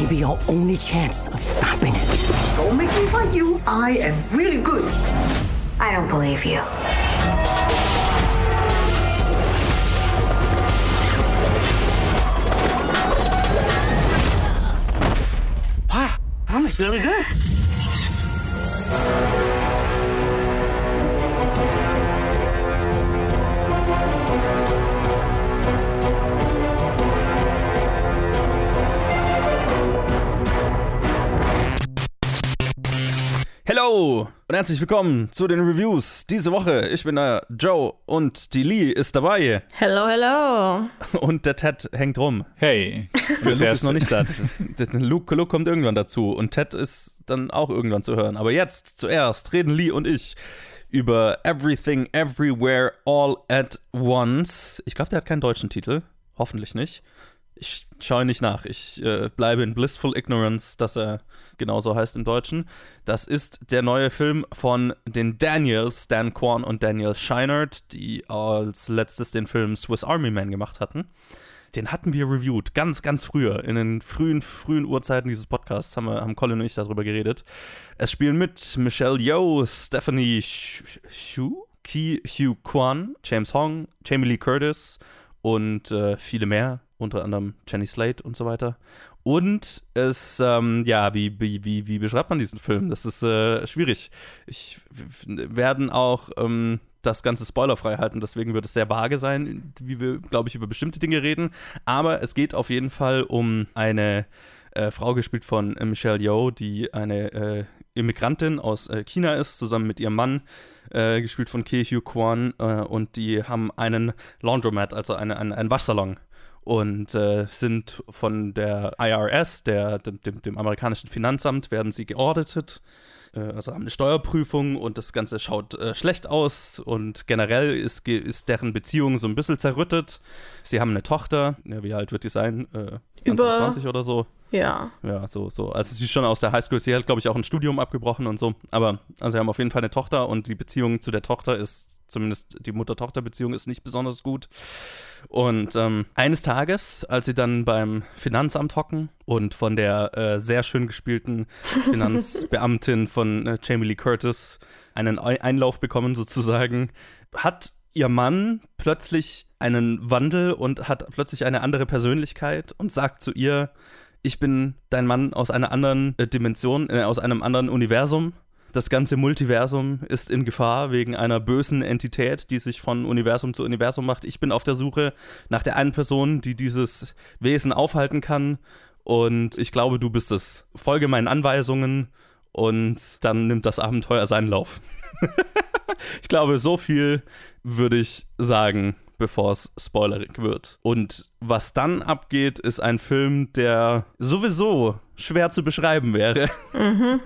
may be your only chance of stopping it. Don't make me fight you. I am really good. I don't believe you. Wow, that was really good. Und herzlich willkommen zu den Reviews diese Woche. Ich bin der Joe und die Lee ist dabei Hello, hello. und der Ted hängt rum. Hey, Der fürs Luke ist noch nicht da. Der Luke, Luke kommt irgendwann dazu und Ted ist dann auch irgendwann zu hören. Aber jetzt zuerst reden Lee und ich über Everything, Everywhere, All at Once. Ich glaube, der hat keinen deutschen Titel. Hoffentlich nicht. Ich schaue nicht nach. Ich äh, bleibe in blissful ignorance, dass er genauso heißt im Deutschen. Das ist der neue Film von den Daniels, Dan Kwan und Daniel Scheinert, die als letztes den Film Swiss Army Man gemacht hatten. Den hatten wir reviewed, ganz, ganz früher. In den frühen, frühen Uhrzeiten dieses Podcasts haben, wir, haben Colin und ich darüber geredet. Es spielen mit Michelle Yeoh, Stephanie Shu, Ki Hugh Kwan, James Hong, Jamie Lee Curtis und äh, viele mehr, unter anderem Jenny Slate und so weiter. Und es, ähm, ja, wie, wie, wie, wie beschreibt man diesen Film? Das ist äh, schwierig. Ich werden auch ähm, das Ganze spoilerfrei halten, deswegen wird es sehr vage sein, wie wir, glaube ich, über bestimmte Dinge reden. Aber es geht auf jeden Fall um eine äh, Frau gespielt von äh, Michelle Yeoh, die eine äh, Immigrantin aus äh, China ist, zusammen mit ihrem Mann, äh, gespielt von Ke Hugh Kwan. Und die haben einen Laundromat, also eine, eine, einen Waschsalon. Und äh, sind von der IRS, der, dem, dem, amerikanischen Finanzamt, werden sie geauditet. Äh, also haben eine Steuerprüfung und das Ganze schaut äh, schlecht aus. Und generell ist, ist deren Beziehung so ein bisschen zerrüttet. Sie haben eine Tochter. Ja, wie alt wird die sein? Äh, Über- Anfang 20 oder so. Ja. Ja, so, so. Also sie ist schon aus der Highschool, sie hat, glaube ich, auch ein Studium abgebrochen und so. Aber also sie haben auf jeden Fall eine Tochter und die Beziehung zu der Tochter ist, zumindest die Mutter-Tochter-Beziehung ist nicht besonders gut. Und ähm, eines Tages, als sie dann beim Finanzamt hocken und von der äh, sehr schön gespielten Finanzbeamtin von äh, Jamie Lee Curtis einen Ei- Einlauf bekommen sozusagen, hat ihr Mann plötzlich einen Wandel und hat plötzlich eine andere Persönlichkeit und sagt zu ihr, ich bin dein Mann aus einer anderen äh, Dimension, äh, aus einem anderen Universum. Das ganze Multiversum ist in Gefahr wegen einer bösen Entität, die sich von Universum zu Universum macht. Ich bin auf der Suche nach der einen Person, die dieses Wesen aufhalten kann. Und ich glaube, du bist es. Folge meinen Anweisungen und dann nimmt das Abenteuer seinen Lauf. ich glaube, so viel würde ich sagen, bevor es spoilerig wird. Und was dann abgeht, ist ein Film, der sowieso schwer zu beschreiben wäre.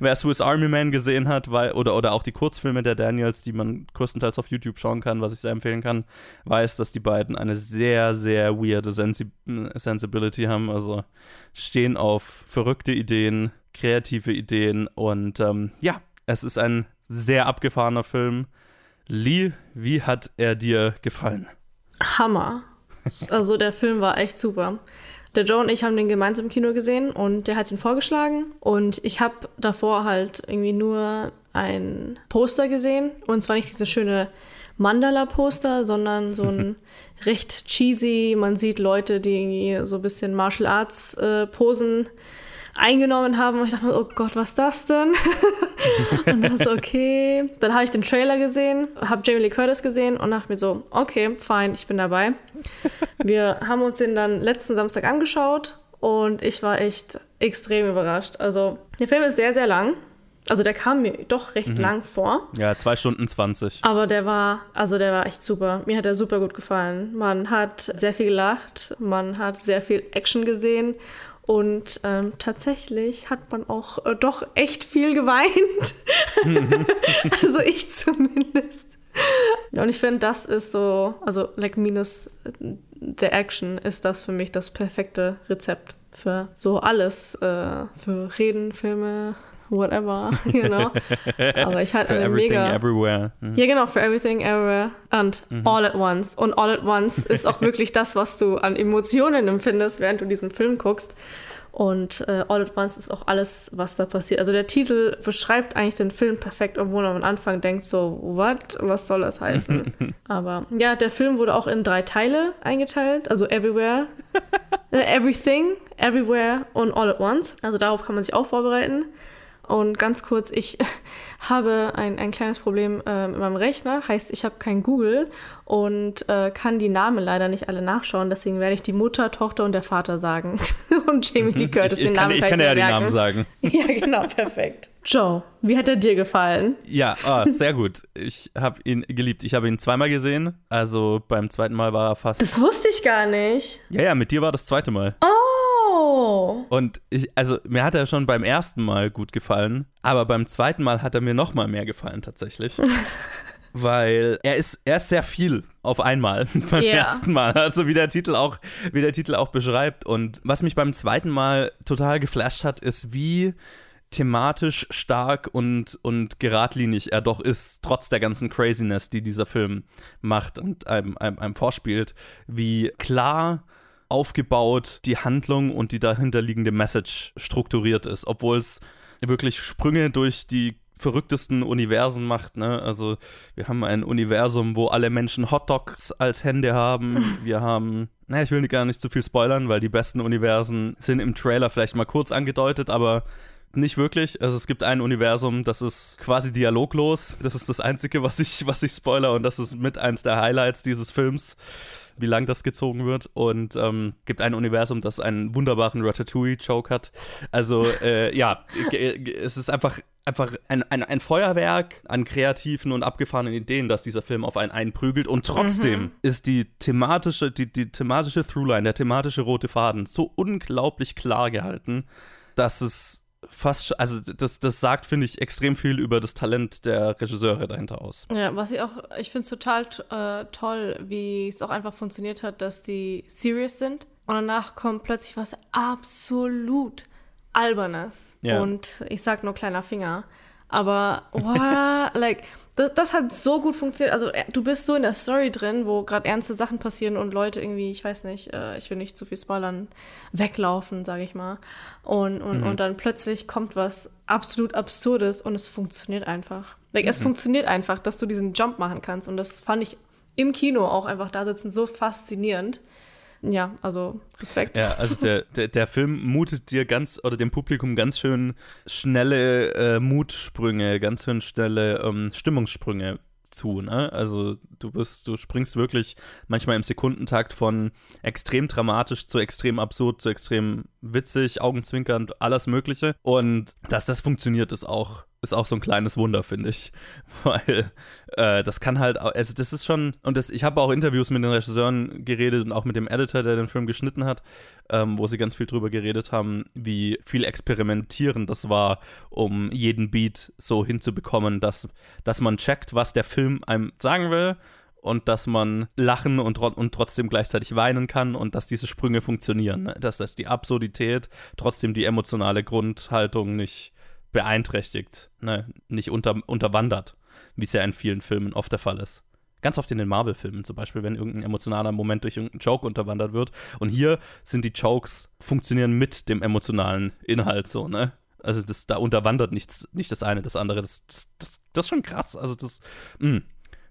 Wer Swiss Army Man gesehen hat, weil, oder, oder auch die Kurzfilme der Daniels, die man größtenteils auf YouTube schauen kann, was ich sehr empfehlen kann, weiß, dass die beiden eine sehr, sehr weirde Sensi Sensibility haben. Also stehen auf verrückte Ideen, kreative Ideen und ähm, ja, es ist ein sehr abgefahrener Film. Lee, wie hat er dir gefallen? Hammer. Also der Film war echt super. Der Joe und ich haben den gemeinsam im Kino gesehen und der hat ihn vorgeschlagen. Und ich habe davor halt irgendwie nur ein Poster gesehen. Und zwar nicht diese schöne Mandala-Poster, sondern so ein recht cheesy, man sieht Leute, die irgendwie so ein bisschen Martial Arts äh, Posen eingenommen haben und ich dachte mir, oh Gott, was ist das denn? und dann so, okay. Dann habe ich den Trailer gesehen, habe Jamie Lee Curtis gesehen und dachte mir so, okay, fein, ich bin dabei. Wir haben uns den dann letzten Samstag angeschaut und ich war echt extrem überrascht. Also, der Film ist sehr, sehr lang. Also der kam mir doch recht lang vor. Ja, zwei Stunden 20. Aber der war, also der war echt super. Mir hat er super gut gefallen. Man hat sehr viel gelacht, man hat sehr viel Action gesehen und ähm, tatsächlich hat man auch äh, doch echt viel geweint. also ich zumindest. Und ich finde, das ist so, also like minus der Action ist das für mich das perfekte Rezept für so alles, äh, für Reden, Filme, whatever, you know. Aber ich hatte eine everything, mega. everywhere. Mhm. Ja, genau, for everything, everywhere and all at once. Und all at once ist auch wirklich das, was du an Emotionen empfindest, während du diesen Film guckst. Und äh, all at once ist auch alles, was da passiert. Also der Titel beschreibt eigentlich den Film perfekt, obwohl man am Anfang denkt so, what? Was soll das heißen? Aber ja, der Film wurde auch in drei Teile eingeteilt. Also Everywhere, äh, Everything, Everywhere und All at Once. Also darauf kann man sich auch vorbereiten. Und ganz kurz, ich habe ein, ein kleines Problem äh, mit meinem Rechner. Heißt, ich habe kein Google und äh, kann die Namen leider nicht alle nachschauen. Deswegen werde ich die Mutter, Tochter und der Vater sagen. und Jamie Lee Curtis, Ich, den kann, Namen ich kann, ja mir die merken. Namen sagen. Ja, genau, perfekt. Joe, wie hat er dir gefallen? Ja, ah, sehr gut. Ich habe ihn geliebt. Ich habe ihn zweimal gesehen. Also beim zweiten Mal war er fast. Das wusste ich gar nicht. ja, ja, mit dir war das zweite Mal. Oh. Und ich, also mir hat er schon beim ersten Mal gut gefallen, aber beim zweiten Mal hat er mir noch mal mehr gefallen tatsächlich. Weil er ist, er ist sehr viel auf einmal beim Ja. ersten Mal. Also wie der Titel auch, wie der Titel auch beschreibt. Und was mich beim zweiten Mal total geflasht hat, ist, wie thematisch stark und, und geradlinig er doch ist, trotz der ganzen Craziness, die dieser Film macht und einem, einem, einem vorspielt, wie klar aufgebaut die Handlung und die dahinterliegende Message strukturiert ist, obwohl es wirklich Sprünge durch die verrücktesten Universen macht. Ne? Also wir haben ein Universum, wo alle Menschen Hotdogs als Hände haben. Wir haben, naja, ich will gar nicht zu viel spoilern, weil die besten Universen sind im Trailer vielleicht mal kurz angedeutet, aber nicht wirklich. Also es gibt ein Universum, das ist quasi dialoglos. Das ist das Einzige, was ich, was ich spoiler und das ist mit eins der Highlights dieses Films wie lang das gezogen wird. Und ähm, gibt ein Universum, das einen wunderbaren Ratatouille-Joke hat. Also, äh, ja, es ist einfach, einfach ein, ein, ein Feuerwerk an kreativen und abgefahrenen Ideen, das dieser Film auf einen einprügelt. Und trotzdem ist die thematische, die, die thematische Throughline, der thematische rote Faden so unglaublich klar gehalten, dass es fast, also das, das sagt, finde ich, extrem viel über das Talent der Regisseure dahinter aus. Ja, was ich auch, ich finde es total äh, toll, wie es auch einfach funktioniert hat, dass die serious sind und danach kommt plötzlich was absolut Albernes. Ja. Und ich sag nur kleiner Finger. Aber, wow, like, das, das hat so gut funktioniert. Also, äh, du bist so in der Story drin, wo gerade ernste Sachen passieren und Leute irgendwie, ich weiß nicht, äh, ich will nicht zu viel spoilern, weglaufen, sage ich mal. Und, und, und dann plötzlich kommt was absolut Absurdes und es funktioniert einfach. Like, Es funktioniert einfach, dass du diesen Jump machen kannst. Und das fand ich im Kino auch einfach da sitzen so faszinierend. Ja, also Respekt. Ja, also der, der, der Film mutet dir ganz, oder dem Publikum ganz schön schnelle äh, Mutsprünge, ganz schön schnelle ähm, Stimmungssprünge zu, ne? Also du bist, du springst wirklich manchmal im Sekundentakt von extrem dramatisch zu extrem absurd, zu extrem witzig, augenzwinkernd, alles Mögliche. Und dass das funktioniert, ist auch, ist auch so ein kleines Wunder, finde ich. Weil äh, das kann halt, also das ist schon, und das, ich habe auch Interviews mit den Regisseuren geredet und auch mit dem Editor, der den Film geschnitten hat, ähm, wo sie ganz viel drüber geredet haben, wie viel Experimentieren das war, um jeden Beat so hinzubekommen, dass, dass man checkt, was der Film einem sagen will und dass man lachen und, und trotzdem gleichzeitig weinen kann und dass diese Sprünge funktionieren. Ne? Dass das die Absurdität trotzdem die emotionale Grundhaltung nicht beeinträchtigt, ne? nicht unter, unterwandert, wie es ja in vielen Filmen oft der Fall ist. Ganz oft in den Marvel-Filmen zum Beispiel, wenn irgendein emotionaler Moment durch irgendeinen Joke unterwandert wird. Und hier sind die Jokes, funktionieren mit dem emotionalen Inhalt so, ne? Also das, da unterwandert nichts, nicht das eine, das andere. Das, das, das, das ist schon krass. Also das, mh,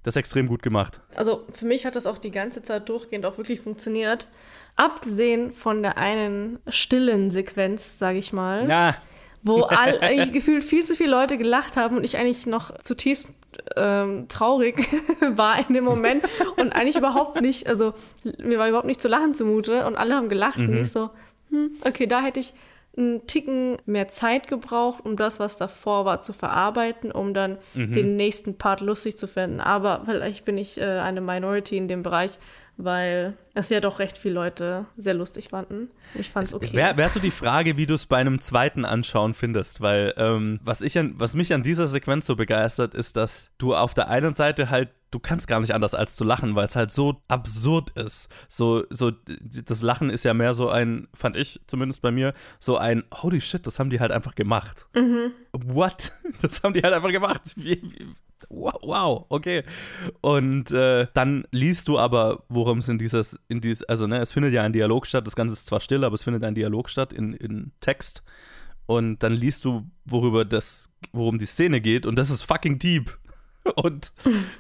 das ist extrem gut gemacht. Also für mich hat das auch die ganze Zeit durchgehend auch wirklich funktioniert. Abgesehen von der einen stillen Sequenz, sage ich mal, Ja, wo all, eigentlich gefühlt viel zu viele Leute gelacht haben und ich eigentlich noch zutiefst ähm, traurig war in dem Moment und eigentlich überhaupt nicht, also mir war überhaupt nicht zu lachen zumute und alle haben gelacht und ich so, hm, okay, da hätte ich einen Ticken mehr Zeit gebraucht, um das, was davor war, zu verarbeiten, um dann den nächsten Part lustig zu finden. Aber vielleicht bin ich äh, eine Minority in dem Bereich, weil es ja doch recht viele Leute sehr lustig fanden. Ich fand es okay. Wär so die Frage, wie du es bei einem zweiten Anschauen findest, weil ähm, was, ich an, was mich an dieser Sequenz so begeistert, ist, dass du auf der einen Seite halt, du kannst gar nicht anders als zu lachen, weil es halt so absurd ist. So, so, das Lachen ist ja mehr so ein, fand ich zumindest bei mir, so ein, holy shit, das haben die halt einfach gemacht. What? Das haben die halt einfach gemacht. Wie, wie, wow, okay. Und äh, dann liest du aber, worum es in dieses, in dieses, also ne, es findet ja ein Dialog statt, das Ganze ist zwar still, aber es findet ein Dialog statt in, in Text. Und dann liest du, worüber das, worum die Szene geht, und das ist fucking deep. Und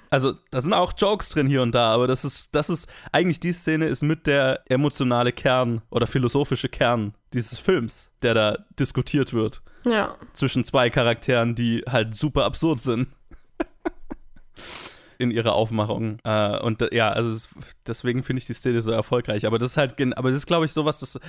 also da sind auch Jokes drin hier und da, aber das ist, das ist, eigentlich die Szene ist mit der emotionale Kern oder philosophische Kern dieses Films, der da diskutiert wird ja. zwischen zwei Charakteren, die halt super absurd sind. In ihrer Aufmachung. Äh, und äh, ja, also es, deswegen finde ich die Szene so erfolgreich. Aber das ist halt, aber das ist, glaube ich, sowas, das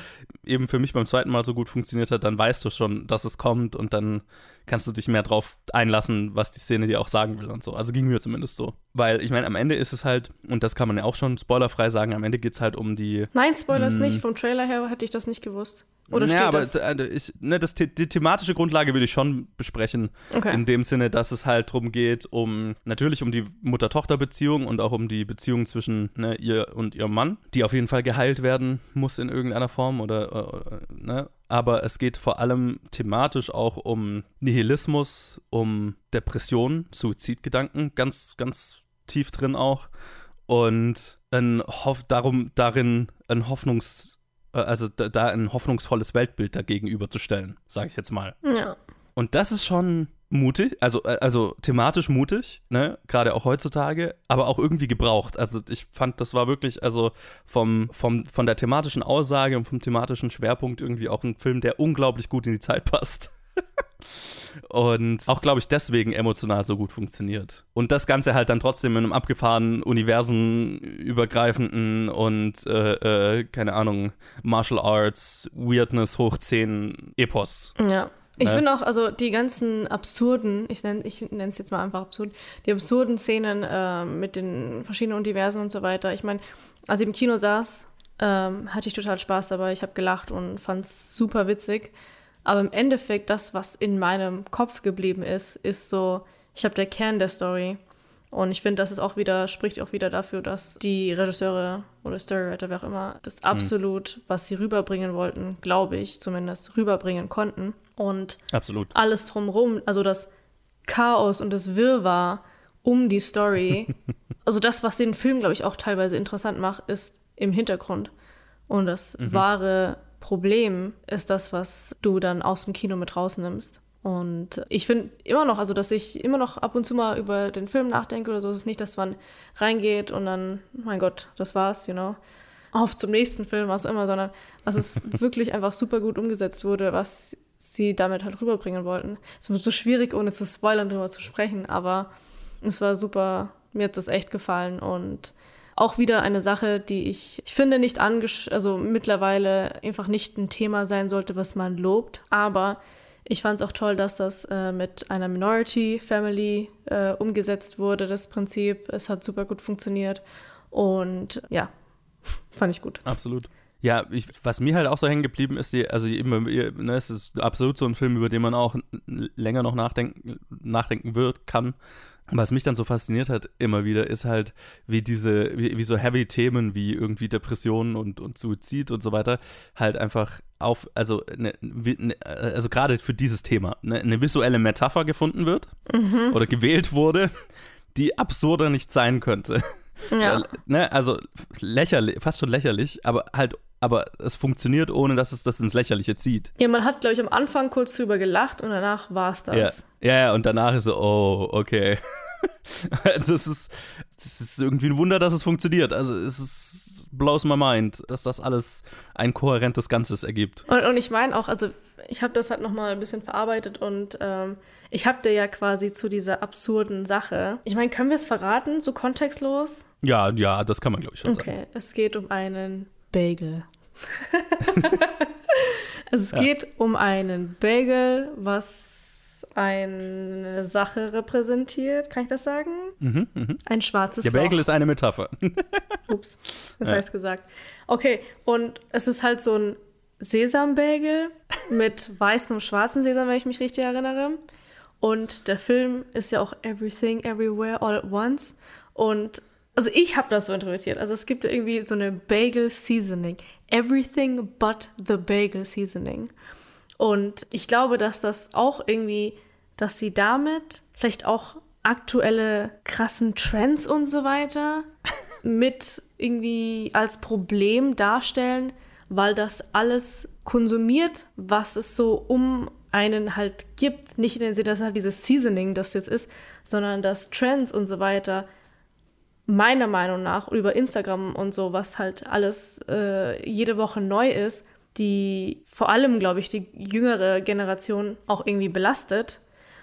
eben für mich beim zweiten Mal so gut funktioniert hat. Dann weißt du schon, dass es kommt und dann kannst du dich mehr drauf einlassen, was die Szene dir auch sagen will und so. Also ging mir zumindest so. Weil ich meine, am Ende ist es halt, und das kann man ja auch schon spoilerfrei sagen, am Ende geht es halt um die Nein, Spoilers nicht. Vom Trailer her hätte ich das nicht gewusst. Oder ja, aber das? äh, ich, ne, das, die thematische Grundlage würde ich schon besprechen. Okay. In dem Sinne, dass es halt darum geht, um natürlich um die Mutter-Tochter-Beziehung und auch um die Beziehung zwischen ne, ihr und ihrem Mann, die auf jeden Fall geheilt werden muss in irgendeiner Form oder äh, ne. Aber es geht vor allem thematisch auch um Nihilismus, um Depressionen, Suizidgedanken, ganz, ganz tief drin auch. Und ein Hoff darum, darin ein Hoffnungs- äh, also da, da ein hoffnungsvolles Weltbild dagegen überzustellen, sage ich jetzt mal. ja. Und das ist schon mutig, also, äh, also thematisch mutig, ne, gerade auch heutzutage, aber auch irgendwie gebraucht. Also ich fand, das war wirklich, also vom, vom, von der thematischen Aussage und vom thematischen Schwerpunkt irgendwie auch ein Film, der unglaublich gut in die Zeit passt. Und auch, glaube ich, deswegen emotional so gut funktioniert. Und das Ganze halt dann trotzdem in einem abgefahrenen, universenübergreifenden und, äh, äh, keine Ahnung, Martial Arts, Weirdness hoch 10 Epos. Ja. Ich Ne? finde auch, also die ganzen absurden, ich nenne ich es jetzt mal einfach absurd, die absurden Szenen äh, mit den verschiedenen Universen und so weiter. Ich meine, als ich im Kino saß, ähm, hatte ich total Spaß dabei. Ich habe gelacht und fand es super witzig. Aber im Endeffekt, das, was in meinem Kopf geblieben ist, ist so, ich habe der Kern der Story. Und ich finde, das ist auch wieder, spricht auch wieder dafür, dass die Regisseure oder Storywriter, wer auch immer, das absolut, was sie rüberbringen wollten, glaube ich, zumindest rüberbringen konnten. Und Absolut. alles drumherum, also das Chaos und das Wirrwarr um die Story, also das, was den Film, glaube ich, auch teilweise interessant macht, ist im Hintergrund. Und das wahre Problem ist das, was du dann aus dem Kino mit rausnimmst. Und ich finde immer noch, also dass ich immer noch ab und zu mal über den Film nachdenke oder so, es ist nicht, dass man reingeht und dann, mein Gott, das war's, you know, auf zum nächsten Film, was auch immer, sondern dass es wirklich einfach super gut umgesetzt wurde, was sie damit halt rüberbringen wollten. Es wird so schwierig, ohne zu spoilern, drüber zu sprechen, aber es war super, mir hat das echt gefallen und auch wieder eine Sache, die ich, ich finde, nicht angesch also mittlerweile einfach nicht ein Thema sein sollte, was man lobt. Aber ich fand es auch toll, dass das äh, mit einer Minority Family äh, umgesetzt wurde, das Prinzip. Es hat super gut funktioniert. Und ja, fand ich gut. Absolut. Ja, ich, was mir halt auch so hängen geblieben ist, die, also immer, ne, es ist absolut so ein Film, über den man auch länger noch nachdenken, nachdenken wird, kann. Was mich dann so fasziniert hat, immer wieder, ist halt, wie diese, wie, wie so heavy Themen wie irgendwie Depressionen und, und Suizid und so weiter halt einfach auf, also, ne, ne, also gerade für dieses Thema, ne, eine visuelle Metapher gefunden wird oder gewählt wurde, die absurder nicht sein könnte. Ja. Äh, ne, also lächerlich, fast schon lächerlich, aber halt, aber es funktioniert, ohne dass es das ins Lächerliche zieht. Ja, man hat, glaube ich, am Anfang kurz drüber gelacht und danach war es das. ja, ja, und danach ist so, oh, okay. das ist, das ist irgendwie ein Wunder, dass es funktioniert. Also es ist, blows my mind, dass das alles ein kohärentes Ganzes ergibt. Und, und ich meine auch, also ich habe das halt nochmal ein bisschen verarbeitet und ähm, ich habe dir ja quasi zu dieser absurden Sache. Ich meine, können wir es verraten, so kontextlos? Ja, ja, das kann man, glaube ich, schon sagen. Okay, es geht um einen Bagel. Es geht um einen Bagel, was eine Sache repräsentiert. Kann ich das sagen? Ein schwarzes Der Bagel Loch. ist eine Metapher. Ups, jetzt Ja. habe ich es gesagt. Okay, und es ist halt so ein Sesambagel mit weißem und schwarzem Sesam, wenn ich mich richtig erinnere. Und der Film ist ja auch Everything, Everywhere, All at Once. Und also ich habe das so interpretiert. Also es gibt irgendwie so eine Bagel Seasoning. Everything but the Bagel Seasoning. Und ich glaube, dass das auch irgendwie, dass sie damit vielleicht auch aktuelle krassen Trends und so weiter mit irgendwie als Problem darstellen, weil das alles konsumiert, was es so um einen halt gibt. Nicht in dem Sinne, dass halt dieses Seasoning das jetzt ist, sondern dass Trends und so weiter meiner Meinung nach über Instagram und so, was halt alles äh, jede Woche neu ist, die vor allem, glaube ich, die jüngere Generation auch irgendwie belastet.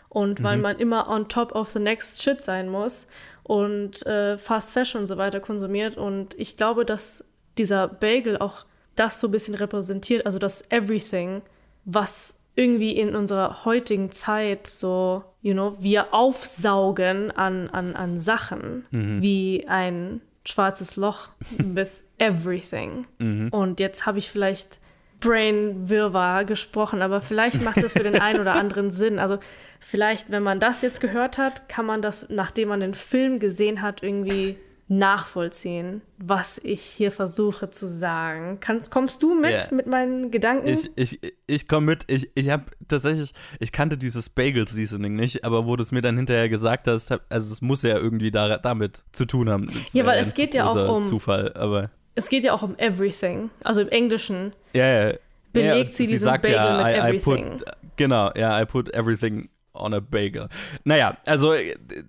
Und weil man immer on top of the next shit sein muss und äh, Fast Fashion und so weiter konsumiert. Und ich glaube, dass dieser Bagel auch das so ein bisschen repräsentiert, also das Everything, was irgendwie in unserer heutigen Zeit so, you know, wir aufsaugen an, an, an Sachen, wie ein schwarzes Loch with everything. Und jetzt habe ich vielleicht Brain-Wirrwarr gesprochen, aber vielleicht macht das für den einen oder anderen Sinn. Also vielleicht, wenn man das jetzt gehört hat, kann man das, nachdem man den Film gesehen hat, irgendwie nachvollziehen, was ich hier versuche zu sagen. Kannst, kommst du mit, Ja. mit meinen Gedanken? Ich, ich, ich komme mit. Ich, ich habe tatsächlich, ich kannte dieses Bagel-Seasoning nicht, aber wo du es mir dann hinterher gesagt hast, also es muss ja irgendwie da, damit zu tun haben. Ja, weil es geht ja auch um- Zufall, aber. es geht ja auch um everything. Also im Englischen. Ja, ja. Belegt ja, sie diesen sagt Bagel mit I, I everything. put, genau, ja, I put everything on a bagel. Naja, also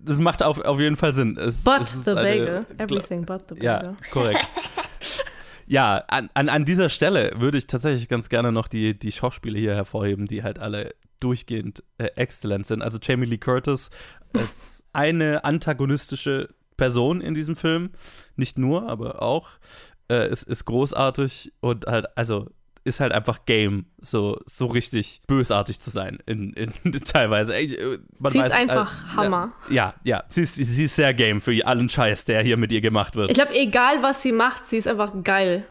das macht auf, auf jeden Fall Sinn. Es, But es ist the eine- bagel. Everything but the bagel. Ja, korrekt. ja, an, an, an dieser Stelle würde ich tatsächlich ganz gerne noch die, die Schauspieler hier hervorheben, die halt alle durchgehend äh, exzellent sind. Also Jamie Lee Curtis als eine antagonistische Person in diesem Film. Nicht nur, aber auch. Äh, es ist großartig und halt, also ist halt einfach Game, so, so richtig bösartig zu sein, in, in, teilweise. Äh, man Sie ist weiß, einfach äh, Hammer. Ja, ja, sie ist, sie ist sehr Game für allen Scheiß, der hier mit ihr gemacht wird. Ich glaube, egal was sie macht, sie ist einfach geil.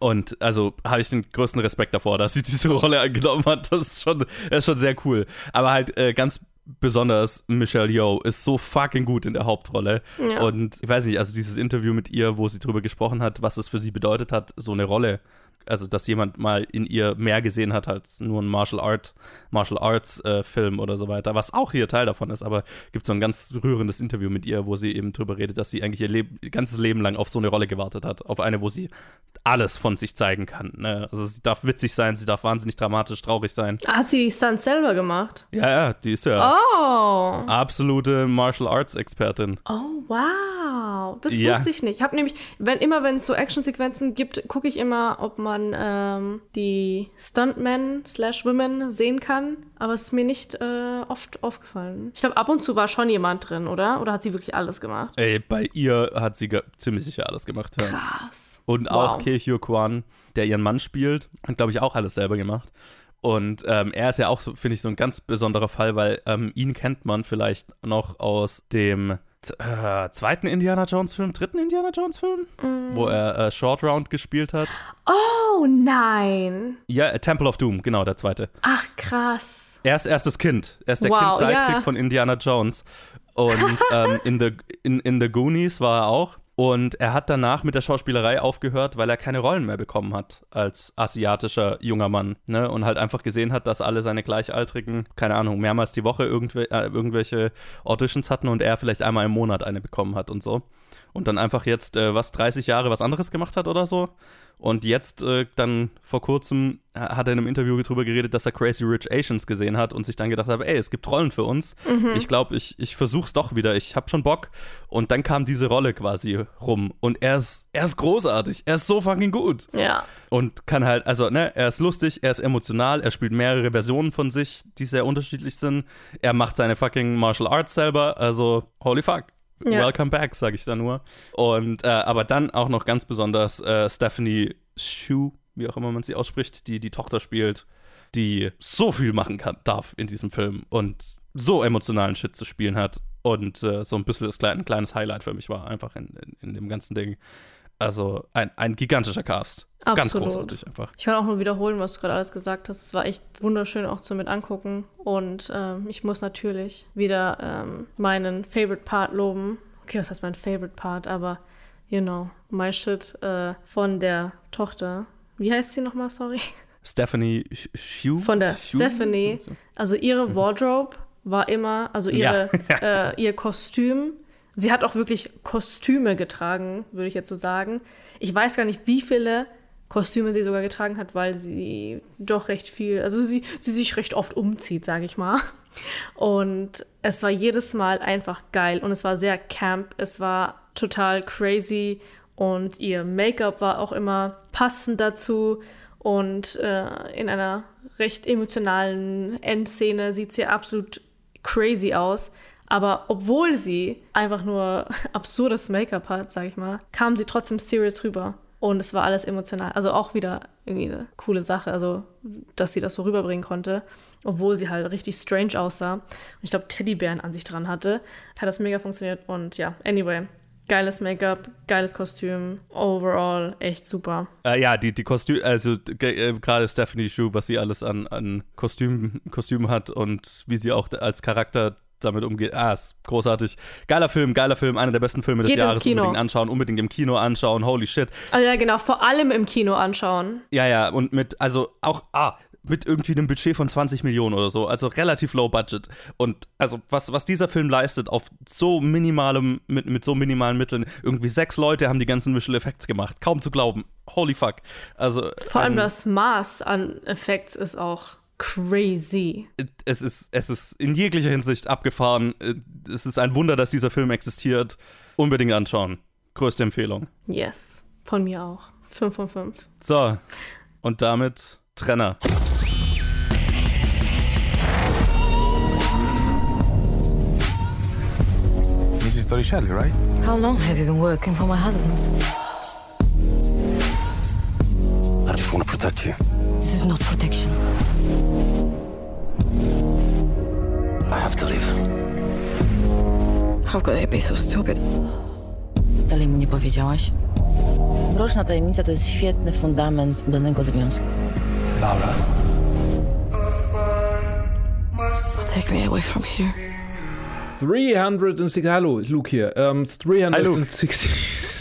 Und also habe ich den größten Respekt davor, dass sie diese Rolle angenommen hat. Das ist schon, das ist schon sehr cool. Aber halt äh, ganz besonders Michelle Yeoh ist so fucking gut in der Hauptrolle. Ja. Und ich weiß nicht, also dieses Interview mit ihr, wo sie drüber gesprochen hat, was es für sie bedeutet hat, so eine Rolle. Also, dass jemand mal in ihr mehr gesehen hat als nur ein Martial Art, Martial Arts äh, Film oder so weiter, was auch hier Teil davon ist, aber gibt so ein ganz rührendes Interview mit ihr, wo sie eben drüber redet, dass sie eigentlich ihr Leb ganzes Leben lang auf so eine Rolle gewartet hat, auf eine, wo sie alles von sich zeigen kann. Ne? Also sie darf witzig sein, sie darf wahnsinnig dramatisch, traurig sein. Hat sie Stunts selber gemacht? Ja, ja, die ist ja Oh. absolute Martial Arts Expertin. Oh, wow. Das Ja. wusste ich nicht. Ich habe nämlich, wenn immer, wenn es so Actionsequenzen gibt, gucke ich immer, ob man ähm, die Stuntmen slash Women sehen kann. Aber es ist mir nicht äh, oft aufgefallen. Ich glaube, ab und zu war schon jemand drin, oder? Oder hat sie wirklich alles gemacht? Ey, bei ihr hat sie ziemlich sicher alles gemacht. Ja. Krass. Und auch Wow. Ke Hyo Kwan, der ihren Mann spielt, hat, glaube ich, auch alles selber gemacht. Und ähm, er ist ja auch, so, finde ich, so ein ganz besonderer Fall, weil ähm, ihn kennt man vielleicht noch aus dem äh, zweiten Indiana Jones-Film, dritten Indiana Jones-Film, Mm. wo er äh, Short Round gespielt hat. Oh nein. Ja, äh, Temple of Doom, genau, der zweite. Ach, krass. Er ist erstes Kind. Er ist der Wow, Kind-Sidekick ja. von Indiana Jones. Und ähm, in, the, in, in The Goonies war er auch. Und er hat danach mit der Schauspielerei aufgehört, weil er keine Rollen mehr bekommen hat als asiatischer junger Mann. Ne? Und halt einfach gesehen hat, dass alle seine Gleichaltrigen, keine Ahnung, mehrmals die Woche irgendwel äh, irgendwelche Auditions hatten und er vielleicht einmal im Monat eine bekommen hat und so. Und dann einfach jetzt, äh, was, 30 Jahre was anderes gemacht hat oder so. Und jetzt äh, dann vor kurzem hat er in einem Interview drüber geredet, dass er Crazy Rich Asians gesehen hat und sich dann gedacht hat, ey, es gibt Rollen für uns. Ich glaube, ich, ich versuch's doch wieder. Ich habe schon Bock. Und dann kam diese Rolle quasi rum. Und er ist, er ist großartig. Er ist so fucking gut. Ja. Und kann halt, also, ne, er ist lustig, er ist emotional, er spielt mehrere Versionen von sich, die sehr unterschiedlich sind. Er macht seine fucking Martial Arts selber. Also, holy fuck. Ja. Welcome back, sage ich da nur. Und äh, aber dann auch noch ganz besonders äh, Stephanie Shu wie auch immer man sie ausspricht, die die Tochter spielt, die so viel machen kann, darf in diesem Film und so emotionalen Shit zu spielen hat und äh, so ein bisschen das kleine, ein kleines Highlight für mich war, einfach in, in, in dem ganzen Ding. Also ein, ein gigantischer Cast. Absolut. Ganz großartig einfach. Ich kann auch nur wiederholen, was du gerade alles gesagt hast. Es war echt wunderschön auch zu mit angucken. Und ähm, ich muss natürlich wieder ähm, meinen Favorite Part loben. Okay, was heißt mein Favorite Part? Aber, you know, my shit äh, von der Tochter. Wie heißt sie nochmal, sorry? Stephanie Shu? Von der Shu? Stephanie. Also ihre Wardrobe war immer, also ihre, Ja. äh, ihr Kostüm. Sie hat auch wirklich Kostüme getragen, würde ich jetzt so sagen. Ich weiß gar nicht, wie viele Kostüme sie sogar getragen hat, weil sie doch recht viel, also sie, sie sich recht oft umzieht, sage ich mal. Und es war jedes Mal einfach geil und es war sehr camp, es war total crazy und ihr Make-up war auch immer passend dazu und äh, in einer recht emotionalen Endszene sieht sie absolut crazy aus. Aber obwohl sie einfach nur absurdes Make-up hat, sag ich mal, kam sie trotzdem serious rüber. Und es war alles emotional. Also auch wieder irgendwie eine coole Sache, also dass sie das so rüberbringen konnte, obwohl sie halt richtig strange aussah. Und ich glaube, Teddybären an sich dran hatte. Hat das mega funktioniert. Und ja, anyway, geiles Make-up, geiles Kostüm, overall echt super. Äh, ja, die, die Kostüme, also äh, gerade Stephanie Shu, was sie alles an, an Kostüm, Kostüm hat und wie sie auch als Charakter damit umgeht. Ah, ist großartig. Geiler Film, geiler Film, einer der besten Filme des Geht Jahres. Unbedingt anschauen, unbedingt im Kino anschauen. Holy shit. Also ja, genau, vor allem im Kino anschauen. Ja, ja, und mit, also auch, ah, mit irgendwie einem Budget von 20 Millionen oder so, also relativ low budget. Und also was, was dieser Film leistet, auf so minimalem, mit, mit so minimalen Mitteln, irgendwie sechs Leute haben die ganzen Visual Effects gemacht. Kaum zu glauben. Holy fuck. Also. Vor allem ähm, das Maß an Effekts ist auch crazy. es ist, es ist in jeglicher Hinsicht abgefahren. Es ist ein Wunder, dass dieser Film existiert. Unbedingt anschauen. Größte Empfehlung. Yes, von mir auch. 5 von 5. So, und damit Trenner. Mrs. Torricelli, right? How long have you been working for my husband? I just want to protect you. This is not protection. I have to leave. How could they be so stupid? Dalej mi nie powiedziałaś? Mroczna tajemnica to jest świetny fundament danego związku. Laura. Take me away from here. 360. Hallo, Luke hier. Ähm, um, 360.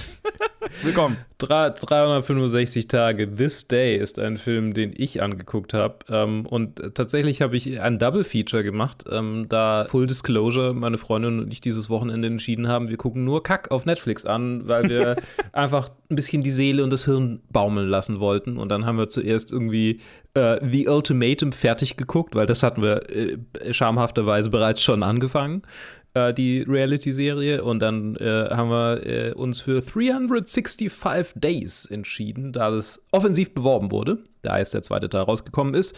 Willkommen. Drei- 365 Tage. This Day ist ein Film, den ich angeguckt habe. Ähm, und tatsächlich habe ich ein Double Feature gemacht, ähm, da Full Disclosure, meine Freundin und ich dieses Wochenende entschieden haben, wir gucken nur Kack auf Netflix an, weil wir einfach ein bisschen die Seele und das Hirn baumeln lassen wollten. Und dann haben wir zuerst irgendwie äh, The Ultimatum fertig geguckt, weil das hatten wir äh, schamhafterweise bereits schon angefangen äh, die Reality-Serie und dann äh, haben wir äh, uns für 365 Days entschieden, da das offensiv beworben wurde, da jetzt der zweite Teil rausgekommen ist.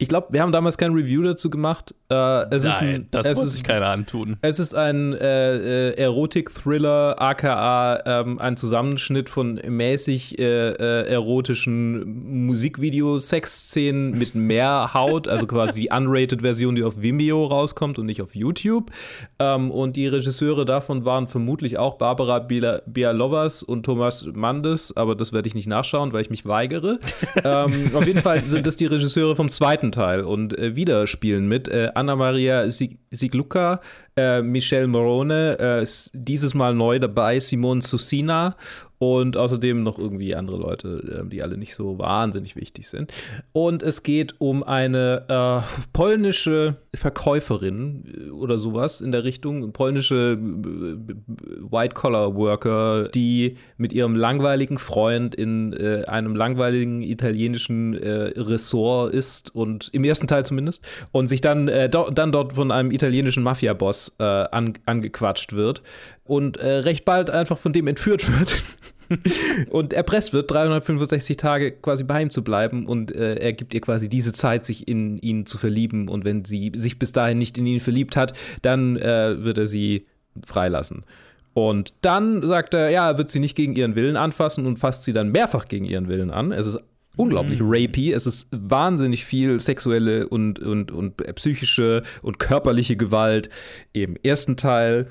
Ich glaube, wir haben damals kein Review dazu gemacht. Äh, es ist Nein, ein, das es muss ist sich keiner antun. es ist ein äh, äh, Erotik-Thriller, aka ähm, ein Zusammenschnitt von mäßig äh, äh, erotischen Musikvideos, Sexszenen mit mehr Haut, also quasi die unrated-Version, die auf Vimeo rauskommt und nicht auf YouTube. Ähm, und die Regisseure davon waren vermutlich auch Barbara Bialovas und Thomas Mandes, aber das werde ich nicht nachschauen, weil ich mich weigere. ähm, auf jeden Fall sind das die Regisseure vom zweiten Teil und äh, wieder spielen mit äh, Anna Maria Sig Sigluca, äh, Michelle Morone, äh, dieses Mal neu dabei Simone Susina und außerdem noch irgendwie andere Leute, äh, die alle nicht so wahnsinnig wichtig sind. Und es geht um eine äh, polnische Verkäuferin äh, oder sowas in der Richtung, polnische äh, White-Collar-Worker, die mit ihrem langweiligen Freund in äh, einem langweiligen italienischen äh, Ressort ist und im ersten Teil zumindest und sich dann, do, dann dort von einem italienischen Mafia-Boss äh, an, angequatscht wird und äh, recht bald einfach von dem entführt wird. und erpresst wird, 365 Tage quasi bei ihm zu bleiben und äh, er gibt ihr quasi diese Zeit, sich in ihn zu verlieben und wenn sie sich bis dahin nicht in ihn verliebt hat, dann äh, wird er sie freilassen. Und dann sagt er, ja, er wird sie nicht gegen ihren Willen anfassen und fasst sie dann mehrfach gegen ihren Willen an. Es ist unglaublich rapey. Es ist wahnsinnig viel sexuelle und, und, und psychische und körperliche Gewalt im ersten Teil.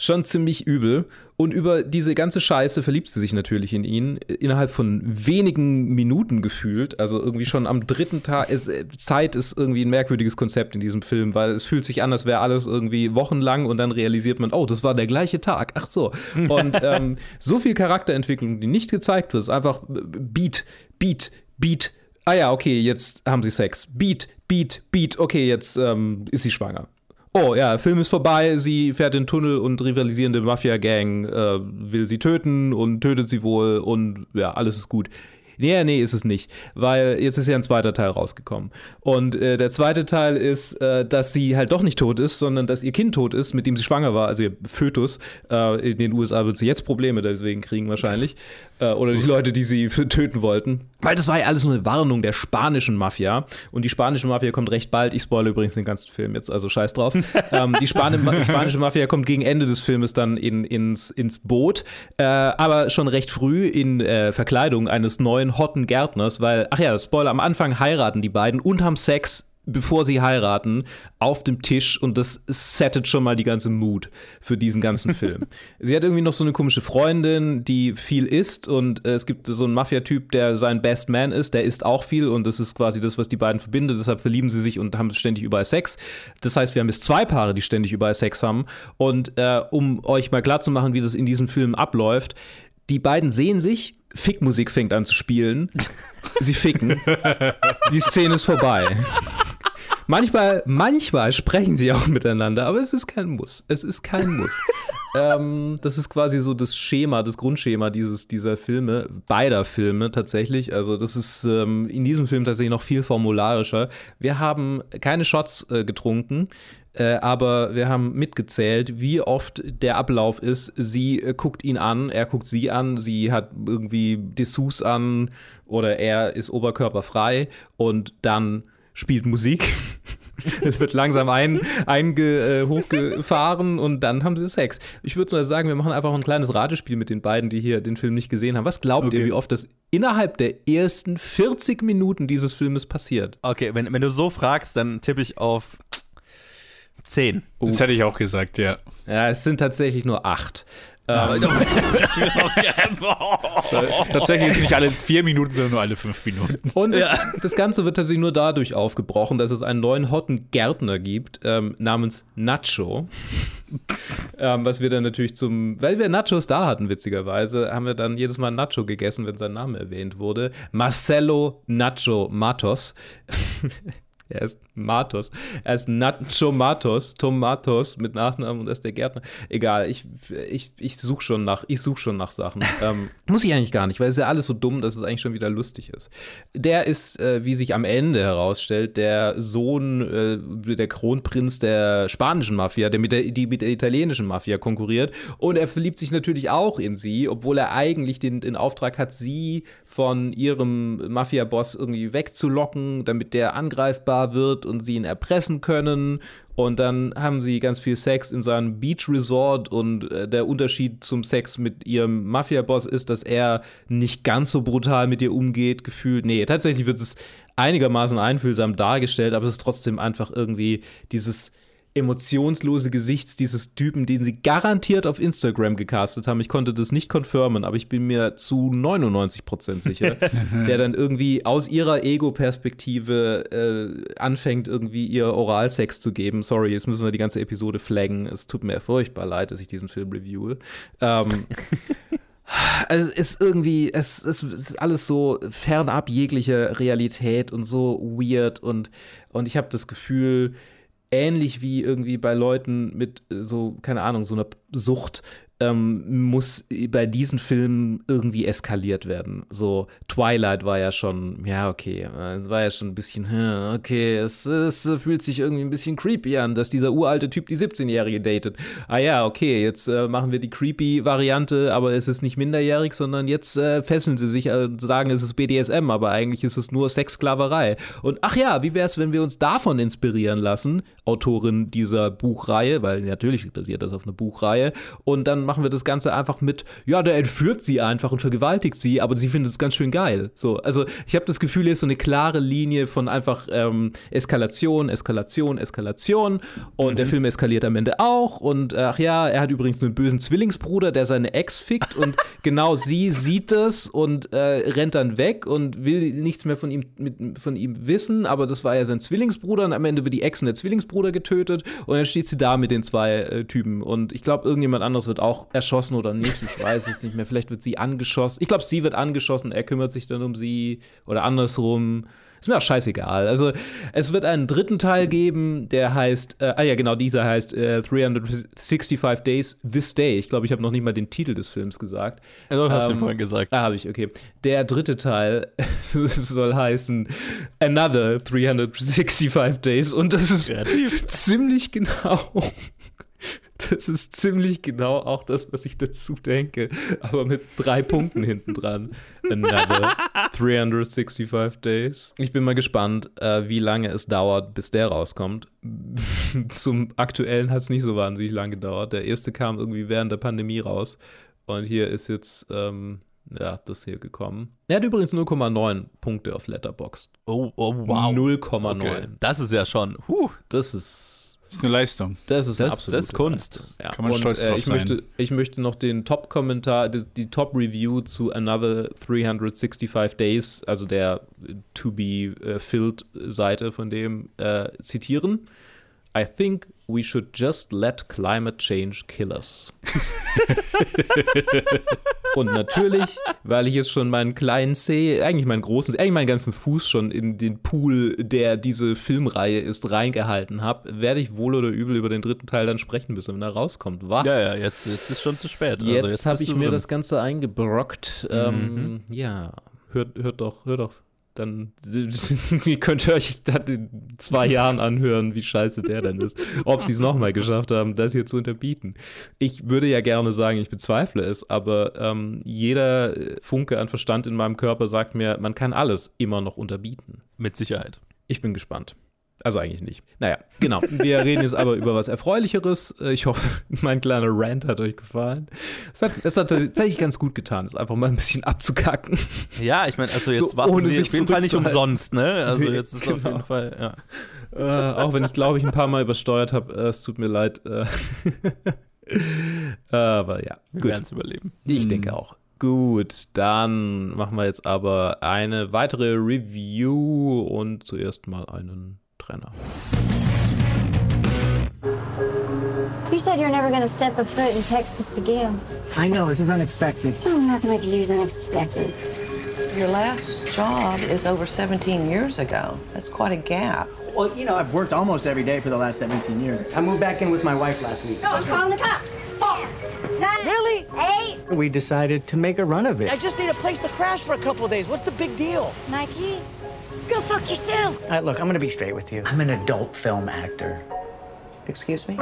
Schon ziemlich übel. Und über diese ganze Scheiße verliebt sie sich natürlich in ihn. Innerhalb von wenigen Minuten gefühlt. Also irgendwie schon am dritten Tag. Ist, Zeit ist irgendwie ein merkwürdiges Konzept in diesem Film, weil es fühlt sich an, als wäre alles irgendwie wochenlang und dann realisiert man, oh, das war der gleiche Tag. Ach so. Und ähm, so viel Charakterentwicklung, die nicht gezeigt wird, ist einfach Beat, Beat, Beat. Ah ja, okay, jetzt haben sie Sex. Beat, Beat, Beat. Okay, jetzt ähm, ist sie schwanger. Oh ja, Film ist vorbei, sie fährt in den Tunnel und rivalisierende Mafia-Gang äh, will sie töten und tötet sie wohl und ja, alles ist gut. Nee, nee, ist es nicht, weil jetzt ist ja ein zweiter Teil rausgekommen. Und äh, der zweite Teil ist, äh, dass sie halt doch nicht tot ist, sondern dass ihr Kind tot ist, mit dem sie schwanger war, also ihr Fötus. Äh, in den USA wird sie jetzt Probleme deswegen kriegen wahrscheinlich. Äh, oder die Leute, die sie töten wollten. Weil das war ja alles nur eine Warnung der spanischen Mafia. Und die spanische Mafia kommt recht bald. Ich spoilere übrigens den ganzen Film jetzt, also scheiß drauf. ähm, die, Span die, spanische Mafia kommt gegen Ende des Filmes dann in, ins, ins Boot. Äh, aber schon recht früh in äh, Verkleidung eines neuen hotten Gärtners, weil, ach ja, Spoiler, am Anfang heiraten die beiden und haben Sex bevor sie heiraten, auf dem Tisch und das settet schon mal die ganze Mood für diesen ganzen Film. sie hat irgendwie noch so eine komische Freundin, die viel isst und äh, es gibt so einen Mafia-Typ, der sein Best Man ist, der isst auch viel und das ist quasi das, was die beiden verbindet. Deshalb verlieben sie sich und haben ständig überall Sex. Das heißt, wir haben jetzt zwei Paare, die ständig überall Sex haben und äh, um euch mal klar zu machen, wie das in diesem Film abläuft, die beiden sehen sich, Fickmusik fängt an zu spielen, sie ficken, die Szene ist vorbei. Manchmal, manchmal sprechen sie auch miteinander, aber es ist kein Muss. Es ist kein Muss. ähm, das ist quasi so das Schema, das Grundschema dieses, dieser Filme, beider Filme tatsächlich. Also, das ist ähm, in diesem Film tatsächlich noch viel formularischer. Wir haben keine Shots äh, getrunken. Äh, aber wir haben mitgezählt, wie oft der Ablauf ist. Sie äh, guckt ihn an, er guckt sie an, sie hat irgendwie Dessous an oder er ist oberkörperfrei und dann spielt Musik. es wird langsam ein, einge, äh, hochgefahren und dann haben sie Sex. Ich würde mal sagen, wir machen einfach ein kleines Ratespiel mit den beiden, die hier den Film nicht gesehen haben. Was glaubt okay. ihr, wie oft das innerhalb der ersten 40 Minuten dieses Filmes passiert? Okay, wenn, wenn du so fragst, dann tippe ich auf 10. Uh. Das hätte ich auch gesagt, ja. Ja, es sind tatsächlich nur 8. Ähm, tatsächlich ist nicht alle vier Minuten, sondern nur alle fünf Minuten. Und das, ja. das, Ganze wird tatsächlich nur dadurch aufgebrochen, dass es einen neuen hotten Gärtner gibt, ähm, namens Nacho. ähm, was wir dann natürlich zum, weil wir Nachos da hatten, witzigerweise, haben wir dann jedes Mal Nacho gegessen, wenn sein Name erwähnt wurde. Marcelo Nacho Matos. Er ist Matos. Er ist Nacho Matos, Tomatos mit Nachnamen und er ist der Gärtner. Egal, ich, ich, ich suche schon nach, ich suche schon nach Sachen. ähm, muss ich eigentlich gar nicht, weil es ist ja alles so dumm, dass es eigentlich schon wieder lustig ist. Der ist, äh, wie sich am Ende herausstellt, der Sohn, äh, der Kronprinz der spanischen Mafia, der mit der, die mit der italienischen Mafia konkurriert. Und er verliebt sich natürlich auch in sie, obwohl er eigentlich den, den Auftrag hat, sie von ihrem Mafia-Boss irgendwie wegzulocken, damit der angreifbar wird und sie ihn erpressen können. Und dann haben sie ganz viel Sex in seinem Beach Resort und äh, der Unterschied zum Sex mit ihrem Mafia-Boss ist, dass er nicht ganz so brutal mit ihr umgeht, gefühlt. Nee, tatsächlich wird es einigermaßen einfühlsam dargestellt, aber es ist trotzdem einfach irgendwie dieses emotionslose Gesichts dieses Typen, den sie garantiert auf Instagram gecastet haben. Ich konnte das nicht confirmen, aber ich bin mir zu 99% sicher, der dann irgendwie aus ihrer Ego-Perspektive äh, anfängt, irgendwie ihr Oralsex zu geben. Sorry, jetzt müssen wir die ganze Episode flaggen. Es tut mir furchtbar leid, dass ich diesen Film reviewe. Ähm, also es ist irgendwie, es, es, ist alles so fernab jeglicher Realität und so weird und, und ich habe das Gefühl, ähnlich wie irgendwie bei Leuten mit äh, so, keine Ahnung, so einer Sucht, ähm, muss bei diesen Filmen irgendwie eskaliert werden. So, Twilight war ja schon, ja, okay, es war ja schon ein bisschen, okay, es, es, fühlt sich irgendwie ein bisschen creepy an, dass dieser uralte Typ die 17-Jährige datet. Ah ja, okay, jetzt äh, machen wir die creepy Variante, aber es ist nicht minderjährig, sondern jetzt äh, fesseln sie sich und äh, sagen, es ist BDSM, aber eigentlich ist es nur Sexsklaverei. Und ach ja, wie wäre es, wenn wir uns davon inspirieren lassen, Autorin dieser Buchreihe, weil natürlich basiert das auf einer Buchreihe, und dann machen wir das Ganze einfach mit, ja, der entführt sie einfach und vergewaltigt sie, aber sie findet es ganz schön geil. So, also ich habe das Gefühl, hier ist so eine klare Linie von einfach ähm, Eskalation, Eskalation, Eskalation. Und der Film eskaliert am Ende auch. Und ach ja, er hat übrigens einen bösen Zwillingsbruder, der seine Ex fickt. Und genau sie sieht das und äh, rennt dann weg und will nichts mehr von ihm, mit, von ihm wissen, aber das war ja sein Zwillingsbruder und am Ende wird die Ex und der Zwillingsbruder getötet. Und dann steht sie da mit den zwei äh, Typen. Und ich glaube, irgendjemand anderes wird auch erschossen oder nicht, ich weiß es nicht mehr, vielleicht wird sie angeschossen, ich glaube, sie wird angeschossen, er kümmert sich dann um sie oder andersrum. Ist mir auch scheißegal. Also, es wird einen dritten Teil geben, der heißt, äh, ah ja, genau, dieser heißt äh, 365 Days This Day. Ich glaube, ich habe noch nicht mal den Titel des Films gesagt. Du hast Ähm, den vorhin gesagt. Ah, habe ich, okay. Der dritte Teil soll heißen Another 365 Days und das ist ziemlich genau. Das ist ziemlich genau auch das, was ich dazu denke, aber mit drei Punkten hinten dran. Another 365 Days. Ich bin mal gespannt, äh, wie lange es dauert, bis der rauskommt. Zum aktuellen hat es nicht so wahnsinnig lange gedauert. Der erste kam irgendwie während der Pandemie raus. Und hier ist jetzt, ähm, ja, das hier gekommen. Er hat übrigens 0,9 Punkte auf Letterboxd. Oh, oh wow. 0,9. Okay. Das ist ja schon. Huh. Das ist Das ist eine Leistung. das ist eine Das- absolute das ist Kunst. Ja. Kann man Und, stolz äh, drauf ich sein. Möchte, ich möchte noch den Top-Kommentar, die, die Top-Review zu Another 365 Days, also der To-Be-Filled-Seite von dem, äh, zitieren. I think we should just let climate change kill us. Und natürlich, weil ich jetzt schon meinen kleinen Zeh, eigentlich meinen großen, eigentlich meinen ganzen Fuß schon in den Pool, der diese Filmreihe ist, reingehalten habe, werde ich wohl oder übel über den dritten Teil dann sprechen müssen, wenn er rauskommt. Wa? Ja, ja, jetzt, jetzt ist schon zu spät. Also jetzt habe ich mir drin. das Ganze eingebrockt. Ähm, ja, hört, hört doch, hört doch. Dann könnt ihr euch dann in zwei Jahren anhören, wie scheiße der denn ist. Ob sie es nochmal geschafft haben, das hier zu unterbieten. Ich würde ja gerne sagen, ich bezweifle es, aber ähm, jeder Funke an Verstand in meinem Körper sagt mir, man kann alles immer noch unterbieten. Mit Sicherheit. Ich bin gespannt. Also eigentlich nicht. Naja, genau. Wir reden jetzt aber über was Erfreulicheres. Äh, Ich hoffe, mein kleiner Rant hat euch gefallen. Es hat, es hat tatsächlich ganz gut getan, es einfach mal ein bisschen abzukacken. Ja, ich meine, also jetzt So war es auf jeden Fall nicht umsonst, ne? Also Nee, jetzt ist auf genau. jeden Fall, ja. Äh, auch wenn ich glaube, ich ein paar Mal übersteuert habe. Äh, es tut mir leid. Äh, aber ja, Wir werden es überleben. Ich denke auch. Gut, dann machen wir jetzt aber eine weitere Review und zuerst mal einen Trenner. You said you're never going to step a foot in Texas again. I know, this is unexpected. Oh, nothing with you is unexpected. Your last job is over 17 years ago. That's quite a gap. Well, you know, I've worked almost every day for the last 17 years. I moved back in with my wife last week. No, I'm calling the cops. Four, nine, Really? eight. We decided to make a run of it. I just need a place to crash for a couple of days. What's the big deal? Mikey, go fuck yourself. All right, look, I'm gonna be straight with you. I'm an adult film actor. Excuse me?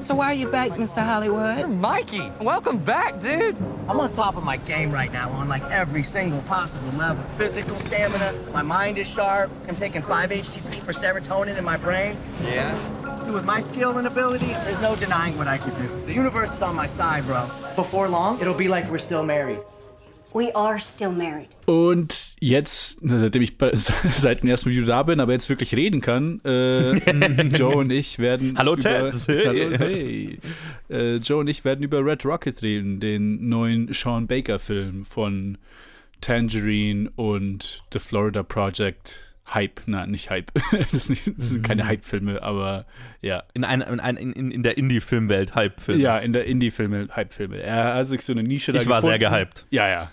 So why are you back, Mr. Hollywood? Mikey, welcome back, dude. I'm on top of my game right now on like every single possible level. Physical stamina, my mind is sharp. I'm taking 5 HTP for serotonin in my brain. Yeah? Dude, with my skill and ability, there's no denying what I can do. The universe is on my side, bro. Before long, it'll be like we're still married. We are still married. Und jetzt, seitdem ich seit dem ersten Video da bin, aber jetzt wirklich reden kann, äh, Joe und ich werden. Hallo, über, Ted. Hey. Hallo, hey. Äh, Joe und ich werden über Red Rocket reden, den neuen Sean Baker-Film von Tangerine und The Florida Project. Hype, nein, nicht Hype. Das, ist nicht, das sind keine Hype-Filme, aber ja. In, ein, in, ein, in, in der Indie-Filmwelt Hype-Film. Ja, in der Indie-Filme, Hype-Filme. Er hat sich so eine Nische da Ich war sehr gehypt. Ja, ja.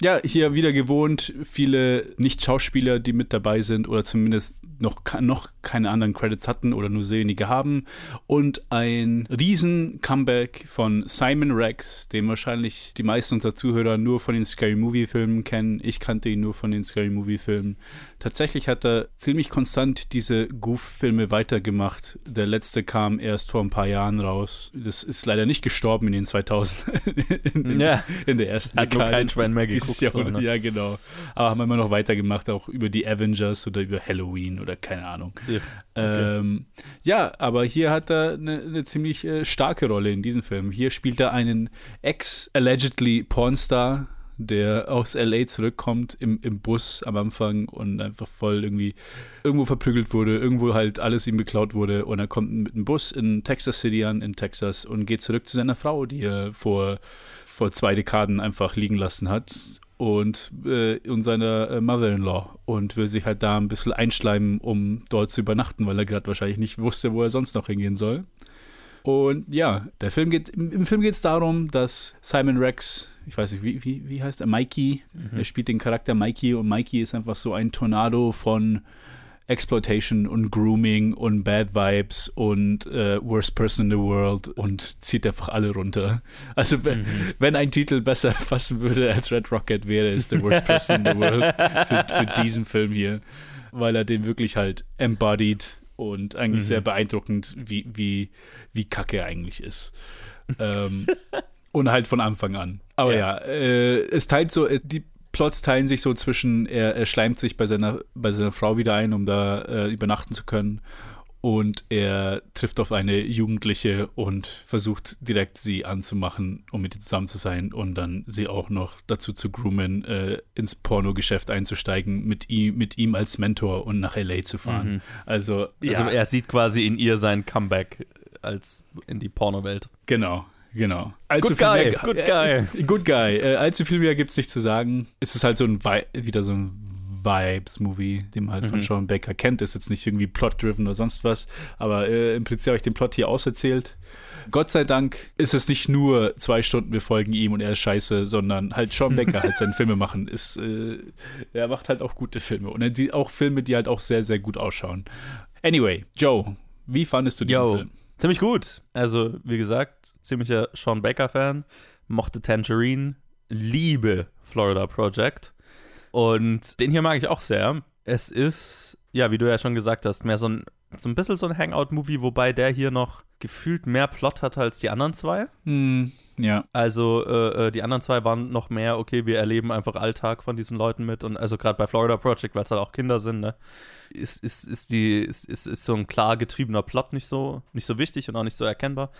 Ja, hier wieder gewohnt, viele Nicht-Schauspieler, die mit dabei sind oder zumindest noch, noch keine anderen Credits hatten oder nur sehr wenige haben. Und ein Riesen-Comeback von Simon Rex, den wahrscheinlich die meisten unserer Zuhörer nur von den Scary Movie-Filmen kennen. Ich kannte ihn nur von den Scary Movie-Filmen. Tatsächlich hat er ziemlich konstant diese Goof-Filme weitergemacht. Der letzte kam erst vor ein paar Jahren raus. Das ist leider nicht gestorben in den 2000 in, in, Ja. in der ersten Hat nur Dekade kein Schwein mehr Version. so, ne? Ja, genau. Aber haben immer noch weitergemacht, auch über die Avengers oder über Halloween oder keine Ahnung. Ja, Ähm, ja aber hier hat er eine, eine ziemlich äh, starke Rolle in diesem Film. Hier spielt er einen ex-allegedly Pornstar, der aus LA zurückkommt im, im Bus am Anfang und einfach voll irgendwie irgendwo verprügelt wurde, irgendwo halt alles ihm geklaut wurde und er kommt mit dem Bus in Texas City an, in Texas und geht zurück zu seiner Frau, die er vor, vor zwei Dekaden einfach liegen lassen hat und, äh, und seiner äh, Mother-in-law. Und will sich halt da ein bisschen einschleimen, um dort zu übernachten, weil er gerade wahrscheinlich nicht wusste, wo er sonst noch hingehen soll. Und ja, der Film geht, im, im Film geht es darum, dass Simon Rex, ich weiß nicht, wie, wie, wie heißt er, Mikey, er spielt den Charakter Mikey und Mikey ist einfach so ein Tornado von Exploitation und Grooming und Bad Vibes und äh, Worst Person in the World und zieht einfach alle runter. Also wenn, wenn ein Titel besser fassen würde als Red Rocket wäre es The Worst Person in the World für, für diesen Film hier, weil er den wirklich halt embodied und eigentlich Mhm. sehr beeindruckend, wie, wie, wie kacke er eigentlich ist. ähm, und halt von Anfang an. Aber ja, äh, es teilt so, äh, die Plots teilen sich so zwischen, er, er schleimt sich bei seiner, bei seiner Frau wieder ein, um da äh, übernachten zu können. Und er trifft auf eine Jugendliche und versucht direkt sie anzumachen, um mit ihr zusammen zu sein und dann sie auch noch dazu zu groomen, äh, ins Pornogeschäft einzusteigen, mit ihm, mit ihm als Mentor und nach LA zu fahren. Mhm. Also, ja. Also er sieht quasi in ihr sein Comeback als in die Pornowelt. Genau, genau. Good guy, good guy. Äh, good guy. Äh, allzu viel mehr gibt es nicht zu sagen. Es ist halt so ein Vi wieder so ein Vibes-Movie, den man halt von Mhm. Sean Baker kennt. Ist jetzt nicht irgendwie plot-driven oder sonst was, aber äh, im Prinzip habe ich den Plot hier auserzählt. Gott sei Dank ist es nicht nur zwei Stunden, wir folgen ihm und er ist scheiße, sondern halt Sean Baker halt seine Filme machen. Ist, äh, er macht halt auch gute Filme und er sieht auch Filme, die halt auch sehr, sehr gut ausschauen. Anyway, Joe, wie fandest du diesen Yo, Film? Ziemlich gut. Also, wie gesagt, ziemlicher Sean Baker-Fan. Mochte Tangerine, liebe Florida Project. Und den hier mag ich auch sehr. Es ist, ja, wie du ja schon gesagt hast, mehr so ein, so ein bisschen so ein Hangout-Movie, wobei der hier noch gefühlt mehr Plot hat als die anderen zwei. Hm, ja. Also äh, äh, die anderen zwei waren noch mehr, okay, wir erleben einfach Alltag von diesen Leuten mit und also gerade bei Florida Project, weil es halt auch Kinder sind, ne, ist, ist, ist, die, ist, ist, ist so ein klar getriebener Plot nicht so, nicht so wichtig und auch nicht so erkennbar.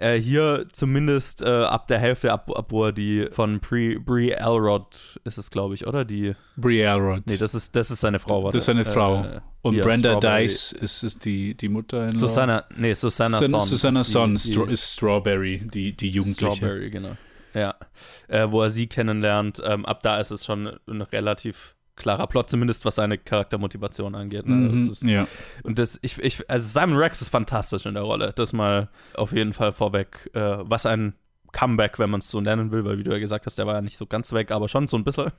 Äh, hier zumindest äh, ab der Hälfte, ab, ab wo er die von Brie, Brie Elrod ist es, glaube ich, oder? Die Brie Elrod. Nee, das ist, das ist seine Frau. Das ist seine warte. Frau. Äh, und hier, Brenda. Dice ist, ist die, die Mutter. Susanna, nee, Susanna Son. Susanna ist die- Son die- ist Strawberry, die, die Jugendliche. Strawberry, genau. Ja. Äh, wo er sie kennenlernt. Ähm, ab da ist es schon relativ klarer Plot, zumindest was seine Charaktermotivation angeht. Ne? Mhm, Das ist, ja. Und das, ich, ich, also Simon Rex ist fantastisch in der Rolle. Das mal auf jeden Fall vorweg. Äh, was ein Comeback, wenn man es so nennen will, weil wie du ja gesagt hast, der war ja nicht so ganz weg, aber schon so ein bisschen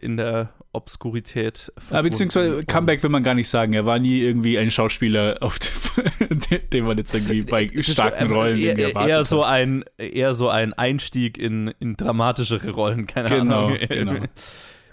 in der Obskurität. Ja, beziehungsweise Comeback will man gar nicht sagen. Er war nie irgendwie ein Schauspieler, auf den, den man jetzt irgendwie bei starken Rollen irgendwie eher, erwartet eher so hat. ein eher so ein Einstieg in, in dramatischere Rollen, keine Genau, Ahnung. genau.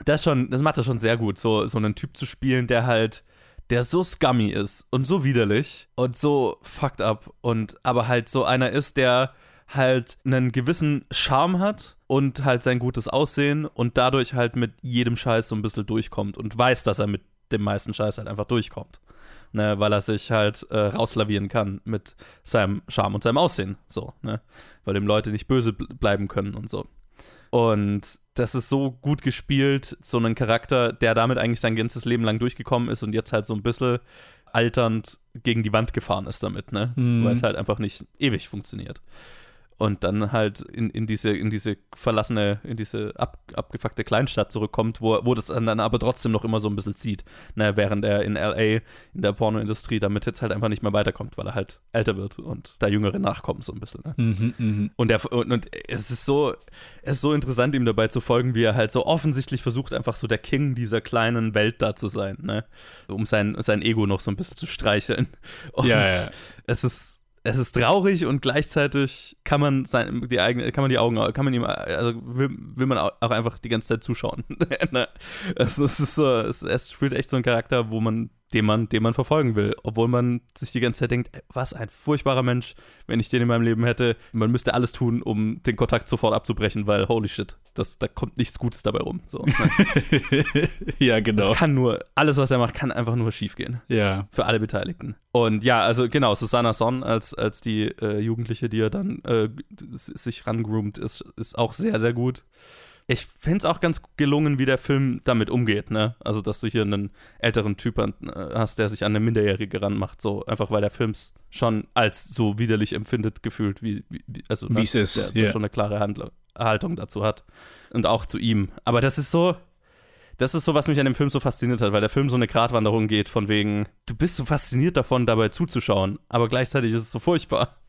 Das schon, das macht er schon sehr gut, so so einen Typ zu spielen, der halt der so scummy ist und so widerlich und so fucked up und aber halt so einer ist, der halt einen gewissen Charme hat und halt sein gutes Aussehen und dadurch halt mit jedem Scheiß so ein bisschen durchkommt und weiß, dass er mit dem meisten Scheiß halt einfach durchkommt. Ne, weil er sich halt äh, rauslavieren kann mit seinem Charme und seinem Aussehen. So, ne? Weil dem Leute nicht böse bl- bleiben können und so. Und das ist so gut gespielt, so ein Charakter, der damit eigentlich sein ganzes Leben lang durchgekommen ist und jetzt halt so ein bisschen alternd gegen die Wand gefahren ist damit, ne? Mhm. Weil es halt einfach nicht ewig funktioniert. Und dann halt in, in diese, in diese verlassene, in diese ab, abgefuckte Kleinstadt zurückkommt, wo, wo das dann aber trotzdem noch immer so ein bisschen zieht. Ne, während er in LA, in der Pornoindustrie, damit jetzt halt einfach nicht mehr weiterkommt, weil er halt älter wird und da Jüngere nachkommen, so ein bisschen. Ne? Mhm, mhm. Und, der, und, und es ist so, es ist so interessant, ihm dabei zu folgen, wie er halt so offensichtlich versucht, einfach so der King dieser kleinen Welt da zu sein, ne? Um sein, sein Ego noch so ein bisschen zu streicheln. Und Ja, ja. es ist. Es ist traurig und gleichzeitig kann man sein, die eigene, kann man die Augen, kann man ihm, also will, will man auch einfach die ganze Zeit zuschauen. Es, es ist so, es, es spielt echt so ein Charakter, wo man den man, den man verfolgen will. Obwohl man sich die ganze Zeit denkt, was ein furchtbarer Mensch, wenn ich den in meinem Leben hätte. Man müsste alles tun, um den Kontakt sofort abzubrechen, weil holy shit, das, da kommt nichts Gutes dabei rum. So, ne? ja, genau. Das kann nur, alles, was er macht, kann einfach nur schief gehen. Ja. Für alle Beteiligten. Und ja, also genau, Susanna Son als, als die äh, Jugendliche, die er dann äh, sich rangroomt, ist, ist auch sehr, sehr gut. Ich finde es auch ganz gelungen, wie der Film damit umgeht, ne? Also, dass du hier einen älteren Typ an, äh, hast, der sich an eine Minderjährige ranmacht, so einfach weil der Film es schon als so widerlich empfindet, gefühlt, wie, wie also Wie es ist, der, ja. schon eine klare Handl Haltung dazu hat. Und auch zu ihm. Aber das ist so, das ist so, was mich an dem Film so fasziniert hat, weil der Film so eine Gratwanderung geht, von wegen, du bist so fasziniert davon, dabei zuzuschauen, aber gleichzeitig ist es so furchtbar.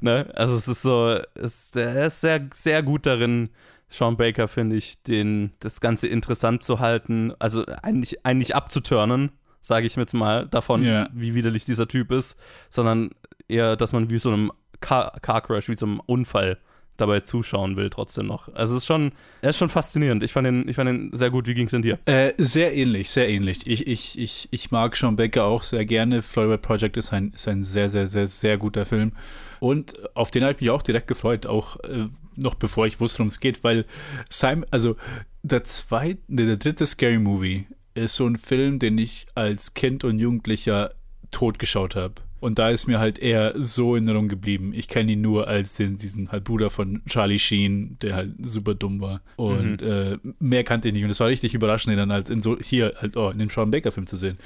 Ne? Also es ist so, es, er ist sehr, sehr gut darin, Sean Baker, finde ich, den, das Ganze interessant zu halten, also eigentlich, eigentlich abzuturnen, sage ich mir jetzt mal, davon, Ja. wie widerlich dieser Typ ist, sondern eher, dass man wie so einem Car, Car Crash, wie so einem Unfall dabei zuschauen will, trotzdem noch. Also es ist schon, er ist schon faszinierend. Ich fand ihn, ich fand ihn sehr gut. Wie ging es denn dir? Äh, sehr ähnlich, sehr ähnlich. Ich, ich, ich, ich mag Sean Baker auch sehr gerne. Florida Project ist ein, ist ein sehr, sehr, sehr, sehr guter Film. Und auf den habe ich mich auch direkt gefreut, auch äh, noch bevor ich wusste, worum es geht, weil Simon, also der zweite, nee, der dritte Scary Movie ist so ein Film, den ich als Kind und Jugendlicher totgeschaut habe. Und da ist mir halt eher so in Erinnerung geblieben. Ich kenne ihn nur als den, diesen halt Bruder von Charlie Sheen, der halt super dumm war. Und äh, mehr kannte ich nicht. Und es war richtig überraschend, ihn dann halt in so, hier halt, oh, in dem Sean Baker-Film zu sehen.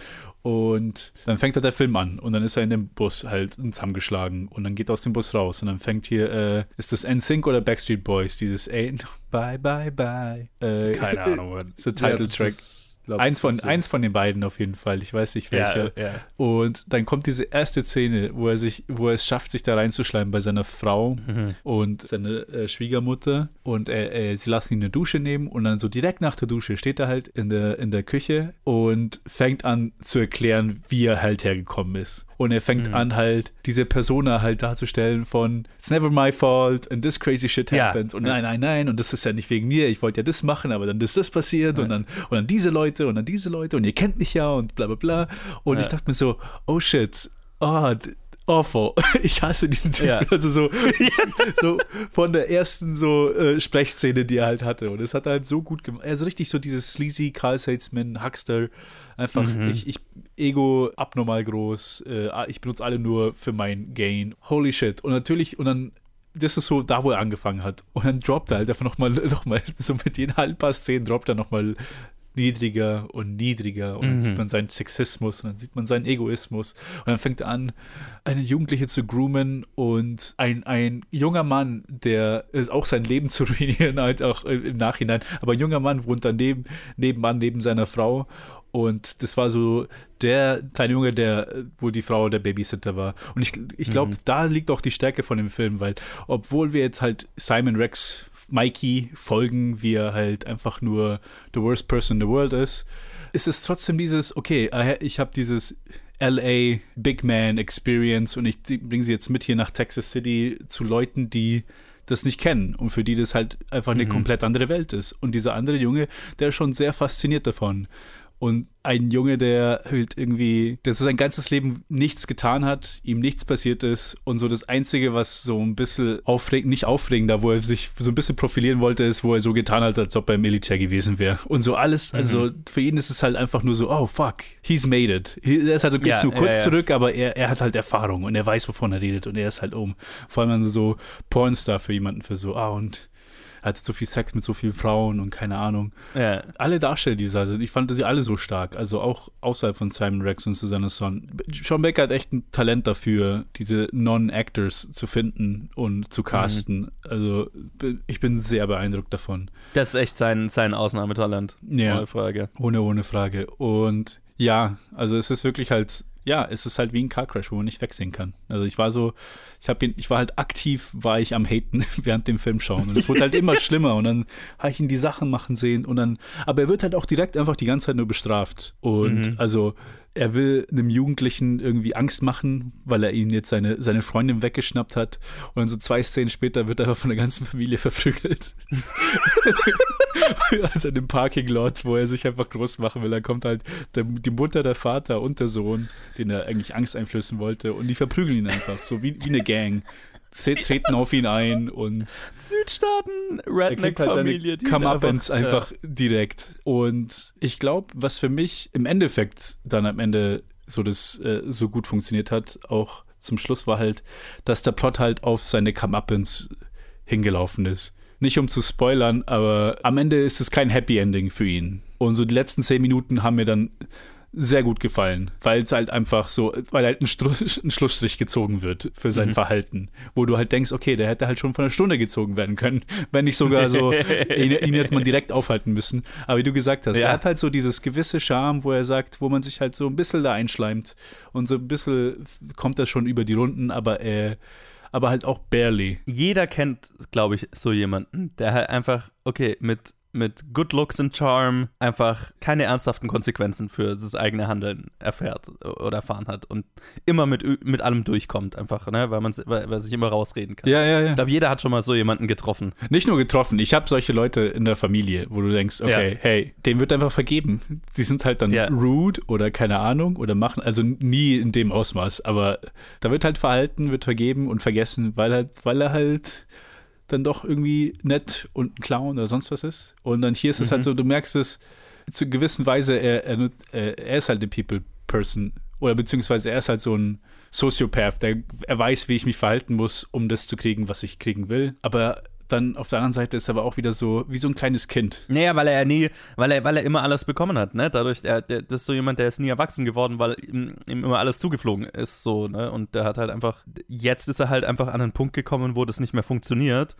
Und dann fängt halt der Film an und dann ist er in dem Bus halt zusammengeschlagen und dann geht er aus dem Bus raus und dann fängt hier, äh, ist das NSYNC oder Backstreet Boys, dieses Ain't Bye Bye Bye. Äh, Keine Ahnung, der Title Track. ist, glaub, eins, von, so. eins von den beiden auf jeden Fall. Ich weiß nicht Ja, welcher. ja. Und dann kommt diese erste Szene, wo er sich, wo er es schafft, sich da reinzuschleimen bei seiner Frau Mhm. und seiner äh, Schwiegermutter. Und er, er, sie lassen ihn eine Dusche nehmen und dann so direkt nach der Dusche steht er halt in der, in der Küche und fängt an zu erklären, wie er halt hergekommen ist. Und er fängt Mhm. an halt diese Persona halt darzustellen von It's never my fault and this crazy shit Ja. happens. Und nein, nein, nein, und das ist ja nicht wegen mir, ich wollte ja das machen, aber dann ist das passiert und dann und dann diese Leute und dann diese Leute und ihr kennt mich ja und bla bla bla. Und Ja. ich dachte mir so, oh shit, oh, awful. Ich hasse diesen Typen. Ja. Also so, so von der ersten so äh, Sprechszene, die er halt hatte. Und es hat er halt so gut gemacht. Also richtig so dieses sleazy Carl Satesman, Huckster. Einfach, Mhm. ich, ich, Ego abnormal groß. Äh, ich benutze alle nur für mein Gain. Holy shit. Und natürlich, und dann das ist so da, wo er angefangen hat. Und dann droppt er halt einfach nochmal, noch mal, so mit jeden halben paar Szenen droppt er nochmal niedriger und niedriger und dann Mhm. sieht man seinen Sexismus und dann sieht man seinen Egoismus und dann fängt er an, eine Jugendliche zu groomen und ein, ein junger Mann, der ist auch sein Leben zu ruinieren, halt auch im Nachhinein, aber ein junger Mann wohnt daneben, nebenan, neben seiner Frau und das war so der kleine Junge, der, wo die Frau der Babysitter war. Und ich, ich glaube, Mhm. da liegt auch die Stärke von dem Film, weil obwohl wir jetzt halt Simon Rex Mikey folgen, wie er halt einfach nur the worst person in the world ist, ist es trotzdem dieses, okay, äh, ich habe dieses LA Big Man Experience und ich bringe sie jetzt mit hier nach Texas City zu Leuten, die das nicht kennen und für die das halt einfach eine Mhm. komplett andere Welt ist. Und dieser andere Junge, der ist schon sehr fasziniert davon. Und ein Junge, der halt irgendwie, der so sein ganzes Leben nichts getan hat, ihm nichts passiert ist und so das Einzige, was so ein bisschen aufregend, nicht aufregender, wo er sich so ein bisschen profilieren wollte, ist, wo er so getan hat, als ob er im Militär gewesen wäre. Und so alles, also für ihn ist es halt einfach nur so, oh fuck, he's made it. Er ist halt jetzt Ja, nur kurz ja, ja. zurück, aber er, er hat halt Erfahrung und er weiß, wovon er redet und er ist halt um. Vor allem dann so Pornstar für jemanden für so, ah und er hat so viel Sex mit so vielen Frauen und keine Ahnung Ja. alle Darsteller, die da sind, ich fand sie alle so stark. Also auch außerhalb von Simon Rex und Susanna Son. Sean Baker hat echt ein Talent dafür, diese Non-Actors zu finden und zu casten. Also be- ich bin sehr beeindruckt davon. Das ist echt sein, sein Ausnahmetalent. Ja. Ohne Frage. Ohne, ohne Frage. Und ja, also es ist wirklich halt, ja, es ist halt wie ein Car Crash, wo man nicht wegsehen kann. Also ich war so, ich habe ihn, ich war halt aktiv, war ich am Haten während dem Film schauen. Und es wurde halt immer schlimmer und dann habe ich ihn die Sachen machen sehen und dann, aber er wird halt auch direkt einfach die ganze Zeit nur bestraft. Und Mhm. also er will einem Jugendlichen irgendwie Angst machen, weil er ihn jetzt seine, seine Freundin weggeschnappt hat. Und dann so zwei Szenen später wird er von der ganzen Familie verprügelt. also in dem Parking-Lot, wo er sich einfach groß machen will. Da kommt halt der, die Mutter, der Vater und der Sohn, den er eigentlich Angst einflößen wollte. Und die verprügeln ihn einfach, so wie, wie eine Gang. Treten auf ihn ein und Südstaaten, Redneck-Familie. Halt Comeuppance einfach, einfach direkt. Und ich glaube, was für mich im Endeffekt dann am Ende so das äh, so gut funktioniert hat, auch zum Schluss war halt, dass der Plot halt auf seine Comeuppance hingelaufen ist. Nicht um zu spoilern, aber am Ende ist es kein Happy Ending für ihn. Und so die letzten zehn Minuten haben mir dann sehr gut gefallen, weil es halt einfach so, weil halt ein, ein, Schlussstrich gezogen wird für sein mhm. Verhalten, wo du halt denkst, okay, der hätte halt schon von einer Stunde gezogen werden können, wenn nicht sogar so, ihn, ihn hätte man direkt aufhalten müssen. Aber wie du gesagt hast, ja. er hat halt so dieses gewisse Charme, wo er sagt, wo man sich halt so ein bisschen da einschleimt und so ein bisschen kommt er schon über die Runden, aber er aber halt auch barely. Jeder kennt, glaube ich, so jemanden, der halt einfach, okay, mit mit Good Looks and Charm einfach keine ernsthaften Konsequenzen für das eigene Handeln erfährt oder erfahren hat und immer mit, mit allem durchkommt, einfach, ne? weil man weil, weil sich immer rausreden kann. Ja, ja, ja. Ich glaube, jeder hat schon mal so jemanden getroffen. Nicht nur getroffen, ich habe solche Leute in der Familie, wo du denkst, okay, ja. hey, dem wird einfach vergeben. Die sind halt dann ja. rude oder keine Ahnung oder machen, also nie in dem Ausmaß, aber da wird halt verhalten, wird vergeben und vergessen, weil, halt, weil er halt dann doch irgendwie nett und ein Clown oder sonst was ist. Und dann hier ist es halt mhm. halt so, du merkst es zu gewissen Weise, er, er, er ist halt eine People-Person oder beziehungsweise er ist halt so ein Soziopath, der er weiß, wie ich mich verhalten muss, um das zu kriegen, was ich kriegen will. Aber dann auf der anderen Seite ist er aber auch wieder so wie so ein kleines Kind. Naja, weil er ja nie, weil er, weil er immer alles bekommen hat, ne? Dadurch, er, der, das ist so jemand, der ist nie erwachsen geworden, weil ihm, ihm, immer alles zugeflogen ist, so, ne? Und der hat halt einfach, jetzt ist er halt einfach an einen Punkt gekommen, wo das nicht mehr funktioniert.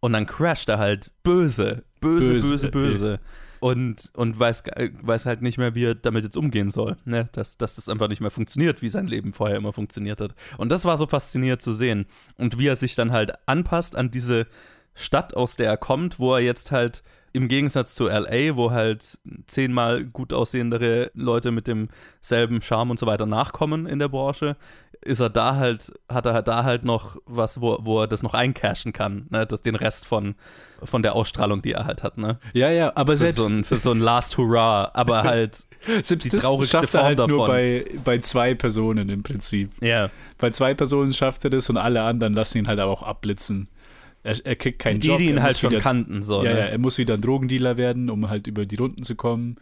Und dann crasht er halt böse, böse, böse, böse. böse. Und, und weiß, weiß halt nicht mehr, wie er damit jetzt umgehen soll. Ne? Dass, dass das einfach nicht mehr funktioniert, wie sein Leben vorher immer funktioniert hat. Und das war so faszinierend zu sehen. Und wie er sich dann halt anpasst an diese Stadt, aus der er kommt, wo er jetzt halt im Gegensatz zu LA, wo halt zehnmal gut aussehendere Leute mit demselben Charme und so weiter nachkommen in der Branche, ist er da halt, hat er da halt noch was, wo, wo er das noch eincashen kann, ne? Das, den Rest von, von der Ausstrahlung, die er halt hat, ne? Ja, ja, aber für selbst. So ein, für so ein Last Hurrah, aber halt. selbst das schafft er halt davon. nur bei, bei zwei Personen im Prinzip. Ja. Yeah. Bei zwei Personen schafft er das und alle anderen lassen ihn halt auch abblitzen. Er, er kriegt keinen die, Job. Die ihn halt wieder, schon kannten, so. Ja, ne? ja, er muss wieder ein Drogendealer werden, um halt über die Runden zu kommen.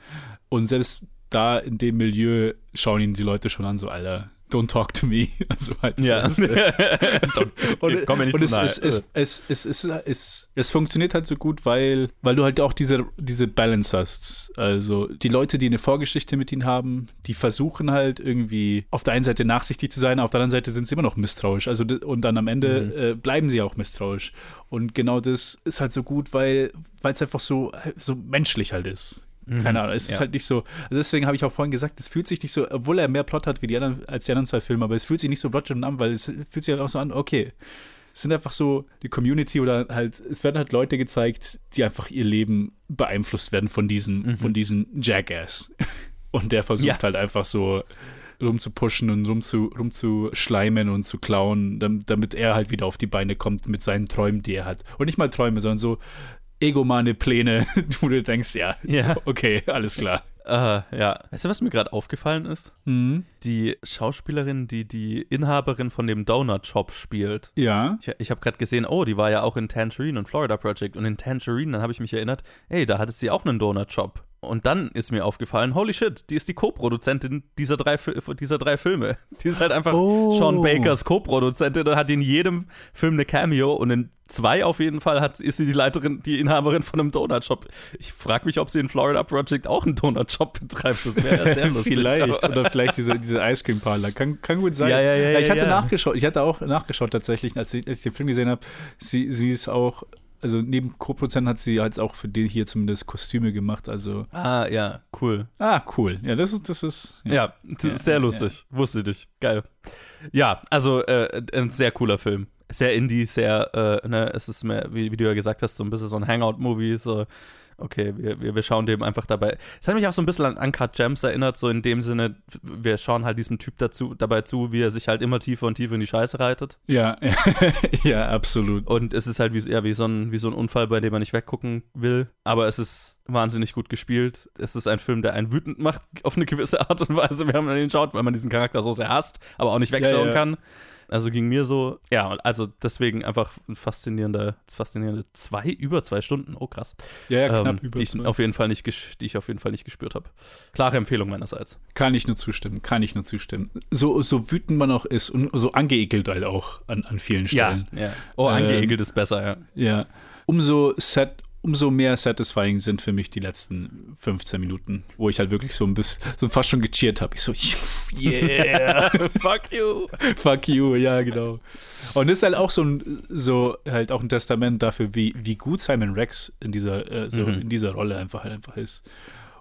Und selbst da in dem Milieu schauen ihn die Leute schon an, so, Alter, don't talk to me. Also halt. Ja. und, komm mir nicht und zu es, es, es, es, es, es, es funktioniert halt so gut, weil, weil du halt auch diese, diese Balance hast. Also die Leute, die eine Vorgeschichte mit ihnen haben, die versuchen halt irgendwie auf der einen Seite nachsichtig zu sein, auf der anderen Seite sind sie immer noch misstrauisch. Also und dann am Ende mhm. äh, bleiben sie auch misstrauisch. Und genau das ist halt so gut, weil es einfach so, so menschlich halt ist. Mhm. Keine Ahnung, es ist halt nicht so. Also deswegen habe ich auch vorhin gesagt, es fühlt sich nicht so, obwohl er mehr Plot hat wie die anderen, als die anderen zwei Filme, aber es fühlt sich nicht so blotschend an, weil es fühlt sich halt auch so an, okay, es sind einfach so die Community oder halt, es werden halt Leute gezeigt, die einfach ihr Leben beeinflusst werden von diesem, mhm. von diesem Jackass. Und der versucht ja. halt einfach so rumzupushen und rumzu, rumzuschleimen und zu klauen, damit er halt wieder auf die Beine kommt mit seinen Träumen, die er hat. Und nicht mal Träume, sondern so egomane Pläne, wo du denkst, ja, ja. okay, alles klar. Uh, ja. Weißt du, was mir gerade aufgefallen ist? Mhm. Die Schauspielerin, die die Inhaberin von dem Donut Shop spielt. Ja. Ich, ich habe gerade gesehen, oh, die war ja auch in Tangerine und Florida Project. Und in Tangerine, dann habe ich mich erinnert, ey, da hatte sie auch einen Donut Shop. Und dann ist mir aufgefallen, holy shit, die ist die Co-Produzentin dieser drei, dieser drei Filme. Die ist halt einfach oh. Sean Bakers Co-Produzentin und hat in jedem Film eine Cameo und in zwei auf jeden Fall hat, ist sie die Leiterin, die Inhaberin von einem Donut-Shop. Ich frage mich, ob sie in Florida Project auch einen Donut-Shop betreibt. Das wäre sehr lustig. vielleicht. Oder vielleicht diese, diese Ice Cream Parlor. Kann, kann gut sein. Ja, ja, ja, ich hatte ja. nachgeschaut, ich hatte auch nachgeschaut tatsächlich, als ich, als ich den Film gesehen habe. Sie, sie ist auch also neben Co-Produzenten hat sie halt auch für den hier zumindest Kostüme gemacht. Also ah ja, cool. Ah cool. Ja, das ist das ist ja, ja das ist sehr lustig. Ja. Wusste ich. Geil. Ja, also äh, ein sehr cooler Film. Sehr indie, sehr, äh, ne, es ist mehr, wie, wie, du ja gesagt hast, so ein bisschen so ein Hangout-Movie, so okay, wir, wir, wir schauen dem einfach dabei. Es hat mich auch so ein bisschen an Uncut Gems erinnert, so in dem Sinne, wir schauen halt diesem Typ dazu, dabei zu, wie er sich halt immer tiefer und tiefer in die Scheiße reitet. Ja, ja, absolut. Und es ist halt wie, eher wie so, ein, wie so ein Unfall, bei dem man nicht weggucken will. Aber es ist wahnsinnig gut gespielt. Es ist ein Film, der einen wütend macht, auf eine gewisse Art und Weise. Wir haben ihn geschaut, weil man diesen Charakter so sehr hasst, aber auch nicht wegschauen ja, ja. kann. Also ging mir so, ja, also deswegen einfach ein faszinierender, faszinierende zwei, über zwei Stunden, oh krass. Ja, ja knapp ähm, über die ich auf jeden Fall nicht, die ich auf jeden Fall nicht gespürt habe. Klare Empfehlung meinerseits. Kann ich nur zustimmen, kann ich nur zustimmen. So, so wütend man auch ist und so angeekelt halt auch an, an vielen Stellen. Ja, ja. Oh, angeekelt ähm, ist besser, ja. Ja. Umso set umso mehr satisfying sind für mich die letzten 15 Minuten, wo ich halt wirklich so ein bisschen, so fast schon gecheert habe. Ich so, yeah, fuck you. fuck you, ja, genau. Und das ist halt auch so ein, so halt auch ein Testament dafür, wie, wie gut Simon Rex in dieser, äh, so mhm. in dieser Rolle einfach halt einfach ist.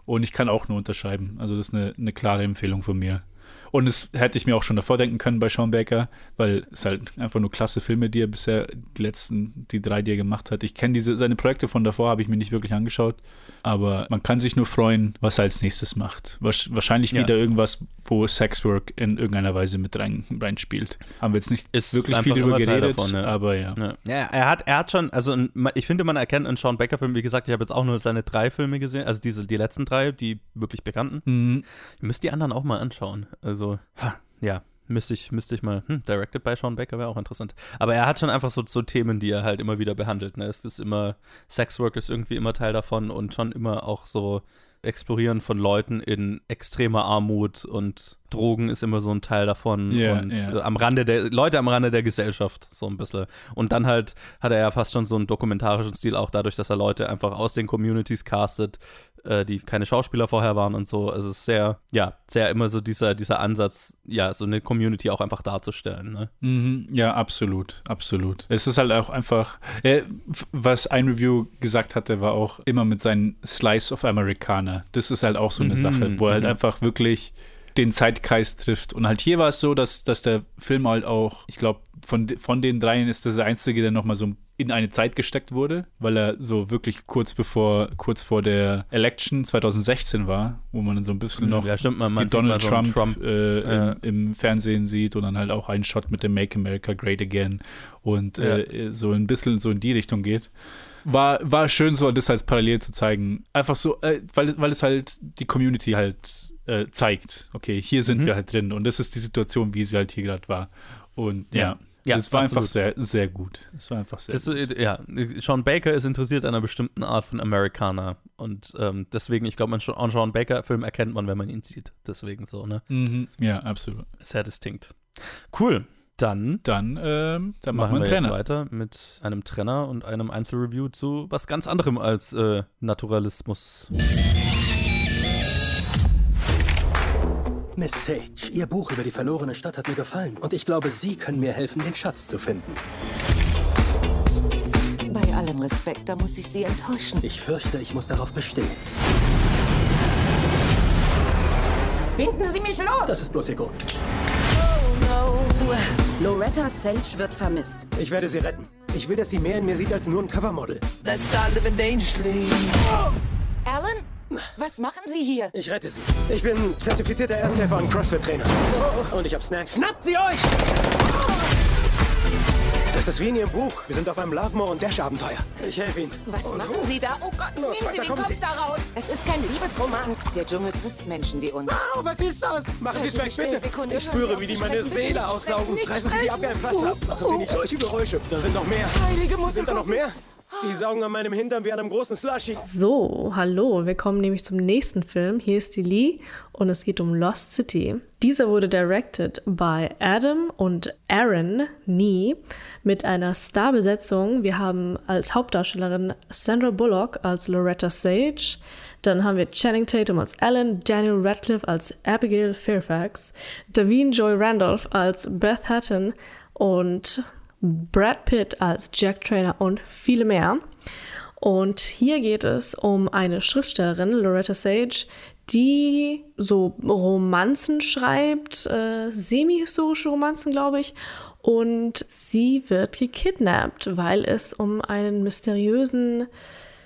Und ich kann auch nur unterschreiben. Also das ist eine, eine klare Empfehlung von mir. Und das hätte ich mir auch schon davor denken können bei Sean Baker, weil es halt einfach nur klasse Filme, die er bisher, die letzten, die drei, die er gemacht hat. Ich kenne diese, seine Projekte von davor, habe ich mir nicht wirklich angeschaut. Aber man kann sich nur freuen, was er als nächstes macht. Wahrscheinlich ja. wieder irgendwas, wo Sexwork in irgendeiner Weise mit rein, reinspielt. Haben wir jetzt nicht ist wirklich viel darüber geredet, davon, ja. aber ja. ja. ja. er hat, er hat schon, also ich finde, man erkennt in Sean Baker-Filmen, wie gesagt, ich habe jetzt auch nur seine drei Filme gesehen, also diese, die letzten drei, die wirklich bekannten. Mhm. Ihr müsst die anderen auch mal anschauen. Also, ja, Müsste ich, müsste ich mal, hm, directed by Sean Baker wäre auch interessant. Aber er hat schon einfach so, so Themen, die er halt immer wieder behandelt. Ne? Es ist immer, Sexwork ist irgendwie immer Teil davon und schon immer auch so Explorieren von Leuten in extremer Armut und Drogen ist immer so ein Teil davon yeah, und yeah. am Rande der Leute am Rande der Gesellschaft so ein bisschen und dann halt hat er ja fast schon so einen dokumentarischen Stil auch dadurch, dass er Leute einfach aus den Communities castet, äh, die keine Schauspieler vorher waren und so. Es ist sehr ja sehr immer so dieser dieser Ansatz, ja so eine Community auch einfach darzustellen. Ne? Mhm, ja absolut, absolut. Es ist halt auch einfach, äh, was ein Review gesagt hatte, war auch immer mit seinen Slice of Americana. Das ist halt auch so eine mhm, Sache, wo er halt einfach wirklich den Zeitkreis trifft. Und halt hier war es so, dass, dass der Film halt auch, ich glaube, von, von den dreien ist das der einzige, der nochmal so in eine Zeit gesteckt wurde, weil er so wirklich kurz bevor, kurz vor der Election 2016 war, wo man dann so ein bisschen hm, noch ja, stimmt, man, man Donald so Trump, Trump äh, ja. im, im, Fernsehen sieht und dann halt auch einen Shot mit dem Make America Great Again und ja. äh, so ein bisschen so in die Richtung geht war, war schön so, das als parallel zu zeigen. Einfach so, äh, weil, weil es halt die Community halt äh, zeigt. Okay, hier sind mhm. wir halt drin und das ist die Situation, wie sie halt hier gerade war. Und ja. Ja. Es war absolut. einfach sehr, sehr gut. Es war einfach sehr das, gut. Ja, Sean Baker ist interessiert an einer bestimmten Art von Amerikaner. Und ähm, deswegen, ich glaube, an Sean Baker-Film erkennt man, wenn man ihn sieht. Deswegen so, ne? Mhm. Ja, absolut. Sehr distinkt. Cool. Dann, dann, ähm, dann machen, wir, wir jetzt weiter mit einem Trenner und einem Einzelreview zu was ganz anderem als äh, Naturalismus. Miss Sage, Ihr Buch über die verlorene Stadt hat mir gefallen und ich glaube, Sie können mir helfen, den Schatz zu finden. Bei allem Respekt, da muss ich Sie enttäuschen. Ich fürchte, ich muss darauf bestehen. Binden Sie mich los! Das ist bloß Ihr Gut. Loretta Sage wird vermisst. Ich werde sie retten. Ich will, dass sie mehr in mir sieht als nur ein Covermodel. Let's start living dangerously. Alan? Was machen Sie hier? Ich rette Sie. Ich bin zertifizierter Ersthelfer und CrossFit-Trainer. Und ich habe Snacks. Schnappt sie euch! Das ist wie in Ihrem Buch. Wir sind auf einem Lovemore- und Dash-Abenteuer. Ich helfe Ihnen. Was und machen Sie da? Oh Gott, nehmen Sie den Kopf Sie. da raus. Es ist kein Liebesroman. Der Dschungel frisst Menschen wie uns. Wow, was ist das? Machen Sie es weg, bitte. Sekunde. Ich spüre, wie die meine Seele aussaugen. Reißen Sie die ab wie ein Pflaster. Machen Sie nicht solche Geräusche. Da sind noch mehr. Heilige Mutter Sind da noch mehr? Die saugen an meinem Hintern wie an einem großen Slushy. So, hallo, wir kommen nämlich zum nächsten Film. Hier ist die Lee und es geht um Lost City. Dieser wurde directed by Adam und Aaron Nee mit einer Starbesetzung. Wir haben als Hauptdarstellerin Sandra Bullock als Loretta Sage. Dann haben wir Channing Tatum als Ellen, Daniel Radcliffe als Abigail Fairfax, Davine Joy Randolph als Beth Hatton und Brad Pitt als Jack Trainer und viele mehr. Und hier geht es um eine Schriftstellerin, Loretta Sage, die so Romanzen schreibt, äh, semi-historische Romanzen, glaube ich. Und sie wird gekidnappt, weil es um einen mysteriösen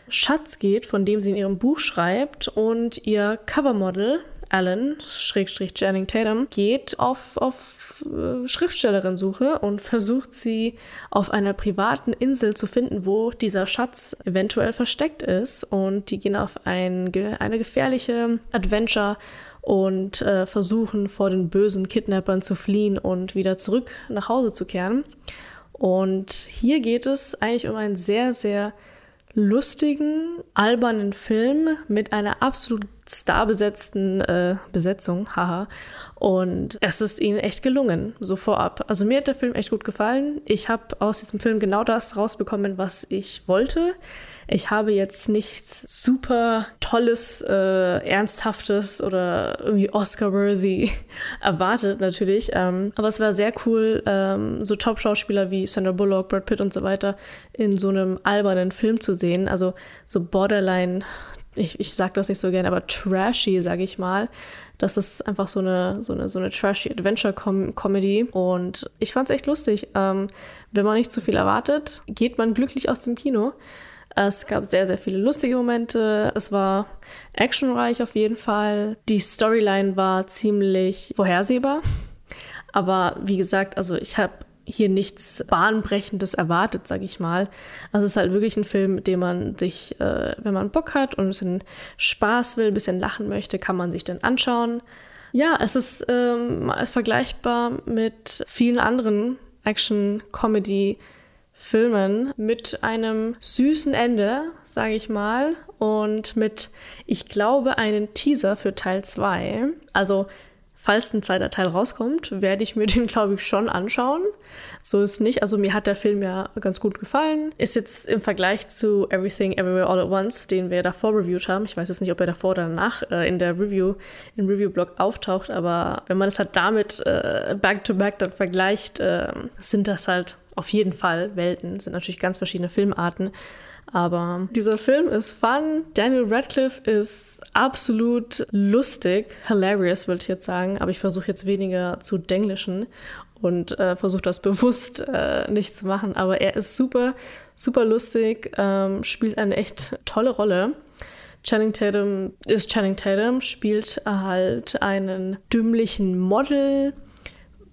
Schatz geht, von dem sie in ihrem Buch schreibt und ihr Covermodel Alan, Schrägstrich Channing Tatum, geht auf, auf äh, Schriftstellerin-Suche und versucht sie auf einer privaten Insel zu finden, wo dieser Schatz eventuell versteckt ist. Und die gehen auf ein, eine gefährliche Adventure und äh, versuchen vor den bösen Kidnappern zu fliehen und wieder zurück nach Hause zu kehren. Und hier geht es eigentlich um einen sehr, sehr lustigen, albernen Film mit einer absolut starbesetzten äh, Besetzung, haha. Und es ist ihnen echt gelungen, so vorab. Also mir hat der Film echt gut gefallen. Ich habe aus diesem Film genau das rausbekommen, was ich wollte. Ich habe jetzt nichts super tolles, äh, ernsthaftes oder irgendwie Oscar-worthy erwartet, natürlich. Ähm, aber es war sehr cool, ähm, so Top-Schauspieler wie Sandra Bullock, Brad Pitt und so weiter in so einem albernen Film zu sehen. Also so borderline ich, ich sage das nicht so gerne, aber trashy, sage ich mal. Das ist einfach so eine, so eine, so eine trashy Adventure-Comedy. Und ich fand es echt lustig. Ähm, wenn man nicht zu viel erwartet, geht man glücklich aus dem Kino. Es gab sehr, sehr viele lustige Momente. Es war actionreich auf jeden Fall. Die Storyline war ziemlich vorhersehbar. Aber wie gesagt, also ich habe hier nichts Bahnbrechendes erwartet, sag ich mal. Also es ist halt wirklich ein Film, mit dem man sich, äh, wenn man Bock hat und ein bisschen Spaß will, ein bisschen lachen möchte, kann man sich dann anschauen. Ja, es ist ähm, vergleichbar mit vielen anderen Action-Comedy-Filmen mit einem süßen Ende, sage ich mal, und mit, ich glaube, einen Teaser für Teil 2. Also falls ein zweiter Teil rauskommt, werde ich mir den, glaube ich, schon anschauen. So ist nicht. Also mir hat der Film ja ganz gut gefallen. Ist jetzt im Vergleich zu Everything Everywhere All at Once, den wir davor reviewed haben. Ich weiß jetzt nicht, ob er davor oder danach äh, in der Review, im Review-Blog auftaucht, aber wenn man es halt damit äh, back to back dann vergleicht, äh, sind das halt auf jeden Fall Welten, sind natürlich ganz verschiedene Filmarten. Aber dieser Film ist fun. Daniel Radcliffe ist absolut lustig, hilarious, würde ich jetzt sagen. Aber ich versuche jetzt weniger zu denglischen und äh, versuche das bewusst äh, nicht zu machen. Aber er ist super, super lustig, ähm, spielt eine echt tolle Rolle. Channing Tatum ist Channing Tatum, spielt halt einen dümmlichen Model,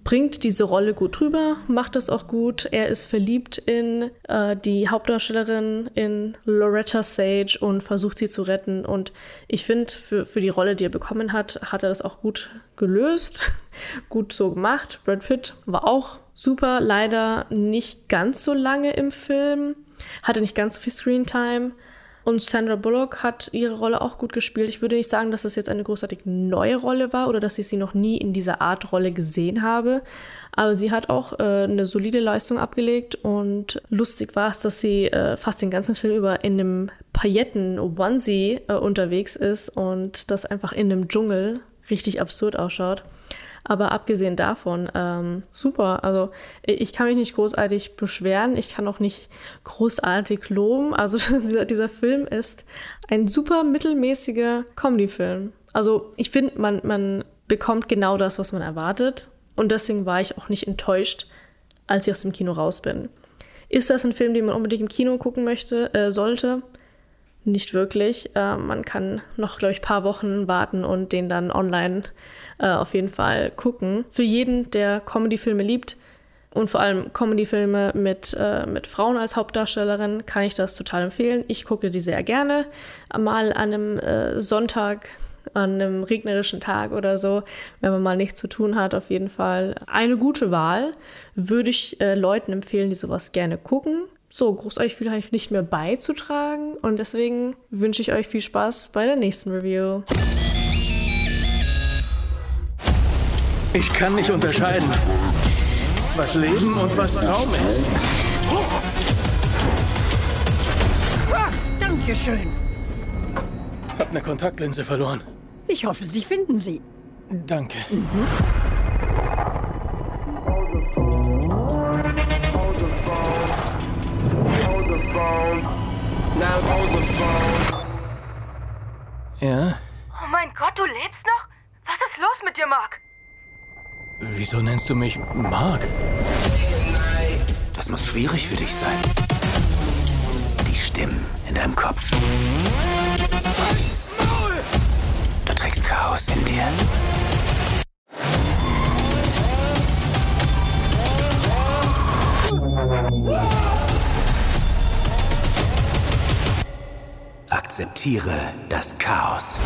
bringt diese Rolle gut rüber, macht das auch gut. Er ist verliebt in äh, die Hauptdarstellerin, in Loretta Sage und versucht sie zu retten. Und ich finde, für, für die Rolle, die er bekommen hat, hat er das auch gut gelöst, gut so gemacht. Brad Pitt war auch super, leider nicht ganz so lange im Film, hatte nicht ganz so viel Screentime. Und Sandra Bullock hat ihre Rolle auch gut gespielt. Ich würde nicht sagen, dass das jetzt eine großartig neue Rolle war oder dass ich sie noch nie in dieser Art Rolle gesehen habe. Aber sie hat auch äh, eine solide Leistung abgelegt und lustig war es, dass sie äh, fast den ganzen Film über in einem Pailletten-Onesie äh, unterwegs ist und das einfach in einem Dschungel richtig absurd ausschaut. Aber abgesehen davon, ähm, super. Also ich kann mich nicht großartig beschweren. Ich kann auch nicht großartig loben. Also dieser, dieser Film ist ein super mittelmäßiger Comedy-Film. Also ich finde, man, man bekommt genau das, was man erwartet. Und deswegen war ich auch nicht enttäuscht, als ich aus dem Kino raus bin. Ist das ein Film, den man unbedingt im Kino gucken möchte, äh, sollte? Nicht wirklich. Äh, man kann noch, glaube ich, ein paar Wochen warten und den dann online äh, auf jeden Fall gucken. Für jeden, der Comedy-Filme liebt und vor allem Comedy-Filme mit, äh, mit Frauen als Hauptdarstellerin, kann ich das total empfehlen. Ich gucke die sehr gerne. Mal an einem äh, Sonntag an einem regnerischen Tag oder so, wenn man mal nichts zu tun hat, auf jeden Fall eine gute Wahl. Würde ich äh, Leuten empfehlen, die sowas gerne gucken. So, großartig viel habe ich nicht mehr beizutragen und deswegen wünsche ich euch viel Spaß bei der nächsten Review. Ich kann nicht unterscheiden, was Leben und was Traum ist. Ah, Dankeschön. Hab eine Kontaktlinse verloren. Ich hoffe, Sie finden sie. Danke. Mhm. Ja? Oh mein Gott, du lebst noch? Was ist los mit dir, Mark? Wieso nennst du mich Mark? Das muss schwierig für dich sein. Die Stimmen in deinem Kopf. Du trägst Chaos in dir. Akzeptiere das Chaos.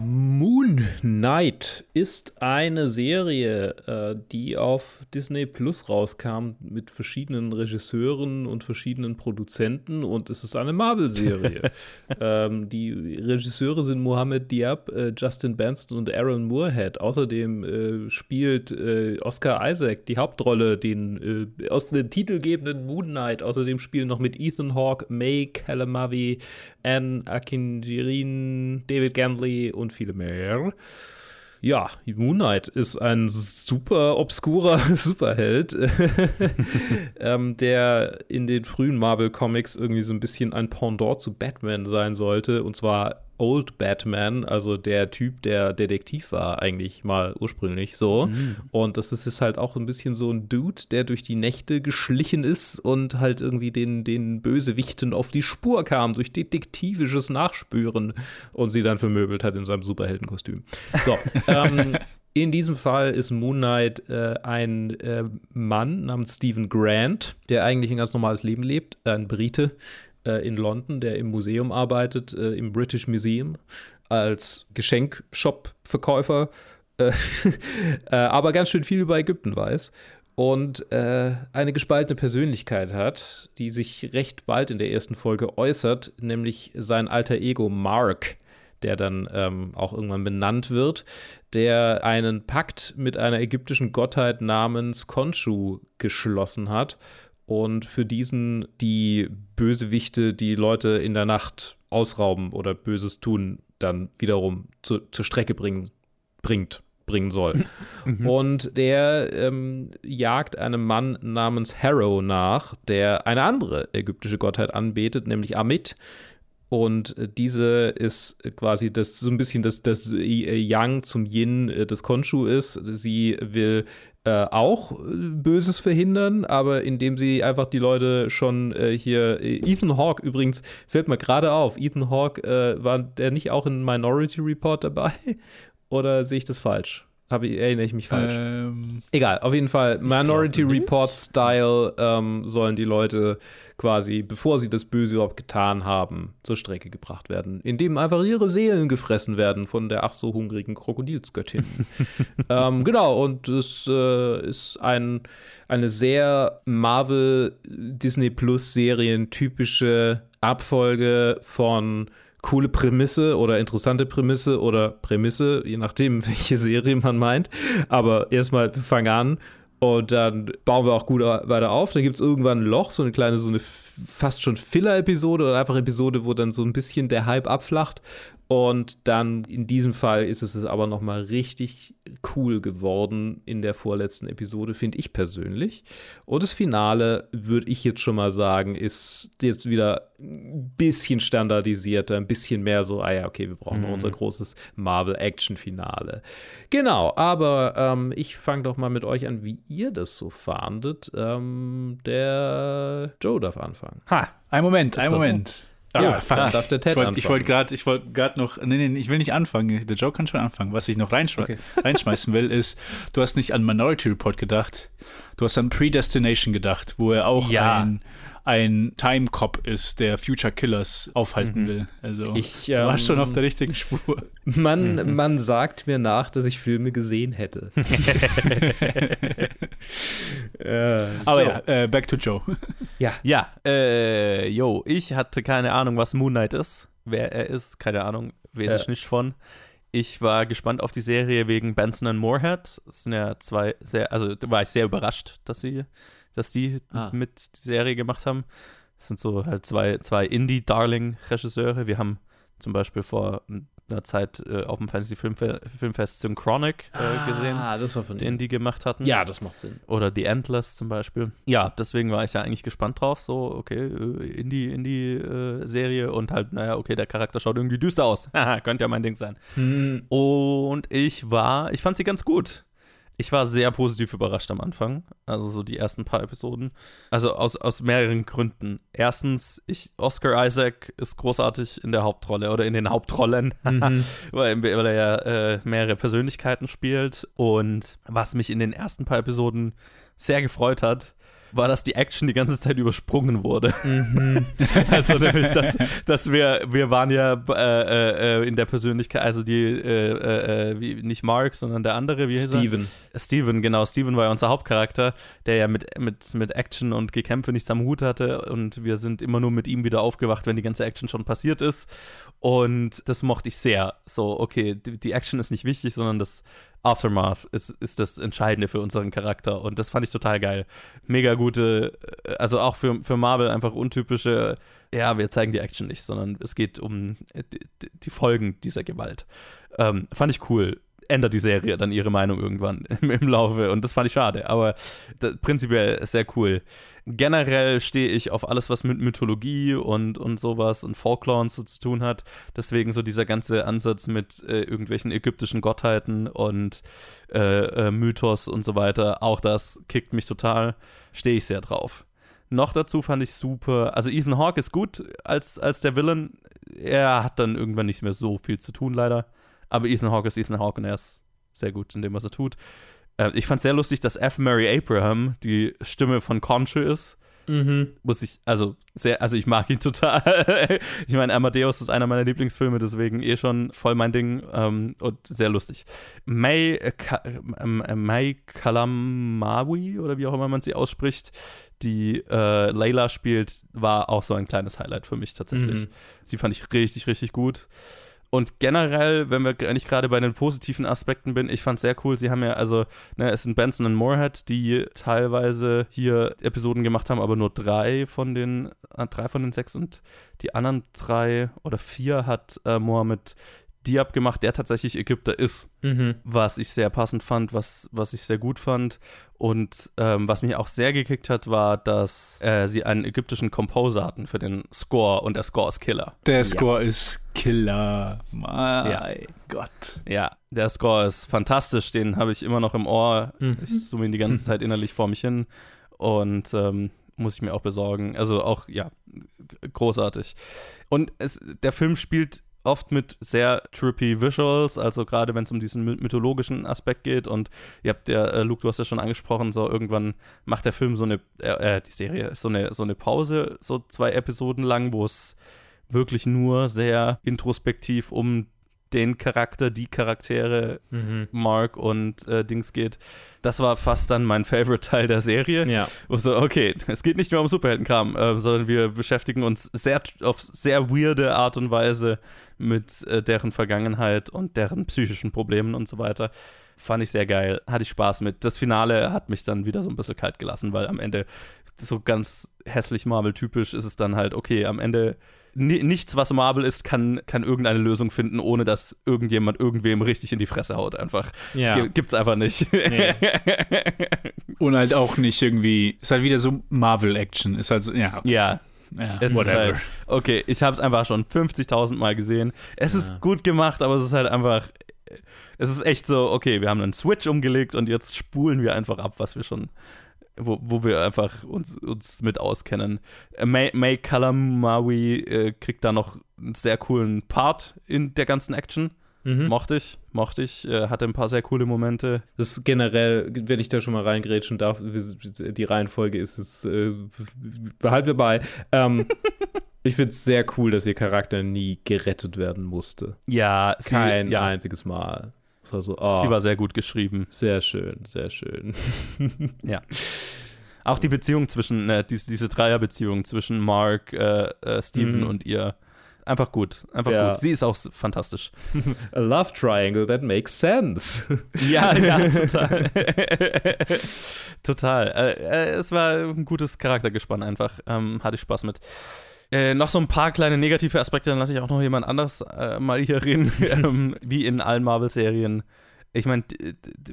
Moon Knight ist eine Serie, äh, die auf Disney Plus rauskam mit verschiedenen Regisseuren und verschiedenen Produzenten und es ist eine Marvel-Serie. ähm, die Regisseure sind Mohamed Diab, äh, Justin Benston und Aaron Moorhead. Außerdem äh, spielt äh, Oscar Isaac die Hauptrolle, den aus dem titelgebenden Moon Knight. Außerdem spielen noch mit Ethan Hawke, May Kalamavi, Anne Akinjirin, David Gambley und viele mehr. Ja, Moon Knight ist ein super obskurer Superheld, ähm, der in den frühen Marvel Comics irgendwie so ein bisschen ein Pendant zu Batman sein sollte. Und zwar Old Batman, also der Typ, der Detektiv war, eigentlich mal ursprünglich so. Mhm. Und das ist halt auch ein bisschen so ein Dude, der durch die Nächte geschlichen ist und halt irgendwie den, den Bösewichten auf die Spur kam, durch detektivisches Nachspüren und sie dann vermöbelt hat in seinem Superheldenkostüm. So, ähm, in diesem Fall ist Moon Knight äh, ein äh, Mann namens Stephen Grant, der eigentlich ein ganz normales Leben lebt, ein Brite äh, in London, der im Museum arbeitet, äh, im British Museum, als Geschenkshop-Verkäufer, äh, äh, aber ganz schön viel über Ägypten weiß und äh, eine gespaltene Persönlichkeit hat, die sich recht bald in der ersten Folge äußert, nämlich sein alter Ego Mark, der dann ähm, auch irgendwann benannt wird, der einen Pakt mit einer ägyptischen Gottheit namens Khonshu geschlossen hat und für diesen die Bösewichte, die Leute in der Nacht ausrauben oder Böses tun, dann wiederum zu, zur Strecke bringen, bringt, bringen soll. Und der ähm, jagt einem Mann namens Harrow nach, der eine andere ägyptische Gottheit anbetet, nämlich Amit. Und diese ist quasi das so ein bisschen das, das Yang zum Yin äh, des Konshu ist. Sie will äh, auch äh, Böses verhindern, aber indem sie einfach die Leute schon äh, hier. äh, Ethan Hawke übrigens fällt mir gerade auf. Ethan Hawke äh, war der nicht auch in Minority Report dabei? Oder sehe ich das falsch? Ich, erinnere ich mich falsch? Ähm, Egal, auf jeden Fall Minority Report Style ähm, sollen die Leute quasi, bevor sie das Böse überhaupt getan haben, zur Strecke gebracht werden, indem einfach ihre Seelen gefressen werden von der ach so hungrigen Krokodilsgöttin. ähm, genau, und es äh, ist ein, eine sehr Marvel Disney Plus Serien typische Abfolge von coole Prämisse oder interessante Prämisse oder Prämisse, je nachdem, welche Serie man meint. Aber erstmal, wir fangen an und dann bauen wir auch gut weiter auf. Dann gibt es irgendwann ein Loch, so eine kleine, so eine fast schon Filler-Episode oder einfach Episode, wo dann so ein bisschen der Hype abflacht. Und dann in diesem Fall ist es aber nochmal richtig cool geworden in der vorletzten Episode, finde ich persönlich. Und das Finale, würde ich jetzt schon mal sagen, ist jetzt wieder ein bisschen standardisierter, ein bisschen mehr so, ah ja, okay, wir brauchen noch Mhm. unser großes Marvel-Action-Finale. Genau, aber ähm, ich fange doch mal mit euch an, wie ihr das so fahndet. Ähm, der Joe darf anfangen. Ha, ein Moment, ein das so? Moment. Ja, fuck. darf der Ted ich wollte anfangen. wollt gerade, ich wollte gerade noch, nee, nee, ich will nicht anfangen. Der Joe kann schon anfangen. Was ich noch reinschme reinschmeißen will, ist, du hast nicht an Minority Report gedacht, du hast an Predestination gedacht, wo er auch Ja. ein, ein Time Cop ist, der Future Killers aufhalten Mhm. will. Also, Ich, du warst schon ähm, auf der richtigen Spur. Man, man sagt mir nach, dass ich Filme gesehen hätte. äh, Aber Joe. ja, äh, back to Joe. Ja. Ja, äh, yo, ich hatte keine Ahnung, was Moon Knight ist. Wer er ist, keine Ahnung, weiß Ja. ich nicht von. Ich war gespannt auf die Serie wegen Benson und Moorhead. Das sind ja zwei sehr, also da war ich sehr überrascht, dass sie, dass die Ah. mit die Serie gemacht haben. Das sind so halt zwei, zwei Indie-Darling-Regisseure. Wir haben zum Beispiel vor einer Zeit äh, auf dem Fantasy Filmfe Filmfest Synchronic äh, Ah, gesehen, das war von den die gemacht hatten. Ja, das macht Sinn. Oder The Endless zum Beispiel. Ja, deswegen war ich ja eigentlich gespannt drauf. So, okay, äh, Indie, Indie-Serie und halt, naja, okay, der Charakter schaut irgendwie düster aus. Haha, könnte ja mein Ding sein. Hm. Und ich war, ich fand sie ganz gut. Ich war sehr positiv überrascht am Anfang, also so die ersten paar Episoden. Also aus, aus mehreren Gründen. Erstens, ich, Oscar Isaac ist großartig in der Hauptrolle oder in den Hauptrollen, Mhm. weil, weil er ja äh, mehrere Persönlichkeiten spielt. Und was mich in den ersten paar Episoden sehr gefreut hat, war, dass die Action die ganze Zeit übersprungen wurde. Mhm. also nämlich, dass, dass wir, wir waren ja äh, äh, in der Persönlichkeit, also die, äh, äh, wie, nicht Mark, sondern der andere, wie hieß er? Steven. Steven, genau. Steven war ja unser Hauptcharakter, der ja mit, mit, mit Action und Gekämpfe nichts am Hut hatte und wir sind immer nur mit ihm wieder aufgewacht, wenn die ganze Action schon passiert ist. Und das mochte ich sehr. So, okay, die, die Action ist nicht wichtig, sondern das Aftermath ist, ist das Entscheidende für unseren Charakter. Und das fand ich total geil. Mega gute, äh, also auch für, für Marvel einfach untypische, ja, wir zeigen die Action nicht, sondern es geht um die, die Folgen dieser Gewalt. Ähm, fand ich cool. Ändert die Serie dann ihre Meinung irgendwann im, im Laufe und das fand ich schade, aber das, prinzipiell sehr cool. Generell stehe ich auf alles, was mit Mythologie und, und sowas und Folklore und so zu tun hat. Deswegen so dieser ganze Ansatz mit äh, irgendwelchen ägyptischen Gottheiten und äh, äh, Mythos und so weiter, auch das kickt mich total. Stehe ich sehr drauf. Noch dazu fand ich super, also Ethan Hawke ist gut als, als der Villain. Er hat dann irgendwann nicht mehr so viel zu tun, leider. Aber Ethan Hawke ist Ethan Hawke und er ist sehr gut in dem, was er tut. Äh, ich fand sehr lustig, dass F. Mary Abraham die Stimme von Concho ist. Mhm. Muss ich, also sehr, also ich mag ihn total. ich meine, Amadeus ist einer meiner Lieblingsfilme, deswegen eh schon voll mein Ding ähm, und sehr lustig. May, äh, Ka ähm, äh, May Kalamawi oder wie auch immer man sie ausspricht, die äh, Layla spielt, war auch so ein kleines Highlight für mich tatsächlich. Mhm. Sie fand ich richtig, richtig gut. Und generell, wenn wir nicht gerade bei den positiven Aspekten bin, ich fand sehr cool, sie haben ja, also, ne, es sind Benson und Moorhead, die teilweise hier Episoden gemacht haben, aber nur drei von den, äh, drei von den sechs. Und die anderen drei oder vier hat äh, Mohammed Diab gemacht, der tatsächlich Ägypter ist. Mhm. Was ich sehr passend fand, was, was ich sehr gut fand. Und ähm, was mich auch sehr gekickt hat, war, dass äh, sie einen ägyptischen Composer hatten für den Score und der Score ist Killer. Der Score ist Killer. Mein Ja. Gott. Ja, der Score ist fantastisch, den habe ich immer noch im Ohr. Mhm. Ich zoome ihn die ganze Zeit innerlich vor mich hin und ähm, muss ich mir auch besorgen. Also auch, ja, großartig. Und es, der Film spielt oft mit sehr trippy Visuals, also gerade wenn es um diesen my- mythologischen Aspekt geht und ihr habt ja, äh, Luke, du hast ja schon angesprochen, so irgendwann macht der Film so eine, äh, äh, die Serie, so eine, so eine Pause, so zwei Episoden lang, wo es wirklich nur sehr introspektiv um den Charakter, die Charaktere, Mhm. Mark und äh, Dings geht. Das war fast dann mein Favorite-Teil der Serie. Ja. Wo so, okay, es geht nicht mehr um Superheldenkram, äh, sondern wir beschäftigen uns sehr auf sehr weirde Art und Weise mit äh, deren Vergangenheit und deren psychischen Problemen und so weiter. Fand ich sehr geil, hatte ich Spaß mit. Das Finale hat mich dann wieder so ein bisschen kalt gelassen, weil am Ende so ganz hässlich Marvel-typisch ist es dann halt, okay, am Ende nichts, was Marvel ist, kann, kann irgendeine Lösung finden, ohne dass irgendjemand irgendwem richtig in die Fresse haut. Einfach. Ja. Gibt's einfach nicht. Nee. Und halt auch nicht irgendwie, ist halt wieder so Marvel-Action. Ist halt so, ja, okay. Ja. Ja, Es whatever. Ist halt, okay, ich habe es einfach schon 50.000 Mal gesehen. Es ist gut gemacht, aber es ist halt einfach. Es ist echt so, okay, wir haben einen Switch umgelegt und jetzt spulen wir einfach ab, was wir schon. Wo, wo wir einfach uns, uns mit auskennen. Äh, May, May Kalamawi äh, kriegt da noch einen sehr coolen Part in der ganzen Action. Mhm. Mochte ich, mochte ich. Äh, hatte ein paar sehr coole Momente. Das ist generell, wenn ich da schon mal reingrätschen darf, die Reihenfolge ist es, äh, behalten wir bei. Ähm, ich finde es sehr cool, dass ihr Charakter nie gerettet werden musste. Ja, sie- Kein ja. einziges Mal. Es war so, oh, Sie war sehr gut geschrieben. Sehr schön, sehr schön. Ja. Auch die Beziehung zwischen, äh, diese, diese Dreierbeziehung zwischen Mark, äh, äh, Steven Mhm. und ihr. Einfach gut. Einfach Ja. gut. Sie ist auch fantastisch. A love triangle that makes sense. Ja, ja, total. total. Äh, äh, es war ein gutes Charaktergespann einfach. Ähm, hatte ich Spaß mit. Äh, noch so ein paar kleine negative Aspekte, dann lasse ich auch noch jemand anderes äh, mal hier reden. ähm, wie in allen Marvel-Serien. Ich meine,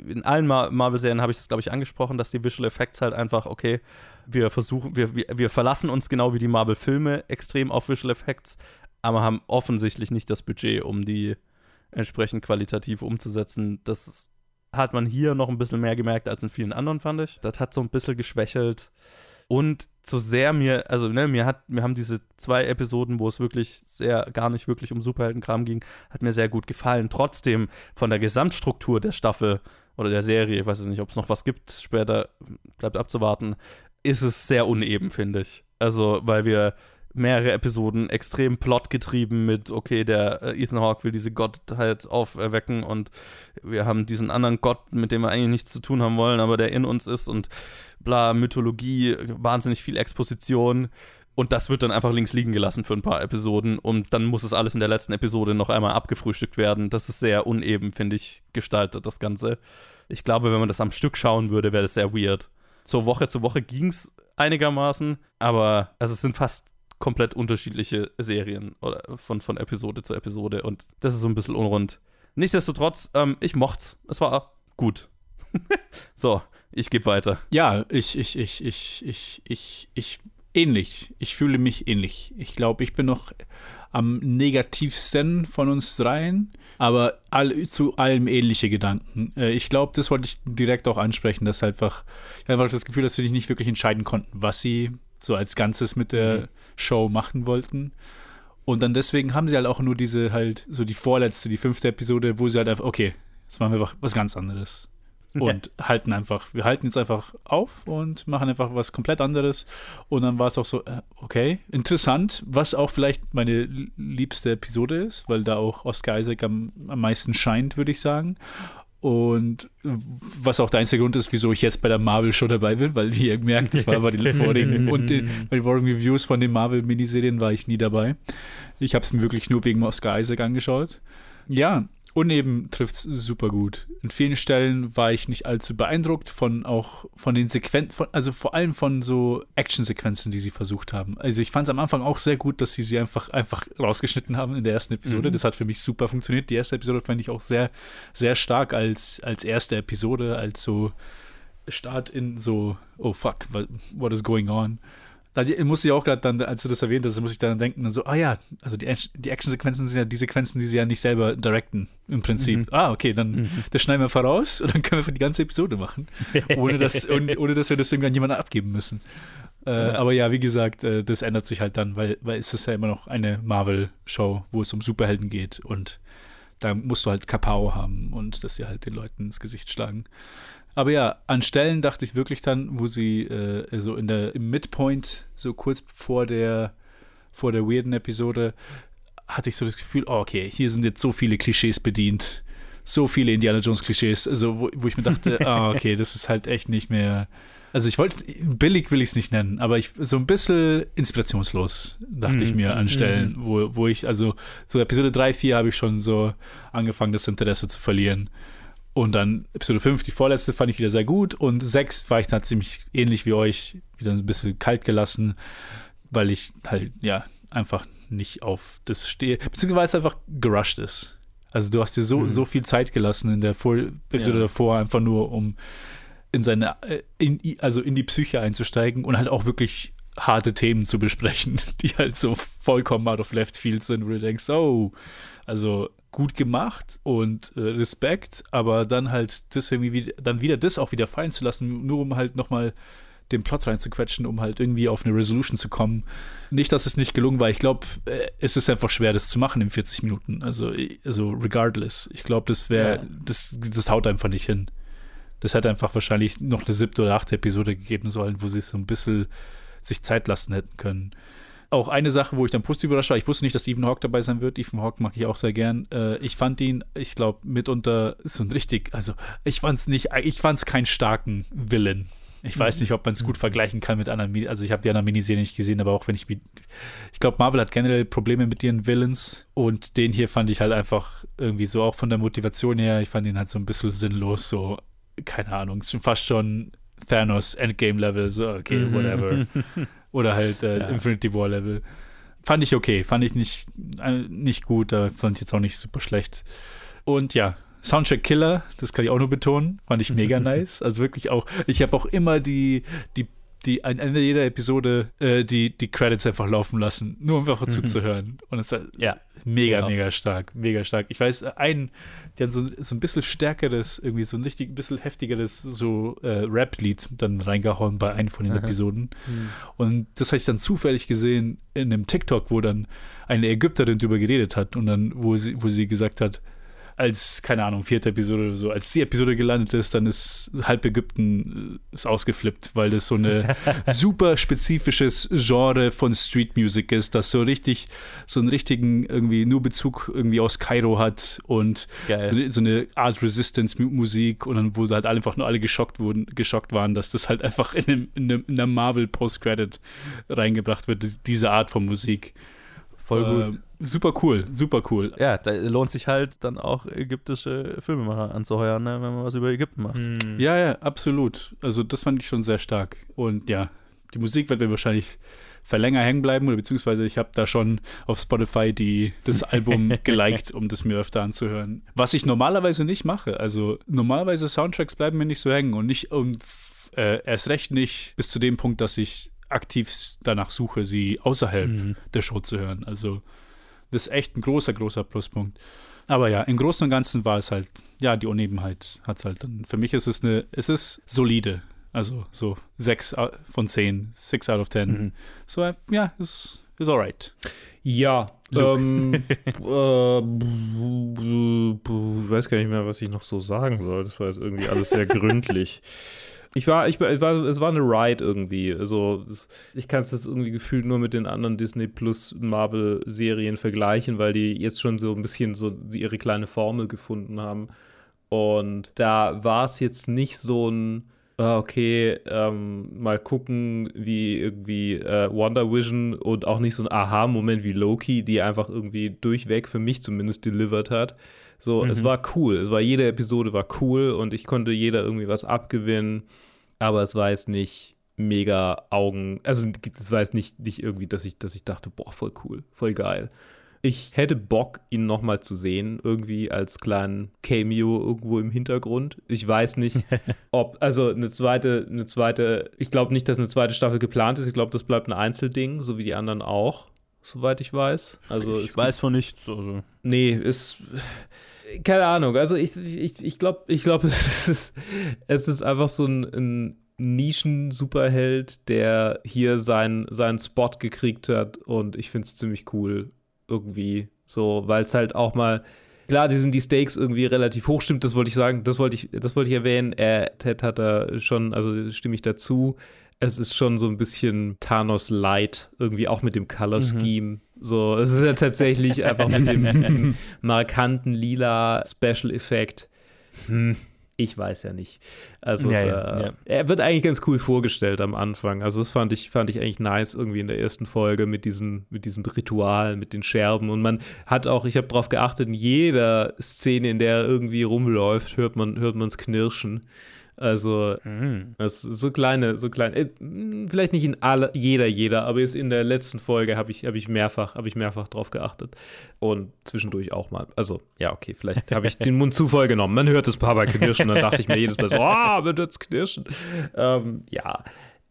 in allen Mar Marvel-Serien habe ich das, glaube ich, angesprochen, dass die Visual Effects halt einfach, okay, wir versuchen, wir, wir, wir verlassen uns genau wie die Marvel-Filme extrem auf Visual Effects, aber haben offensichtlich nicht das Budget, um die entsprechend qualitativ umzusetzen. Das hat man hier noch ein bisschen mehr gemerkt als in vielen anderen, fand ich. Das hat so ein bisschen geschwächelt. Und so sehr mir, also ne, mir hat, mir haben diese zwei Episoden, wo es wirklich sehr, gar nicht wirklich um Superheldenkram ging, hat mir sehr gut gefallen. Trotzdem von der Gesamtstruktur der Staffel oder der Serie, ich weiß nicht, ob es noch was gibt, später bleibt abzuwarten, ist es sehr uneben, finde ich. Also, weil wir mehrere Episoden extrem plotgetrieben mit, okay, der äh, Ethan Hawke will diese Gottheit auferwecken und wir haben diesen anderen Gott, mit dem wir eigentlich nichts zu tun haben wollen, aber der in uns ist und bla, Mythologie, wahnsinnig viel Exposition. Und das wird dann einfach links liegen gelassen für ein paar Episoden und dann muss es alles in der letzten Episode noch einmal abgefrühstückt werden. Das ist sehr uneben, finde ich, gestaltet, das Ganze. Ich glaube, wenn man das am Stück schauen würde, wäre das sehr weird. So Woche zu Woche ging es einigermaßen, aber also es sind fast komplett unterschiedliche Serien oder von, von Episode zu Episode und das ist so ein bisschen unrund. Nichtsdestotrotz, ähm, ich mocht's. Es war gut. so, ich gebe weiter. Ja, ich, ich, ich, ich, ich, ich, ich, ähnlich. Ich fühle mich ähnlich. Ich glaube, ich bin noch am negativsten von uns dreien, aber all, zu allem ähnliche Gedanken. Äh, ich glaube, das wollte ich direkt auch ansprechen, dass einfach, ich einfach das Gefühl, dass sie sich nicht wirklich entscheiden konnten, was sie so als Ganzes mit der mhm. Show machen wollten. Und dann deswegen haben sie halt auch nur diese halt, so die vorletzte, die fünfte Episode, wo sie halt einfach, okay, jetzt machen wir einfach was ganz anderes. Und halten einfach, wir halten jetzt einfach auf und machen einfach was komplett anderes. Und dann war es auch so, äh, okay, interessant, was auch vielleicht meine liebste Episode ist, weil da auch Oscar Isaac am, am meisten scheint, würde ich sagen. Und was auch der einzige Grund ist, wieso ich jetzt bei der Marvel-Show dabei bin, weil wie ihr merkt, ich war bei den vorigen und den, bei den vorigen Reviews von den Marvel-Miniserien war ich nie dabei. Ich habe es mir wirklich nur wegen Oscar Isaac angeschaut. Ja, Uneben trifft es super gut. In vielen Stellen war ich nicht allzu beeindruckt von auch von den Sequenzen, also vor allem von so Action-Sequenzen, die sie versucht haben. Also ich fand es am Anfang auch sehr gut, dass sie sie einfach, einfach rausgeschnitten haben in der ersten Episode. Mhm. Das hat für mich super funktioniert. Die erste Episode fand ich auch sehr, sehr stark als, als erste Episode, als so Start in so, oh fuck, what is going on? Da muss ich auch gerade dann, als du das erwähnt hast, muss ich dann denken, so, ah ja, also die, die Action-Sequenzen sind ja die Sequenzen, die sie ja nicht selber directen, im Prinzip. Mhm. Ah, okay, dann mhm. das schneiden wir voraus und dann können wir für die ganze Episode machen, ohne dass, ohne, dass wir das irgendwann jemandem abgeben müssen. Äh, ja. Aber ja, wie gesagt, äh, das ändert sich halt dann, weil, weil es ist ja immer noch eine Marvel-Show, wo es um Superhelden geht und da musst du halt Kapau haben und dass sie halt den Leuten ins Gesicht schlagen. Aber ja, an Stellen dachte ich wirklich dann, wo sie äh, so in der im Midpoint, so kurz vor der vor der weirden Episode, hatte ich so das Gefühl, oh, okay, hier sind jetzt so viele Klischees bedient, so viele Indiana Jones Klischees, also wo, wo ich mir dachte, ah, okay, das ist halt echt nicht mehr. Also ich wollte, billig will ich es nicht nennen, aber ich so ein bisschen inspirationslos, dachte mm, ich mhm, mir an Stellen, mm. wo, wo ich, also so Episode 3, 4 habe ich schon so angefangen, das Interesse zu verlieren. Und dann Episode 5, die vorletzte, fand ich wieder sehr gut. Und 6 war ich dann ziemlich ähnlich wie euch, wieder ein bisschen kalt gelassen, weil ich halt, ja, einfach nicht auf das stehe. Beziehungsweise einfach gerusht ist. Also du hast dir so, mhm. so viel Zeit gelassen in der Vor Episode ja. davor, einfach nur um in seine, äh, in, also in die Psyche einzusteigen und halt auch wirklich harte Themen zu besprechen, die halt so vollkommen out of left field sind, wo du denkst, oh, also gut gemacht und äh, Respekt, aber dann halt das irgendwie dann wieder das auch wieder fallen zu lassen, nur um halt nochmal den Plot reinzuquetschen, um halt irgendwie auf eine Resolution zu kommen. Nicht, dass es nicht gelungen war. Ich glaube, äh, es ist einfach schwer, das zu machen in 40 Minuten. Also, also regardless. Ich glaube, das wäre, ja. das, das haut einfach nicht hin. Das hätte einfach wahrscheinlich noch eine siebte oder achte Episode gegeben sollen, wo sie so ein bisschen sich Zeit lassen hätten können auch eine Sache, wo ich dann positiv überrascht war, ich wusste nicht, dass Ethan Hawke dabei sein wird. Ethan Hawke mag ich auch sehr gern. Äh, ich fand ihn, ich glaube, mitunter so ein richtig, also ich fand es nicht, ich fand es keinen starken Villain. Ich weiß nicht, ob man es gut vergleichen kann mit anderen, also ich habe die anderen Miniserien nicht gesehen, aber auch wenn ich, ich glaube, Marvel hat generell Probleme mit ihren Villains und den hier fand ich halt einfach irgendwie so auch von der Motivation her, ich fand ihn halt so ein bisschen sinnlos, so, keine Ahnung, schon fast schon Thanos Endgame-Level, so, okay, mhm. whatever. Oder halt äh, ja. Infinity War Level. Fand ich okay, fand ich nicht, äh, nicht gut, da fand ich jetzt auch nicht super schlecht. Und ja, Soundtrack Killer, das kann ich auch nur betonen, fand ich mega nice. Also wirklich auch, ich habe auch immer die, die die am Ende jeder Episode äh, die, die Credits einfach laufen lassen, nur um einfach mhm. zuzuhören. Und es ja, mega, Ja. mega stark, mega stark. Ich weiß, ein, die haben so, so ein bisschen stärkeres, irgendwie so ein richtig ein bisschen heftigeres so äh, Rap-Lied dann reingehauen bei einem von den Aha. Episoden. Hm. Und das habe ich dann zufällig gesehen in einem TikTok, wo dann eine Ägypterin drüber geredet hat und dann, wo sie, wo sie gesagt hat, als, keine Ahnung, vierte Episode oder so, als die Episode gelandet ist, dann ist halb Ägypten äh, ist ausgeflippt, weil das so eine super spezifisches Genre von Street Music ist, das so richtig, so einen richtigen irgendwie nur Bezug irgendwie aus Kairo hat und so, eine- so eine Art Resistance Mu- Musik und dann, wo sie halt einfach nur alle geschockt wurden, geschockt waren, dass das halt einfach in, einem, in, einem, in der Marvel Post-Credit reingebracht wird, diese Art von Musik. Voll gut. Äh, super cool, super cool. Ja, da lohnt sich halt dann auch ägyptische Filmemacher anzuheuern, ne, wenn man was über Ägypten macht. Hm. Ja, ja, absolut. Also das fand ich schon sehr stark. Und ja, die Musik wird mir wahrscheinlich für länger hängen bleiben, oder beziehungsweise ich habe da schon auf Spotify die, das Album geliked, um das mir öfter anzuhören. Was ich normalerweise nicht mache. Also normalerweise Soundtracks bleiben mir nicht so hängen und nicht und äh, erst recht nicht bis zu dem Punkt, dass ich aktiv danach suche, sie außerhalb Mhm. der Show zu hören. Also das ist echt ein großer, großer Pluspunkt. Aber ja, im Großen und Ganzen war es halt, ja, die Unebenheit hat es halt dann. Für mich ist es eine, es ist solide. Also so 6 von 10, 6 out of 10. Mhm. So, äh, ja, ist, ist alright. Ja, ähm, äh, weiß gar nicht mehr, was ich noch so sagen soll. Das war jetzt irgendwie alles sehr gründlich. Ich war, ich war, es war eine Ride irgendwie. Also, es, ich kann es das irgendwie gefühlt nur mit den anderen Disney Plus Marvel Serien vergleichen, weil die jetzt schon so ein bisschen so ihre kleine Formel gefunden haben. Und da war es jetzt nicht so ein, ah, okay, ähm, mal gucken, wie irgendwie äh, Wonder Vision und auch nicht so ein Aha-Moment wie Loki, die einfach irgendwie durchweg für mich zumindest delivered hat. So, es Mhm. war cool. Es war jede Episode war cool und ich konnte jeder irgendwie was abgewinnen, aber es war jetzt nicht mega Augen, also es war jetzt nicht, nicht irgendwie, dass ich, dass ich dachte, boah, voll cool, voll geil. Ich hätte Bock, ihn nochmal zu sehen, irgendwie als kleinen Cameo irgendwo im Hintergrund. Ich weiß nicht, ob, also eine zweite, eine zweite, ich glaube nicht, dass eine zweite Staffel geplant ist. Ich glaube, das bleibt ein Einzelding, so wie die anderen auch, soweit ich weiß. Also ich es weiß von nichts. Also. Nee, ist. Keine Ahnung. Also ich, ich, ich glaube, ich glaub, es, ist, es ist einfach so ein, ein Nischen-Superheld, der hier seinen, seinen Spot gekriegt hat und ich finde es ziemlich cool irgendwie. So, weil es halt auch mal. Klar, die sind die Stakes irgendwie relativ hoch, stimmt, das wollte ich sagen, das wollte ich, das wollte ich erwähnen. Er, Ted hat da schon, also stimme ich dazu. Es ist schon so ein bisschen Thanos Light, irgendwie auch mit dem Color Mhm. So, es ist ja tatsächlich einfach mit dem, markanten lila Special Effekt. Hm, ich weiß ja nicht. Also, Ja, da, ja, ja. er wird eigentlich ganz cool vorgestellt am Anfang. Also, das fand ich, fand ich eigentlich nice irgendwie in der ersten Folge mit, diesen, mit diesem Ritual, mit den Scherben. Und man hat auch, ich habe darauf geachtet, in jeder Szene, in der er irgendwie rumläuft, hört man hört man's knirschen. Also, Mhm. das so kleine, so kleine, äh, vielleicht nicht in alle, jeder, jeder, aber jetzt in der letzten Folge habe ich, habe ich mehrfach, habe ich mehrfach drauf geachtet. Und zwischendurch auch mal. Also, ja, okay, vielleicht habe ich den Mund zu voll genommen. Man hört es paar Mal knirschen, dann dachte ich mir jedes Mal so, ah, man hört es knirschen. Ähm, ja.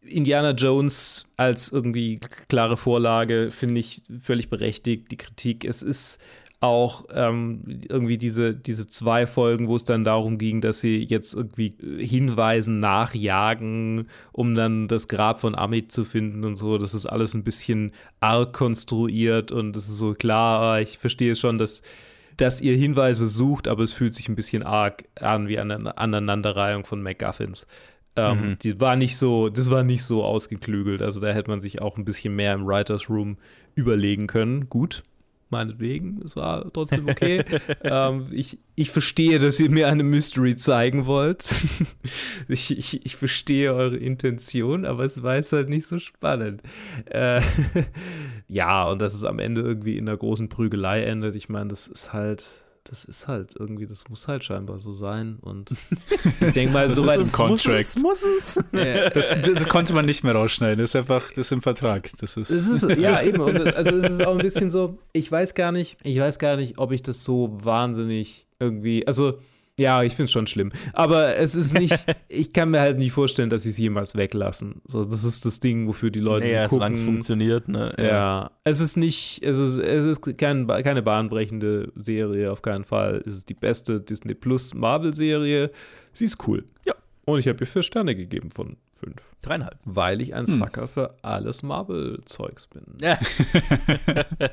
Indiana Jones als irgendwie klare Vorlage finde ich völlig berechtigt, die Kritik. Es ist auch ähm, irgendwie diese, diese zwei Folgen, wo es dann darum ging, dass sie jetzt irgendwie Hinweisen nachjagen, um dann das Grab von Amit zu finden und so. Das ist alles ein bisschen arg konstruiert und es ist so klar, ich verstehe es schon, dass dass ihr Hinweise sucht, aber es fühlt sich ein bisschen arg an wie eine Aneinanderreihung von MacGuffins. Ähm, Mhm. Die war nicht so, das war nicht so ausgeklügelt. Also da hätte man sich auch ein bisschen mehr im Writers Room überlegen können. Gut, meinetwegen, es war trotzdem okay. ähm, ich, ich verstehe, dass ihr mir eine Mystery zeigen wollt. ich, ich, ich verstehe eure Intention, aber es war jetzt halt nicht so spannend. Äh, ja, und dass es am Ende irgendwie in einer großen Prügelei endet, ich meine, das ist halt. Das ist halt irgendwie, das muss halt scheinbar so sein. Und ich denke mal, Das so ist weit im Contract. Muss es? Ja. Das, das konnte man nicht mehr rausschneiden. Das ist einfach, das ist im Vertrag. Das ist, Es ist, ja, eben. Und also es ist auch ein bisschen so, ich weiß gar nicht, ich weiß gar nicht, ob ich das so wahnsinnig irgendwie, also Ja, ich finde es schon schlimm. Aber es ist nicht, ich kann mir halt nicht vorstellen, dass sie es jemals weglassen. So, das ist das Ding, wofür die Leute Naja, so gucken. es funktioniert, ne? Ja. es ist nicht, es ist, es ist kein, keine bahnbrechende Serie, auf keinen Fall. Es ist die beste Disney Plus Marvel-Serie. Sie ist cool. Ja. Und ich habe ihr vier Sterne gegeben von fünf. Dreieinhalb. Weil ich ein Hm. Sucker für alles Marvel-Zeugs bin. Ja.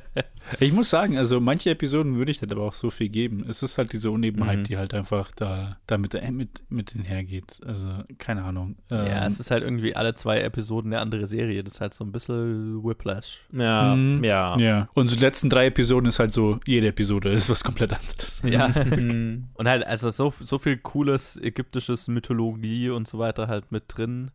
Ich muss sagen, also manche Episoden würde ich dann aber auch so viel geben. Es ist halt diese Unebenheit, Mhm. die halt einfach da, da mit, äh, mit, mit hinhergeht. Also, keine Ahnung. Ja, Ähm, es ist halt irgendwie alle zwei Episoden eine andere Serie. Das ist halt so ein bisschen Whiplash. Ja, Mhm. ja. Ja. Und so die letzten drei Episoden ist halt so, jede Episode ist was komplett anderes. Ja. und halt, also so, so viel cooles ägyptisches Mythologie und so weiter halt mit drin.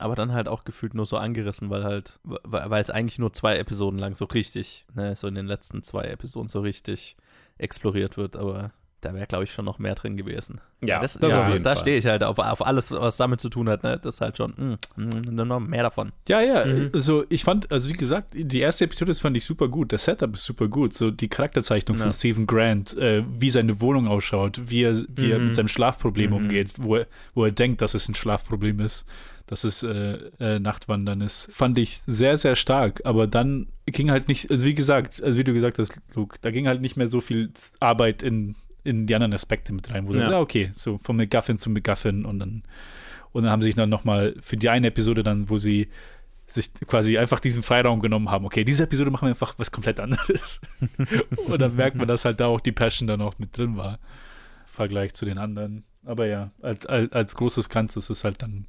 Aber dann halt auch gefühlt nur so angerissen, weil halt, weil es eigentlich nur zwei Episoden lang so richtig, ne, so in den letzten zwei Episoden so richtig exploriert wird. Aber da wäre, glaube ich, schon noch mehr drin gewesen. Ja, das, das ja, da stehe ich halt auf, auf alles, was damit zu tun hat, ne? Das ist halt schon, mm, mm, noch mehr davon. Ja, ja, Mhm. also ich fand, also wie gesagt, die erste Episode fand ich super gut. Das Setup ist super gut. So die Charakterzeichnung Ja. von Stephen Grant, äh, wie seine Wohnung ausschaut, wie er, wie er Mhm. mit seinem Schlafproblem Mhm. umgeht, wo er, wo er denkt, dass es ein Schlafproblem ist, dass es äh, äh, Nachtwandern ist, fand ich sehr, sehr stark. Aber dann ging halt nicht, also wie gesagt, also wie du gesagt hast, Luke, da ging halt nicht mehr so viel Arbeit in, in die anderen Aspekte mit rein, wo Ja. sagst, ja, okay, so von McGuffin zu McGuffin und dann und dann haben sie sich dann nochmal für die eine Episode dann, wo sie sich quasi einfach diesen Freiraum genommen haben. Okay, diese Episode machen wir einfach was komplett anderes. und dann merkt man, dass halt da auch die Passion dann auch mit drin war. Im Vergleich zu den anderen. Aber ja, als, als, als großes Ganzes ist es halt dann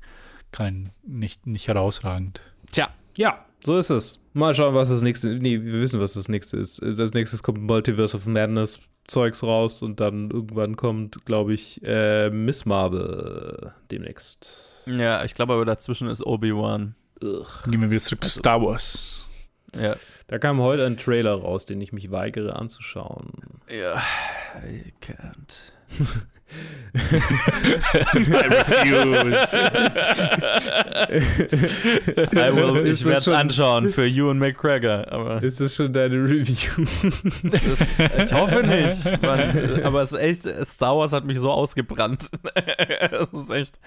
kein, nicht, nicht herausragend. Tja, ja, so ist es. Mal schauen, was das nächste. Nee, wir wissen, was das nächste ist. Das nächste kommt Multiverse of Madness Zeugs raus und dann irgendwann kommt, glaube ich, äh, Miss Marvel demnächst. Ja, ich glaube aber dazwischen ist Obi-Wan. Gehen wir wieder zurück zu Star Wars. Ja. Da kam heute ein Trailer raus, den ich mich weigere anzuschauen. Ja, I can't. I will, ich das werde es anschauen für Ewan McGregor. Aber Ist das schon deine Review? ich hoffe nicht. Mann, aber es ist echt, Star Wars hat mich so ausgebrannt. Es ist echt.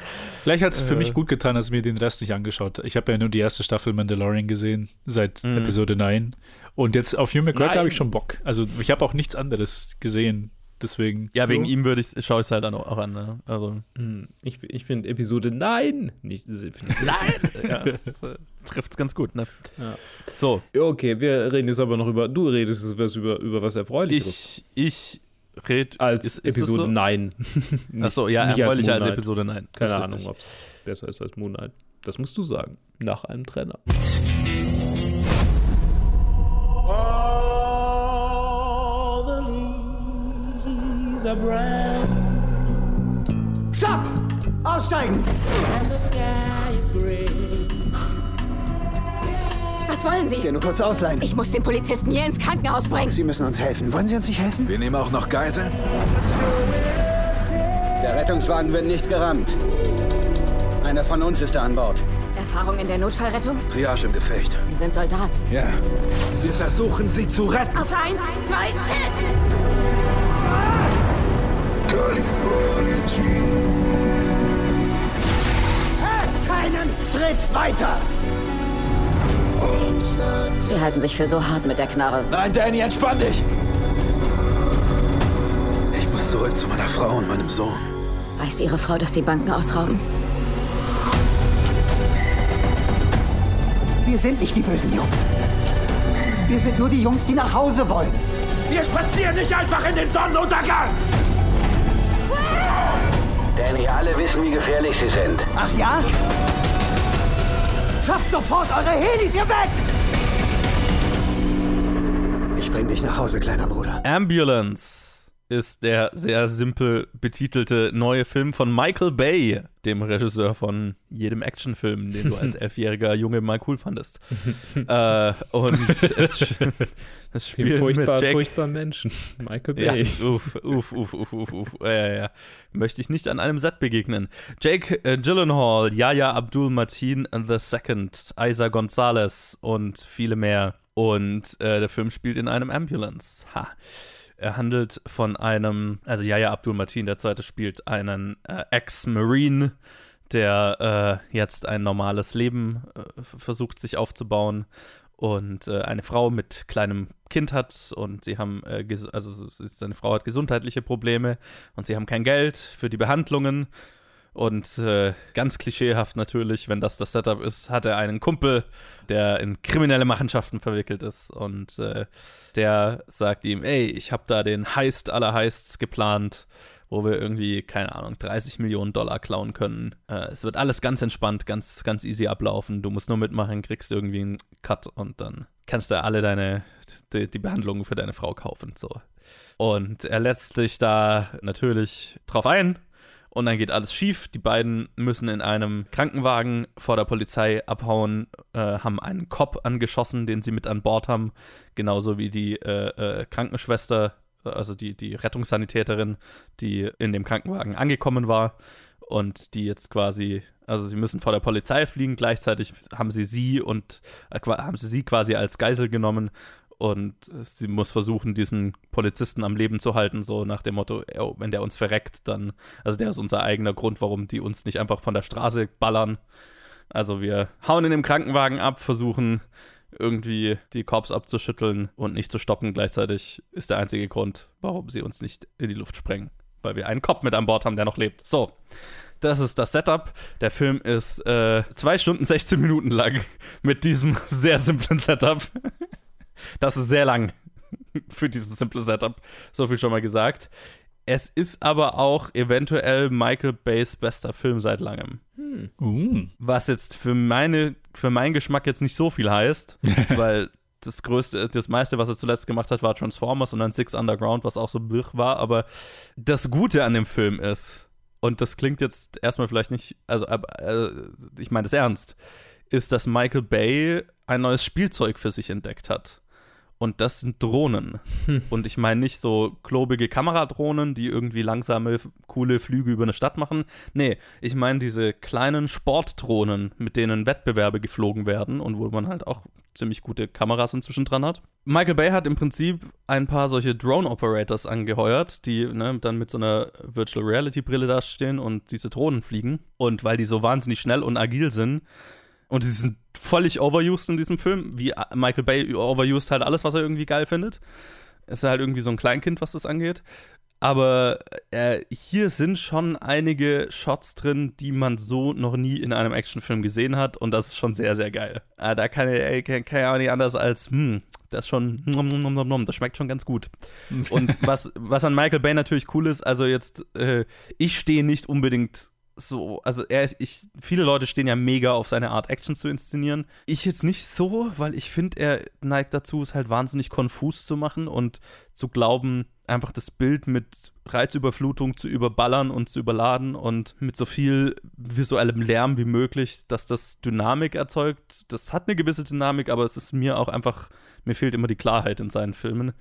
Vielleicht hat es für Äh. mich gut getan, dass ich mir den Rest nicht angeschaut habe. Ich habe ja nur die erste Staffel Mandalorian gesehen, seit Mhm. Episode 9. Und jetzt auf Hugh McGregor habe ich schon Bock. Also ich habe auch nichts anderes gesehen. Deswegen. Ja, wegen So. ihm würde ich, schaue ich es halt dann auch an. Ne? Also, Hm, Ich, ich finde Episode Nein nicht. find ich- nein! ja, es äh, trifft es ganz gut, ne? Ja. So, Okay, wir reden jetzt aber noch über. Du redest jetzt was über, über was Erfreuliches. ich, ich rede. als ist, ist Episode so? Nein. Ach so, ja, Nicht erfreulicher als Knight. Episode 9. Keine ist Ahnung, ob es besser ist als Moon Knight. Das musst du sagen. Nach einem Trenner. Stopp! Aussteigen! Was wollen Sie? Hier nur kurz ausleihen. Ich muss den Polizisten hier ins Krankenhaus bringen. Sie müssen uns helfen. Wollen Sie uns nicht helfen? Wir nehmen auch noch Geiseln? Der Rettungswagen wird nicht gerammt. Einer von uns ist da an Bord. Erfahrung in der Notfallrettung? Triage im Gefecht. Sie sind Soldat. Ja. Wir versuchen, sie zu retten. Auf eins, zwei, shit! Keinen Schritt weiter! Sie halten sich für so hart mit der Knarre. Nein, Danny, entspann dich! Ich muss zurück zu meiner Frau und meinem Sohn. Weiß Ihre Frau, dass Sie Banken ausrauben? Wir sind nicht die bösen Jungs. Wir sind nur die Jungs, die nach Hause wollen. Wir spazieren nicht einfach in den Sonnenuntergang! Danny, alle wissen, wie gefährlich sie sind. Ach ja? Schafft sofort eure Helis hier weg! Ich bring dich nach Hause, kleiner Bruder. Ambulance ist der sehr simpel betitelte neue Film von Michael Bay, dem Regisseur von jedem Actionfilm, den du als elfjähriger Junge mal cool fandest. äh, und es, es spielt furchtbar, mit Jack, furchtbaren Menschen. Michael ja, Bay. uff, uff, uff, uff, uff, uff. Ja, ja, ja. Möchte ich nicht an einem Set begegnen. Jake äh, Gyllenhaal, Yaya Abdul Mateen II, Isa Gonzalez und viele mehr. Und äh, der Film spielt in einem Ambulance. Ha. Er handelt von einem, also Yahya Abdul Mateen, der zweite, spielt einen äh, Ex-Marine, der äh, jetzt ein normales Leben äh, versucht sich aufzubauen und äh, eine Frau mit kleinem Kind hat und sie haben, äh, also seine Frau hat gesundheitliche Probleme und sie haben kein Geld für die Behandlungen und äh, ganz klischeehaft natürlich, wenn das das Setup ist, hat er einen Kumpel, der in kriminelle Machenschaften verwickelt ist. Und äh, der sagt ihm, ey, ich habe da den Heist aller Heists geplant, wo wir irgendwie, keine Ahnung, 30 Millionen Dollar klauen können. Äh, es wird alles ganz entspannt, ganz, ganz easy ablaufen. Du musst nur mitmachen, kriegst irgendwie einen Cut und dann kannst du alle deine, die, die Behandlungen für deine Frau kaufen. So. Und er lässt sich da natürlich drauf ein und dann geht alles schief. Die beiden müssen in einem Krankenwagen vor der Polizei abhauen, äh, haben einen Cop angeschossen, den sie mit an Bord haben, genauso wie die äh, äh, Krankenschwester, also die, die Rettungssanitäterin, die in dem Krankenwagen angekommen war und die jetzt quasi, also sie müssen vor der Polizei fliegen, gleichzeitig haben sie sie und äh, haben sie sie quasi als Geisel genommen und sie muss versuchen, diesen Polizisten am Leben zu halten, so nach dem Motto, oh, wenn der uns verreckt, dann, also der ist unser eigener Grund, warum die uns nicht einfach von der Straße ballern. Also wir hauen in dem Krankenwagen ab, versuchen irgendwie die Korps abzuschütteln und nicht zu stoppen. Gleichzeitig ist der einzige Grund, warum sie uns nicht in die Luft sprengen, weil wir einen Kopf mit an Bord haben, der noch lebt. So, das ist das Setup. Der Film ist äh, zwei Stunden 16 Minuten lang mit diesem sehr simplen Setup. Das ist sehr lang für dieses simple Setup. So viel schon mal gesagt. Es ist aber auch eventuell Michael Bays bester Film seit langem. Hm. Uh. Was jetzt für, meine, für meinen Geschmack jetzt nicht so viel heißt, weil das größte, das meiste, was er zuletzt gemacht hat, war Transformers und dann Six Underground, was auch so blöd war. Aber das Gute an dem Film ist, und das klingt jetzt erstmal vielleicht nicht, also äh, ich meine das ernst, ist, dass Michael Bay ein neues Spielzeug für sich entdeckt hat. Und das sind Drohnen. Hm. Und ich meine nicht so klobige Kameradrohnen, die irgendwie langsame, coole Flüge über eine Stadt machen. Nee, ich meine diese kleinen Sportdrohnen, mit denen Wettbewerbe geflogen werden und wo man halt auch ziemlich gute Kameras inzwischen dran hat. Michael Bay hat im Prinzip ein paar solche Drone-Operators angeheuert, die ne, dann mit so einer Virtual Reality-Brille da stehen und diese Drohnen fliegen. Und weil die so wahnsinnig schnell und agil sind, und sie sind völlig overused in diesem Film, wie Michael Bay overused halt alles, was er irgendwie geil findet. Ist halt irgendwie so ein Kleinkind, was das angeht. Aber äh, hier sind schon einige Shots drin, die man so noch nie in einem Actionfilm gesehen hat. Und das ist schon sehr, sehr geil. Äh, da kann ich, kann, kann ich auch nicht anders als, hm, das ist schon, nom, nom, nom, nom, das schmeckt schon ganz gut. Und was, was an Michael Bay natürlich cool ist, also jetzt, äh, ich stehe nicht unbedingt so, also er ist, ich, viele Leute stehen ja mega auf seine Art, Action zu inszenieren. Ich jetzt nicht so, weil ich finde, er neigt dazu, es halt wahnsinnig konfus zu machen und zu glauben, einfach das Bild mit Reizüberflutung zu überballern und zu überladen und mit so viel visuellem Lärm wie möglich, dass das Dynamik erzeugt. Das hat eine gewisse Dynamik, aber es ist mir auch einfach, mir fehlt immer die Klarheit in seinen Filmen.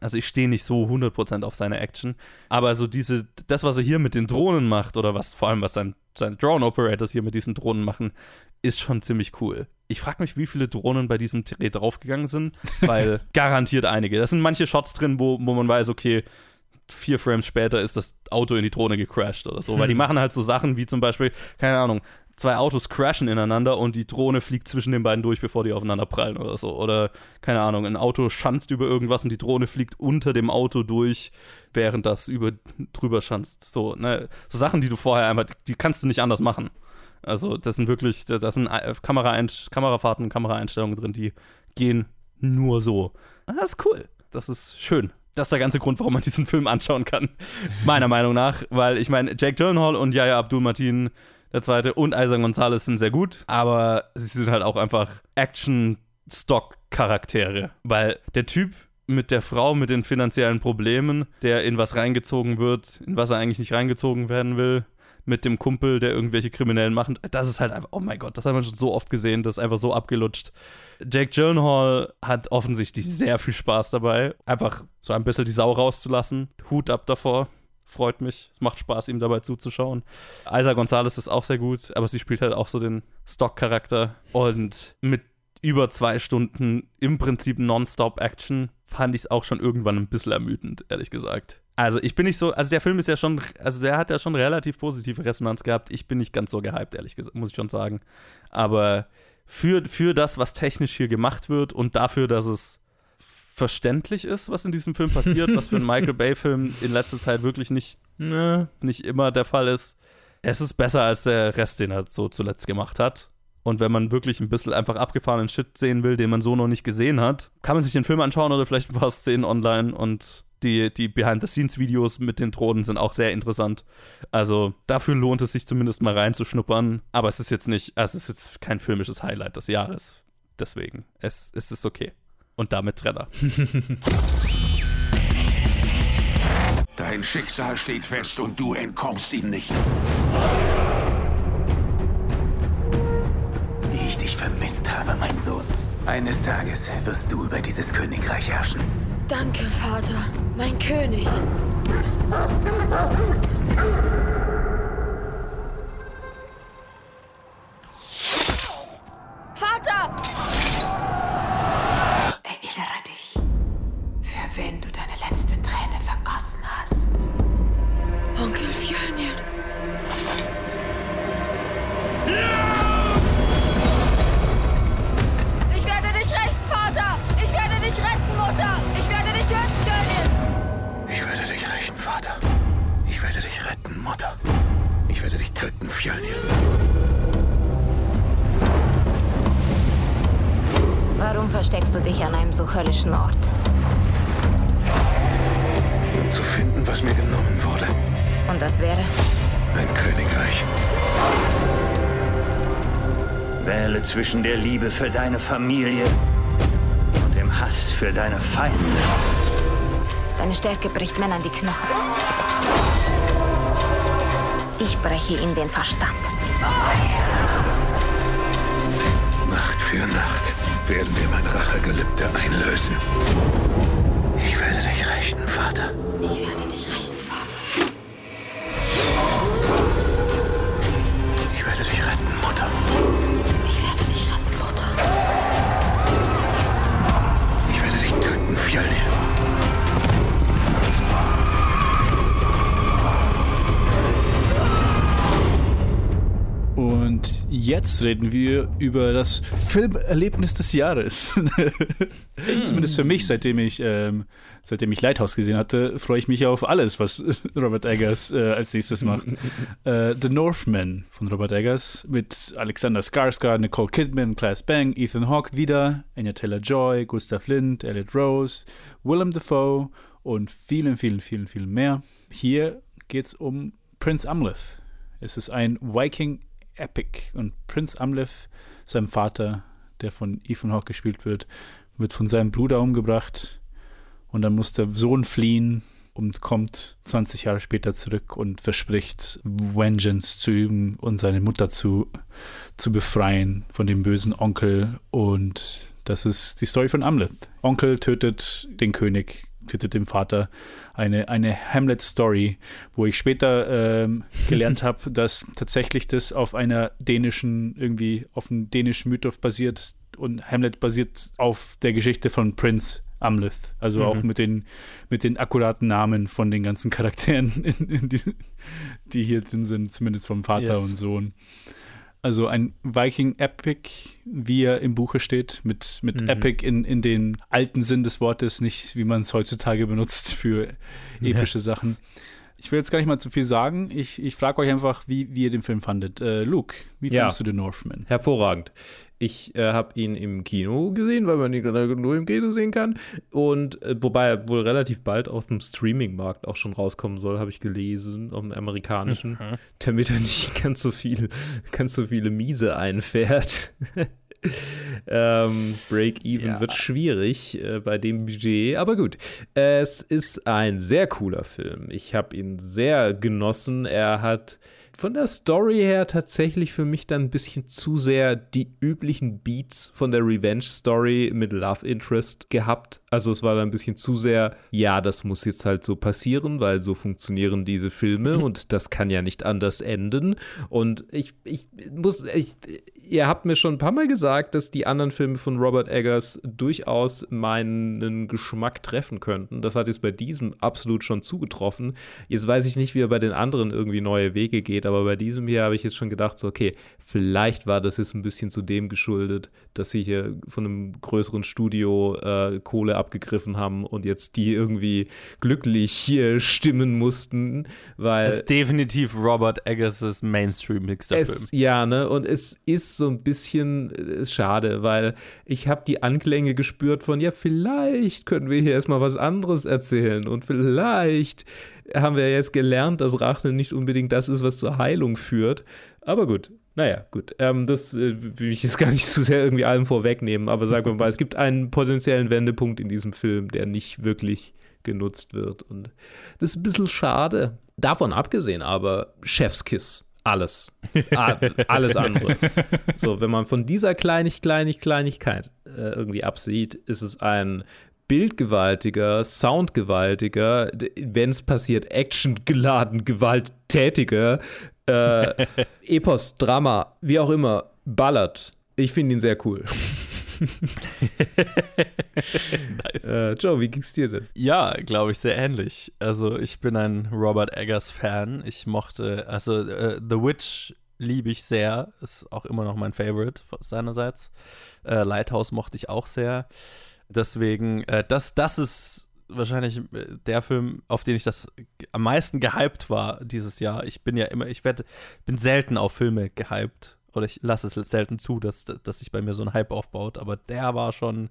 Also ich stehe nicht so 100% auf seine Action. Aber so diese, das, was er hier mit den Drohnen macht, oder was vor allem, was sein, seine Drone-Operators hier mit diesen Drohnen machen, ist schon ziemlich cool. Ich frage mich, wie viele Drohnen bei diesem Dreh draufgegangen sind, weil garantiert einige. Da sind manche Shots drin, wo, wo man weiß, okay, vier Frames später ist das Auto in die Drohne gecrashed oder so. Weil die hm. machen halt so Sachen wie zum Beispiel, keine Ahnung, zwei Autos crashen ineinander und die Drohne fliegt zwischen den beiden durch, bevor die aufeinander prallen oder so. Oder, keine Ahnung, ein Auto schanzt über irgendwas und die Drohne fliegt unter dem Auto durch, während das über, drüber schanzt. So, ne? so Sachen, die du vorher einfach, die kannst du nicht anders machen. Also, das sind wirklich, da sind Kameraein Kamerafahrten, Kameraeinstellungen drin, die gehen nur so. Das ist cool. Das ist schön. Das ist der ganze Grund, warum man diesen Film anschauen kann. Meiner Meinung nach. Weil ich meine, Jake Gyllenhaal und Yaya Abdul-Martin der zweite, und Isaac Gonzalez sind sehr gut, aber sie sind halt auch einfach Action-Stock-Charaktere, weil der Typ mit der Frau mit den finanziellen Problemen, der in was reingezogen wird, in was er eigentlich nicht reingezogen werden will, mit dem Kumpel, der irgendwelche Kriminellen macht. Das ist halt einfach, oh mein Gott, das haben wir schon so oft gesehen, das ist einfach so abgelutscht. Jake Gyllenhaal hat offensichtlich sehr viel Spaß dabei, einfach so ein bisschen die Sau rauszulassen. Hut ab davor freut mich. Es macht Spaß, ihm dabei zuzuschauen. Isa Gonzalez ist auch sehr gut, aber sie spielt halt auch so den Stock-Charakter. Und mit über zwei Stunden im Prinzip Nonstop-Action fand ich es auch schon irgendwann ein bisschen ermüdend, ehrlich gesagt. Also ich bin nicht so, also der Film ist ja schon, also der hat ja schon relativ positive Resonanz gehabt. Ich bin nicht ganz so gehypt, ehrlich gesagt, muss ich schon sagen. Aber für, für das, was technisch hier gemacht wird und dafür, dass es verständlich ist, was in diesem Film passiert, was für einen Michael Bay-Film in letzter Zeit wirklich nicht, ne, nicht immer der Fall ist. Es ist besser als der Rest, den er so zuletzt gemacht hat. Und wenn man wirklich ein bisschen einfach abgefahrenen Shit sehen will, den man so noch nicht gesehen hat, kann man sich den Film anschauen oder vielleicht ein paar Szenen online und die, die Behind-the-Scenes-Videos mit den Drohnen sind auch sehr interessant. Also dafür lohnt es sich zumindest mal reinzuschnuppern. Aber es ist jetzt nicht, also es ist jetzt kein filmisches Highlight des Jahres. Deswegen, es, es ist okay. Und damit Trenner. Dein Schicksal steht fest und du entkommst ihm nicht. Wie ich dich vermisst habe, mein Sohn. Eines Tages wirst du über dieses Königreich herrschen. Danke, Vater. Mein König. Liebe für deine Familie und dem Hass für deine Feinde. Deine Stärke bricht Männern die Knochen. Ich breche ihnen den Verstand. Nacht für Nacht werden wir mein Rachegelübde einlösen. Ich werde dich rächen, Vater. Jetzt reden wir über das Filmerlebnis des Jahres. Zumindest für mich, seitdem ich, ähm, seitdem ich Lighthouse gesehen hatte, freue ich mich auf alles, was Robert Eggers äh, als nächstes macht. äh, The Northman von Robert Eggers mit Alexander Skarsgård, Nicole Kidman, Class Bang, Ethan Hawke wieder, Anya Taylor-Joy, Gustav Lind, Elliot Rose, Willem Dafoe und vielen, vielen, vielen, vielen mehr. Hier geht es um Prince Amleth. Es ist ein Viking Epic. Und Prinz Amleth, seinem Vater, der von Ethan Hawke gespielt wird, wird von seinem Bruder umgebracht. Und dann muss der Sohn fliehen und kommt 20 Jahre später zurück und verspricht, Vengeance zu üben und seine Mutter zu, zu befreien von dem bösen Onkel. Und das ist die Story von Amleth. Onkel tötet den König, tötet den Vater. Eine, eine Hamlet-Story, wo ich später ähm, gelernt habe, dass tatsächlich das auf einer dänischen, irgendwie auf einem dänischen Mythos basiert und Hamlet basiert auf der Geschichte von Prince Amleth. Also Mhm. auch mit den, mit den akkuraten Namen von den ganzen Charakteren, in, in die, die hier drin sind, zumindest vom Vater Yes. und Sohn. Also ein Viking-Epic, wie er im Buche steht, mit, mit Mhm. Epic in, in den alten Sinn des Wortes, nicht wie man es heutzutage benutzt für epische Sachen. Ich will jetzt gar nicht mal zu viel sagen. Ich, ich frage euch einfach, wie, wie ihr den Film fandet. Äh, Luke, wie Ja. fandest du den Northman? Hervorragend. Ich äh, habe ihn im Kino gesehen, weil man ihn gerade nur im Kino sehen kann. Und äh, wobei er wohl relativ bald auf dem Streaming-Markt auch schon rauskommen soll, habe ich gelesen, auf dem amerikanischen, Mhm. damit er nicht ganz so viel, ganz so viele Miese einfährt. ähm, Break-Even Ja. wird schwierig äh, bei dem Budget, aber gut. Es ist ein sehr cooler Film. Ich habe ihn sehr genossen. Er hat von der Story her tatsächlich für mich dann ein bisschen zu sehr die üblichen Beats von der Revenge-Story mit Love Interest gehabt. Also es war dann ein bisschen zu sehr, ja, das muss jetzt halt so passieren, weil so funktionieren diese Filme und das kann ja nicht anders enden. Und ich, ich muss, ich, ihr habt mir schon ein paar Mal gesagt, dass die anderen Filme von Robert Eggers durchaus meinen Geschmack treffen könnten. Das hat jetzt bei diesem absolut schon zugetroffen. Jetzt weiß ich nicht, wie er bei den anderen irgendwie neue Wege geht, aber bei diesem hier habe ich jetzt schon gedacht, so, okay, vielleicht war das jetzt ein bisschen zu dem geschuldet, dass sie hier von einem größeren Studio äh, Kohle abgegriffen haben und jetzt die irgendwie glücklich hier stimmen mussten, weil. Es ist definitiv Robert Eggers' Mainstream-Mixer Film. Ja, ne? Und es ist so ein bisschen äh, schade, weil ich habe die Anklänge gespürt von, ja, vielleicht können wir hier erstmal was anderes erzählen und vielleicht haben wir jetzt gelernt, dass Rache nicht unbedingt das ist, was zur Heilung führt. Aber gut, naja, gut. Ähm, das äh, will ich jetzt gar nicht zu sehr irgendwie allem vorwegnehmen, aber sagen wir mal, es gibt einen potenziellen Wendepunkt in diesem Film, der nicht wirklich genutzt wird. Und das ist ein bisschen schade. Davon abgesehen aber, Chefskiss. Alles. alles andere. So, wenn man von dieser Kleinig, Kleinig, Kleinigkeit äh, irgendwie absieht, ist es ein bildgewaltiger, soundgewaltiger, wenn es passiert, actiongeladen, gewalttätiger, äh, Epos, Drama, wie auch immer, ballert. Ich finde ihn sehr cool. nice. Äh, Joe, wie ging's dir denn? Ja, glaube ich, sehr ähnlich. Also, ich bin ein Robert Eggers-Fan. Ich mochte, also, äh, The Witch liebe ich sehr. Ist auch immer noch mein Favorite seinerseits. Äh, Lighthouse mochte ich auch sehr. Deswegen, äh, das, das ist wahrscheinlich äh, der Film, auf den ich das am meisten gehypt war dieses Jahr. Ich bin ja immer, ich werde, bin selten auf Filme gehypt. Oder ich lasse es selten zu, dass, dass sich bei mir so ein Hype aufbaut. Aber der war schon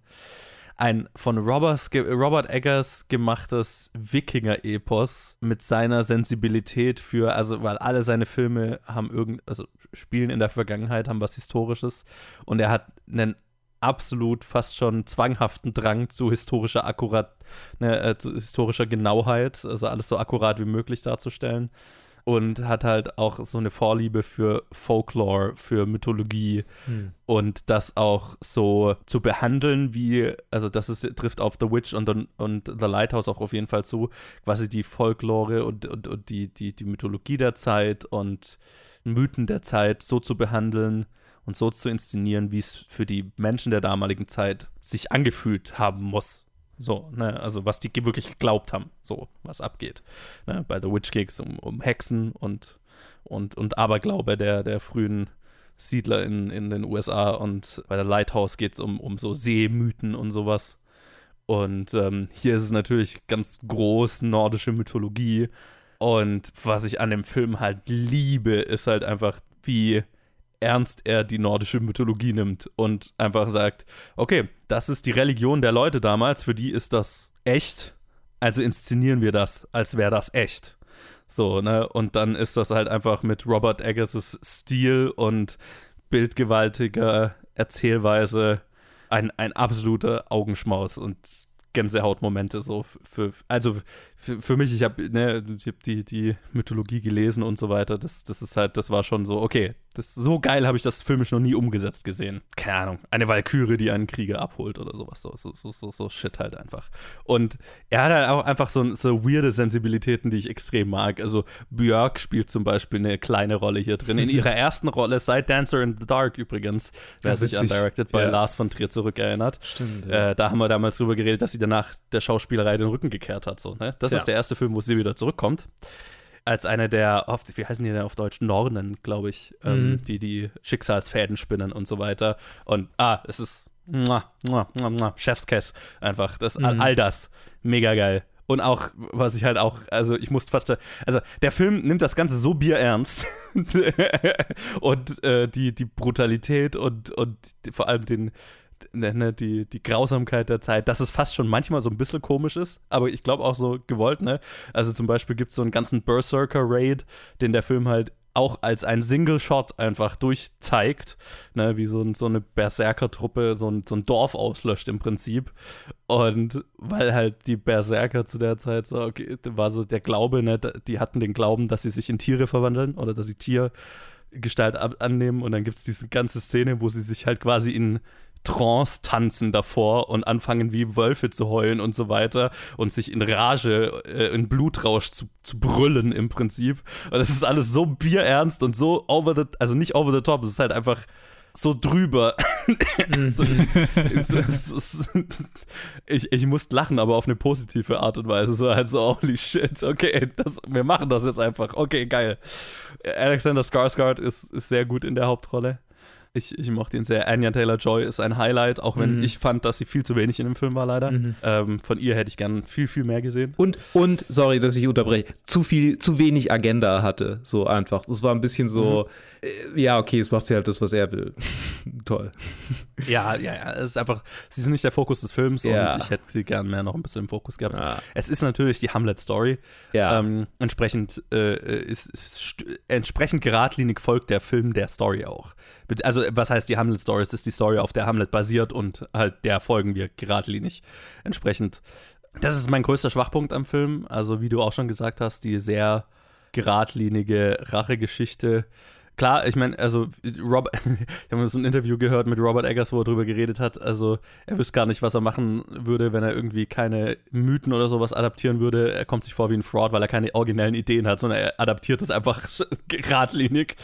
ein von Roberts, Robert Eggers gemachtes Wikinger-Epos mit seiner Sensibilität für, also weil alle seine Filme haben irgend, also spielen in der Vergangenheit, haben was Historisches und er hat einen absolut fast schon zwanghaften Drang zu historischer Akkurat, ne, äh, zu historischer Genauheit, also alles so akkurat wie möglich darzustellen. Und hat halt auch so eine Vorliebe für Folklore, für Mythologie hm. und das auch so zu behandeln, wie, also das ist, trifft auf The Witch und, und The Lighthouse auch auf jeden Fall zu, quasi die Folklore und, und, und die, die, die Mythologie der Zeit und Mythen der Zeit so zu behandeln, und so zu inszenieren, wie es für die Menschen der damaligen Zeit sich angefühlt haben muss. So, ne, also was die wirklich geglaubt haben, so, was abgeht. Ne, bei The Witch ging es um, um Hexen und, und, und Aberglaube der, der frühen Siedler in, in den USA und bei der Lighthouse geht es um, um so Seemythen und sowas. Und ähm, hier ist es natürlich ganz groß nordische Mythologie. Und was ich an dem Film halt liebe, ist halt einfach, wie ernst er die nordische Mythologie nimmt und einfach sagt, okay, das ist die Religion der Leute damals, für die ist das echt, also inszenieren wir das, als wäre das echt. So, ne? Und dann ist das halt einfach mit Robert Eggers' Stil und bildgewaltiger Erzählweise ein, ein absoluter Augenschmaus und Gänsehautmomente so für, also für, für mich, ich habe ne, hab die, die Mythologie gelesen und so weiter, das, das ist halt, das war schon so, okay, das, so geil habe ich das filmisch noch nie umgesetzt gesehen. Keine Ahnung. Eine Walküre, die einen Krieger abholt oder sowas. So, so, so, so, so Shit halt einfach. Und er hat halt auch einfach so, so weirde Sensibilitäten, die ich extrem mag. Also Björk spielt zum Beispiel eine kleine Rolle hier drin. In ihrer ersten Rolle seit Dancer in the Dark übrigens, wer ja, sich an Directed by ja. Lars von Trier zurückerinnert. Stimmt. Ja. Äh, da haben wir damals drüber geredet, dass sie danach der Schauspielerei den Rücken gekehrt hat. So, ne? Das ist der erste Film, wo sie wieder zurückkommt als eine der, oft, wie heißen die denn auf Deutsch? Nornen, glaube ich, ähm, mhm. die die Schicksalsfäden spinnen und so weiter. Und ah, es ist muah, muah, muah, Chefskiss einfach. Das, mhm. all, all das. Mega geil. Und auch, was ich halt auch, also ich musste fast, also der Film nimmt das Ganze so bierernst und äh, die, die Brutalität und, und vor allem den, Ne, ne, die, die Grausamkeit der Zeit, dass es fast schon manchmal so ein bisschen komisch ist, aber ich glaube auch so gewollt, ne? Also zum Beispiel gibt es so einen ganzen Berserker-Raid, den der Film halt auch als ein Single-Shot einfach durchzeigt, ne, wie so, so eine Berserker-Truppe so ein, so ein Dorf auslöscht im Prinzip. Und weil halt die Berserker zu der Zeit so, okay, war so der Glaube, ne, die hatten den Glauben, dass sie sich in Tiere verwandeln oder dass sie Tiergestalt annehmen und dann gibt es diese ganze Szene, wo sie sich halt quasi in Trance tanzen davor und anfangen wie Wölfe zu heulen und so weiter und sich in Rage, äh, in Blutrausch zu, zu brüllen im Prinzip. Und das ist alles so bierernst und so over the, also nicht over the top, es ist halt einfach so drüber. ich, ich musste lachen, aber auf eine positive Art und Weise. So halt so, holy shit, okay, das, wir machen das jetzt einfach. Okay, geil. Alexander Skarsgård ist, ist sehr gut in der Hauptrolle. Ich, ich mochte ihn sehr. Anya Taylor-Joy ist ein Highlight, auch wenn Mhm. ich fand, dass sie viel zu wenig in dem Film war, leider. Mhm. Ähm, von ihr hätte ich gern viel, viel mehr gesehen. Und, und, sorry, dass ich unterbreche, zu viel, zu wenig Agenda hatte, so einfach. Es war ein bisschen so, äh, ja, okay, es macht sie halt das, was er will. Toll. Ja, ja, ja. Es ist einfach, sie sind nicht der Fokus des Films Ja. und ich hätte sie gern mehr noch ein bisschen im Fokus gehabt. Es ist natürlich die Hamlet-Story. Ja. Ähm, entsprechend, äh, ist, ist, st- entsprechend geradlinig folgt der Film der Story auch. Also, was heißt die Hamlet-Story? Es ist die Story, auf der Hamlet basiert und halt der folgen wir geradlinig. Entsprechend, das ist mein größter Schwachpunkt am Film. Also, wie du auch schon gesagt hast, die sehr geradlinige Rachegeschichte. Klar, ich meine, also Rob, ich habe so ein Interview gehört mit Robert Eggers, wo er drüber geredet hat. Also er wüsste gar nicht, was er machen würde, wenn er irgendwie keine Mythen oder sowas adaptieren würde. Er kommt sich vor wie ein Fraud, weil er keine originellen Ideen hat, sondern er adaptiert es einfach geradlinig.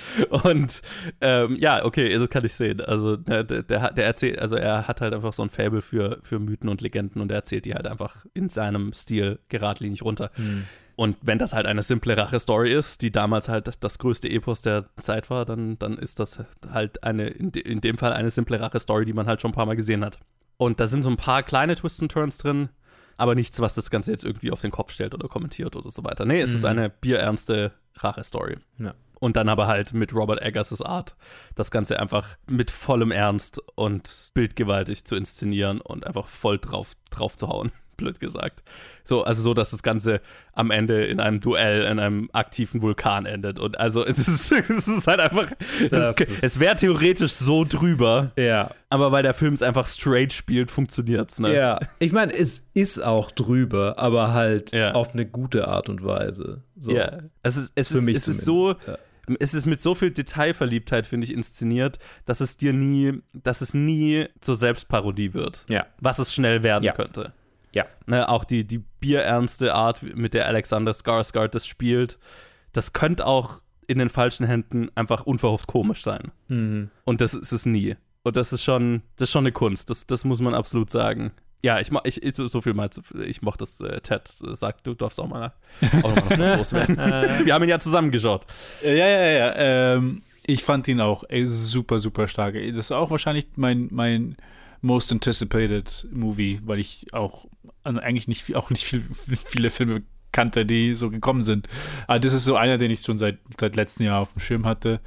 Und ähm, ja, okay, das kann ich sehen. Also der, der, der erzählt, also er hat halt einfach so ein Fable für, für Mythen und Legenden und er erzählt die halt einfach in seinem Stil geradlinig runter. Hm. Und wenn das halt eine simple Rache-Story ist, die damals halt das größte Epos der Zeit war, dann, dann ist das halt eine, in, de, in dem Fall eine simple Rache-Story, die man halt schon ein paar Mal gesehen hat. Und da sind so ein paar kleine Twists and Turns drin, aber nichts, was das Ganze jetzt irgendwie auf den Kopf stellt oder kommentiert oder so weiter. Nee, es ist Mhm. eine bierernste Rache-Story. Ja. Und dann aber halt mit Robert Eggers' Art, das Ganze einfach mit vollem Ernst und bildgewaltig zu inszenieren und einfach voll drauf, drauf zu hauen, blöd gesagt. So, also so, dass das Ganze am Ende in einem Duell in einem aktiven Vulkan endet. Und also es ist, es ist halt einfach, Das es, ist- es wäre theoretisch so drüber. Ja. Aber weil der Film es einfach straight spielt, funktioniert's, ne? Ja, ich meine, es ist auch drüber, aber halt auf eine gute Art und Weise. So. Ja, es ist, es Für ist, mich es ist so, zumindest, es ist mit so viel Detailverliebtheit, finde ich, inszeniert, dass es dir nie, dass es nie zur Selbstparodie wird. Ja. Was es schnell werden Ja. könnte. Ja. Ne, auch die, die bierernste Art, mit der Alexander Skarsgård das spielt, das könnte auch in den falschen Händen einfach unverhofft komisch sein. Mhm. Und das ist es nie. Und das ist schon, das ist schon eine Kunst. Das, das muss man absolut sagen. Ja, ich, ma- ich, so viel mal, ich mochte das, äh, Ted sagt, du darfst auch mal, auch noch mal was loswerden. Wir haben ihn ja zusammengeschaut. Ja, ja, ja. ja. Ähm, ich fand ihn auch ey, super, super stark. Das ist auch wahrscheinlich mein, mein most anticipated Movie, weil ich auch an- eigentlich nicht, auch nicht viel, viele Filme kannte, die so gekommen sind. Aber das ist so einer, den ich schon seit, seit letztem Jahr auf dem Schirm hatte.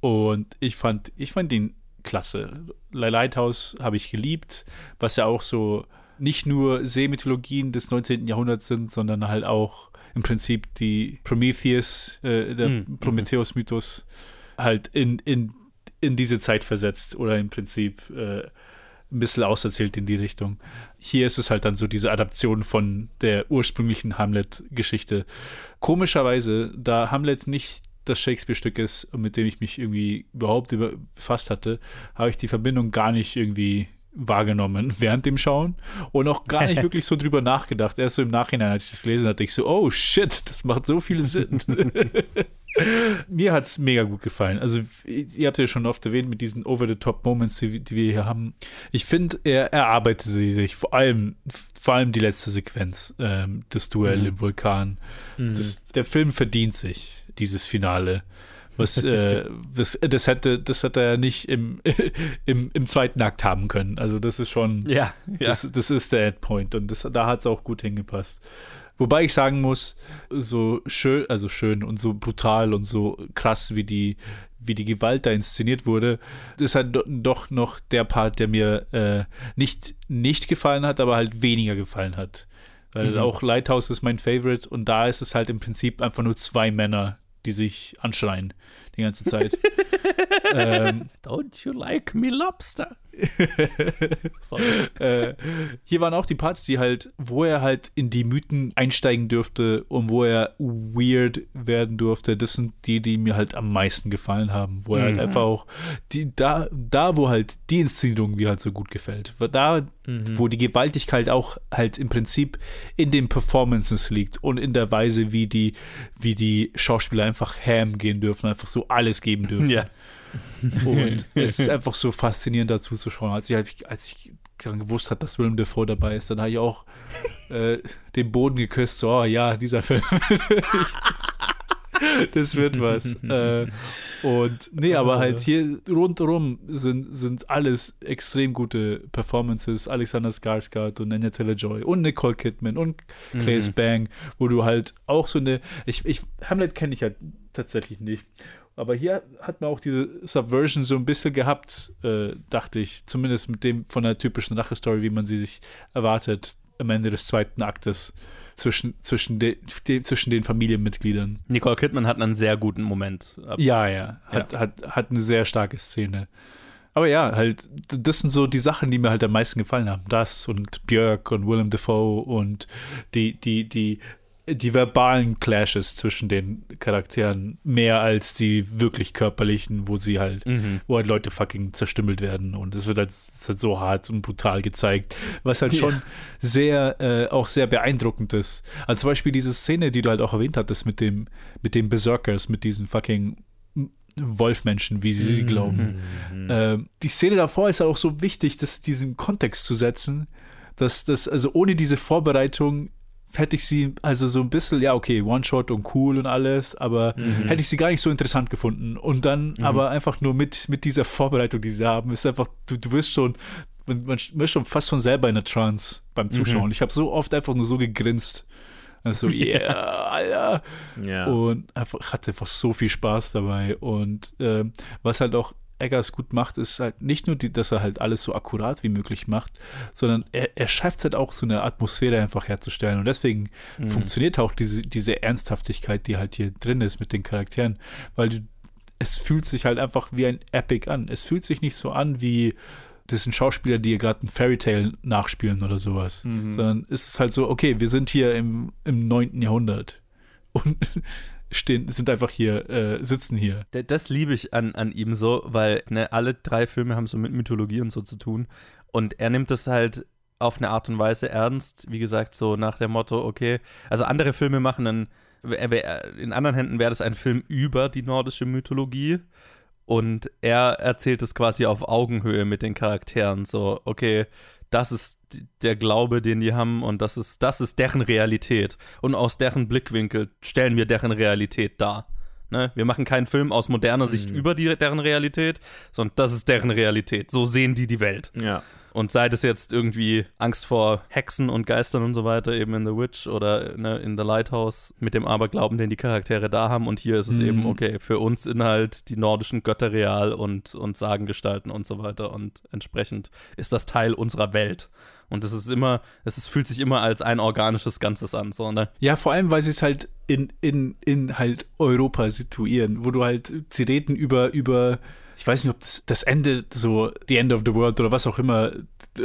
Und ich fand, ich fand ihn klasse. Lighthouse habe ich geliebt, was ja auch so nicht nur Seemythologien des 19. Jahrhunderts sind, sondern halt auch im Prinzip die Prometheus, äh, der Mhm. Prometheus-Mythos halt in, in, in diese Zeit versetzt oder im Prinzip äh, ein bisschen auserzählt in die Richtung. Hier ist es halt dann so diese Adaption von der ursprünglichen Hamlet-Geschichte. Komischerweise, da Hamlet nicht das Shakespeare-Stück ist, mit dem ich mich irgendwie überhaupt über, befasst hatte, habe ich die Verbindung gar nicht irgendwie wahrgenommen während dem Schauen und auch gar nicht wirklich so drüber nachgedacht. Erst so im Nachhinein, als ich das gelesen hatte, ich so, oh shit, das macht so viel Sinn. Mir hat es mega gut gefallen. Also, ihr habt ja schon oft erwähnt mit diesen Over-the-Top-Moments, die, die wir hier haben. Ich finde, er erarbeitet sie sich vor allem, vor allem die letzte Sequenz, ähm, das Duell Mhm. im Vulkan. Mhm. Das, der Film verdient sich dieses Finale. Was, äh, das, das, hätte, das hätte er nicht im, im, im zweiten Akt haben können. Also, das ist schon. Ja, ja. Das, das ist der Endpoint und das, da hat es auch gut hingepasst. Wobei ich sagen muss, so schön, also schön und so brutal und so krass, wie die, wie die Gewalt da inszeniert wurde, ist halt do- doch noch der Part, der mir äh, nicht, nicht gefallen hat, aber halt weniger gefallen hat. Weil Mhm. auch Lighthouse ist mein Favorite und da ist es halt im Prinzip einfach nur zwei Männer, die sich anschreien die ganze Zeit. ähm, Don't you like me, Lobster? äh, hier waren auch die Parts, die halt, wo er halt in die Mythen einsteigen dürfte und wo er weird werden durfte. Das sind die, die mir halt am meisten gefallen haben, wo er halt Mhm. einfach auch die, da, da, wo halt die Inszenierung mir halt so gut gefällt. Da, Mhm. wo die Gewaltigkeit auch halt im Prinzip in den Performances liegt und in der Weise, wie die, wie die Schauspieler einfach ham gehen dürfen, einfach so alles geben dürfen. Ja. Und es ist einfach so faszinierend dazu zu schauen. Als ich, halt, als ich dann gewusst hat, dass Willem Dafoe dabei ist, dann habe ich auch äh, den Boden geküsst. So, oh, ja, dieser Film. das wird was. äh, und nee, aber halt hier rundherum sind, sind alles extrem gute Performances. Alexander Skarsgård und Anya Taylor-Joy und Nicole Kidman und Claes Mhm. Bang, wo du halt auch so eine, ich, ich Hamlet kenne ich halt tatsächlich nicht. Aber hier hat man auch diese Subversion so ein bisschen gehabt, äh, dachte ich. Zumindest mit dem von der typischen Rache-Story, wie man sie sich erwartet am Ende des zweiten Aktes zwischen, zwischen, de, de, zwischen den Familienmitgliedern. Nicole Kidman hat einen sehr guten Moment. Ab- Ja, ja. Hat, Hat, hat eine sehr starke Szene. Aber ja, halt, das sind so die Sachen, die mir halt am meisten gefallen haben. Das und Björk und Willem Dafoe und die, die, die, die verbalen Clashes zwischen den Charakteren mehr als die wirklich körperlichen, wo sie halt, Mhm. wo halt Leute fucking zerstümmelt werden und es wird halt, es halt so hart und brutal gezeigt, was halt Ja. schon sehr, äh, auch sehr beeindruckend ist. Also zum Beispiel diese Szene, die du halt auch erwähnt hattest mit dem, mit den Berserkers, mit diesen fucking Wolfmenschen, wie sie sie glauben. Ähm, die Szene davor ist halt auch so wichtig, das diesen Kontext zu setzen, dass das, also ohne diese Vorbereitung hätte ich sie, also so ein bisschen, ja, okay, One-Shot und cool und alles, aber Mhm. hätte ich sie gar nicht so interessant gefunden. Und dann Mhm. aber einfach nur mit, mit dieser Vorbereitung, die sie haben, ist einfach, du, du wirst schon, man, man ist schon fast schon selber in der Trance beim Zuschauen. Mhm. Ich habe so oft einfach nur so gegrinst. Also, yeah, Alter. Ja. Und einfach, hatte einfach so viel Spaß dabei. Und ähm, was halt auch Eggers gut macht, ist halt nicht nur, die, dass er halt alles so akkurat wie möglich macht, sondern er, er schafft es halt auch, so eine Atmosphäre einfach herzustellen. Und deswegen Mhm. funktioniert auch diese, diese Ernsthaftigkeit, die halt hier drin ist mit den Charakteren, weil du, es fühlt sich halt einfach wie ein Epic an. Es fühlt sich nicht so an wie das sind Schauspieler, die gerade ein Fairy Tale nachspielen oder sowas. Mhm. Sondern es ist halt so, okay, wir sind hier im, im 9. Jahrhundert und stehen, sind einfach hier, äh, sitzen hier. Das liebe ich an, an ihm so, weil ne, alle drei Filme haben so mit Mythologie und so zu tun. Und er nimmt das halt auf eine Art und Weise ernst, wie gesagt, so nach dem Motto, okay, also andere Filme machen dann, in anderen Händen wäre das ein Film über die nordische Mythologie. Und er erzählt es quasi auf Augenhöhe mit den Charakteren. So, okay, das ist der Glaube, den die haben und das ist, das ist deren Realität. Und aus deren Blickwinkel stellen wir deren Realität dar. Ne? Wir machen keinen Film aus moderner Sicht über die, deren Realität, sondern das ist deren Realität. So sehen die die Welt. Ja. Und sei das jetzt irgendwie Angst vor Hexen und Geistern und so weiter, eben in The Witch oder ne, in The Lighthouse, mit dem Aberglauben, den die Charaktere da haben. Und hier ist es Mhm. eben, okay, für uns Inhalt die nordischen Götter real und, und Sagengestalten und so weiter. Und entsprechend ist das Teil unserer Welt. Und es ist immer, es fühlt sich immer als ein organisches Ganzes an. So, ne? Ja, vor allem, weil sie es halt in, in, in halt Europa situieren, wo du halt, sie reden über, über, ich weiß nicht, ob das, das Ende, so The End of the World oder was auch immer,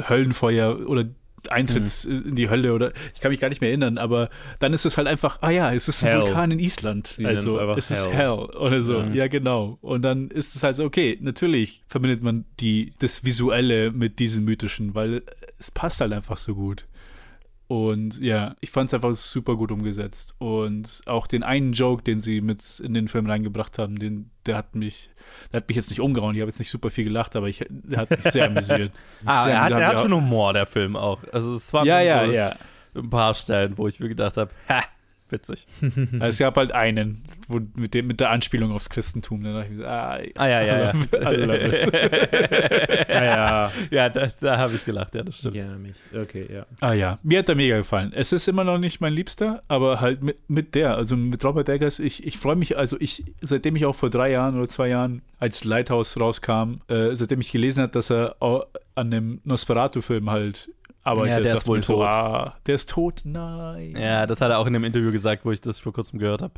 Höllenfeuer oder Eintritt in die Hölle oder ich kann mich gar nicht mehr erinnern, aber dann ist es halt einfach, ah ja, es ist ein Hell. Vulkan in Island. Die also einfach es ist Hell. Hell oder so. Ja. Ja. genau. Und dann ist es halt so, okay, natürlich verbindet man die, das Visuelle mit diesem Mythischen, weil es passt halt einfach so gut. Und ja, ich fand es einfach super gut umgesetzt. Und auch den einen Joke, den sie mit in den Film reingebracht haben, den, der hat mich, der hat mich jetzt nicht umgehauen. Ich habe jetzt nicht super viel gelacht, aber ich, der hat mich sehr amüsiert. Ah, sehr er hat, er hat schon Humor, der Film auch. Also es war Ja, ja, so ja. ein paar Stellen, wo ich mir gedacht habe, ha, witzig. Also es gab halt einen, wo, mit, dem, mit der Anspielung aufs Christentum. Dann dachte ich mir so, ah, Ah, ja, ja, ja. I love it, I love it. Ja, ja. Ja, da, da habe ich gelacht, ja, das stimmt. Erinnere mich. Okay, ja. Ah ja, mir hat er mega gefallen. Es ist immer noch nicht mein Liebster, aber halt mit, mit der, also mit Robert Eggers, ich, ich freue mich, also ich, seitdem ich auch vor drei Jahren oder zwei Jahren als Lighthouse rauskam, äh, seitdem ich gelesen habe, dass er an dem Nosferatu-Film halt arbeitet. Ja, der ist wohl so, tot. Ah, der ist tot? Nein. Ja, das hat er auch in dem Interview gesagt, wo ich das vor kurzem gehört habe.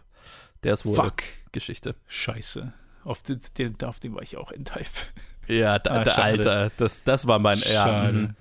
Der ist wohl Fuck. Geschichte. Scheiße. Auf den, den, auf den war ich auch in Type. Ja, da, Ah, der. Alter, das, das war mein Schade,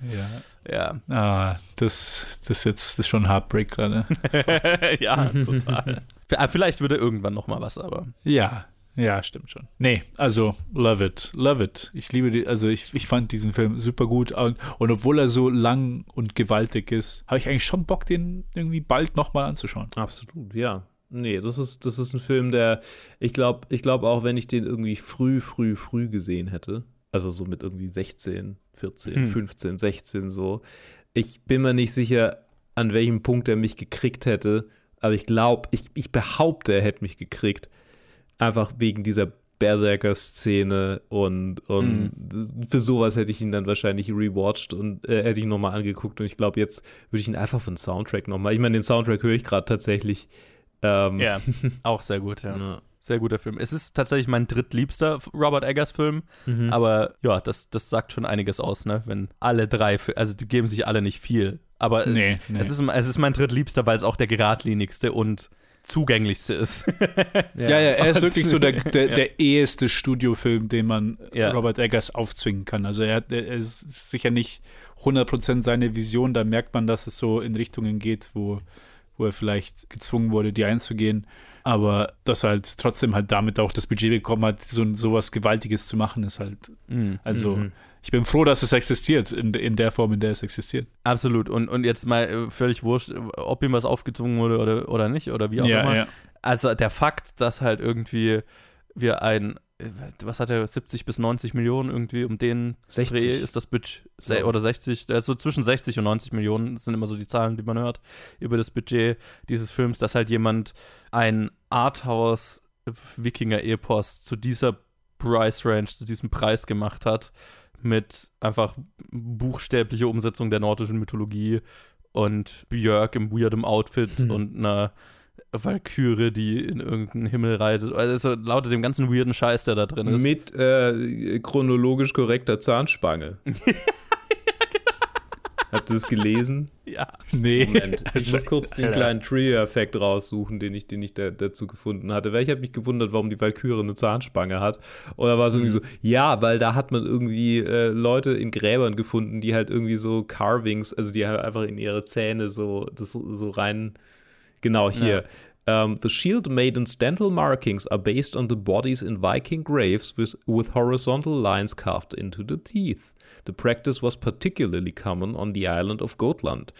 ja. Ja. Ah, das, das ist jetzt das ist schon ein Heartbreak gerade. ja, total. V- Vielleicht würde irgendwann noch mal was, aber. Ja, ja, stimmt schon. Nee, also love it, love it. Ich liebe die, also ich, ich fand diesen Film super gut und, und obwohl er so lang und gewaltig ist, habe ich eigentlich schon Bock, den irgendwie bald nochmal anzuschauen. Absolut, ja. Nee, das ist, das ist ein Film, der, ich glaube, ich glaube auch, wenn ich den irgendwie früh, früh, früh gesehen hätte, also so mit irgendwie 16, 14, Hm. 15, 16 so, ich bin mir nicht sicher, an welchem Punkt er mich gekriegt hätte, aber ich glaube, ich, ich behaupte, er hätte mich gekriegt, einfach wegen dieser Berserker-Szene und, und für sowas hätte ich ihn dann wahrscheinlich rewatcht und äh, hätte ich ihn nochmal angeguckt und ich glaube, jetzt würde ich ihn einfach von Soundtrack nochmal, ich meine, den Soundtrack höre ich gerade tatsächlich. Ähm, Ja, auch sehr gut, ja. Ja. Sehr guter Film. Es ist tatsächlich mein drittliebster Robert Eggers-Film, Mhm. aber ja, das, das sagt schon einiges aus, ne? Wenn alle drei, also die geben sich alle nicht viel. Aber Nee, nee. Es, ist, es ist mein drittliebster, weil es auch der geradlinigste und zugänglichste ist. Ja, ja, er ist wirklich so der, der, Ja. der eheste Studiofilm, den man Ja. Robert Eggers aufzwingen kann. Also er, hat- er ist sicher nicht 100% seine Vision, da merkt man, dass es so in Richtungen geht, wo, wo er vielleicht gezwungen wurde, die einzugehen. Aber dass er halt trotzdem halt damit auch das Budget bekommen hat, so sowas Gewaltiges zu machen, ist halt, Mhm. also Mhm. Ich bin froh, dass es existiert, in, in der Form, in der es existiert. Absolut. Und, und jetzt mal äh, völlig wurscht, ob ihm was aufgezwungen wurde oder, oder nicht oder wie auch Ja, immer. ja. Also der Fakt, dass halt irgendwie wir ein, äh, was hat er, 70 bis 90 Millionen irgendwie um den 60. Dreh ist das Budget, oder 60, der ist so zwischen 60 und 90 Millionen, das sind immer so die Zahlen, die man hört über das Budget dieses Films, dass halt jemand ein Arthouse-Wikinger-Epos zu dieser Price Range, zu diesem Preis gemacht hat, mit einfach buchstäblicher Umsetzung der nordischen Mythologie und Björk im weirdem Outfit Hm. und einer Valkyrie, die in irgendeinen Himmel reitet. Also lauter dem ganzen weirden Scheiß, der da drin ist. Mit äh, chronologisch korrekter Zahnspange. Habt ihr das gelesen? Ja. Nee. Moment, ich muss kurz den kleinen Trivia-Effekt raussuchen, den ich, den ich da, dazu gefunden hatte. Weil ich habe mich gewundert, warum die Valkyrie eine Zahnspange hat. Und da war es irgendwie so, ja, weil da hat man irgendwie äh, Leute in Gräbern gefunden, die halt irgendwie so Carvings, also die halt einfach in ihre Zähne so, das so, rein. Genau, hier. Um, the shield maiden's dental markings are based on the bodies in Viking graves with, with horizontal lines carved into the teeth. The practice was particularly common on the island of Gotland.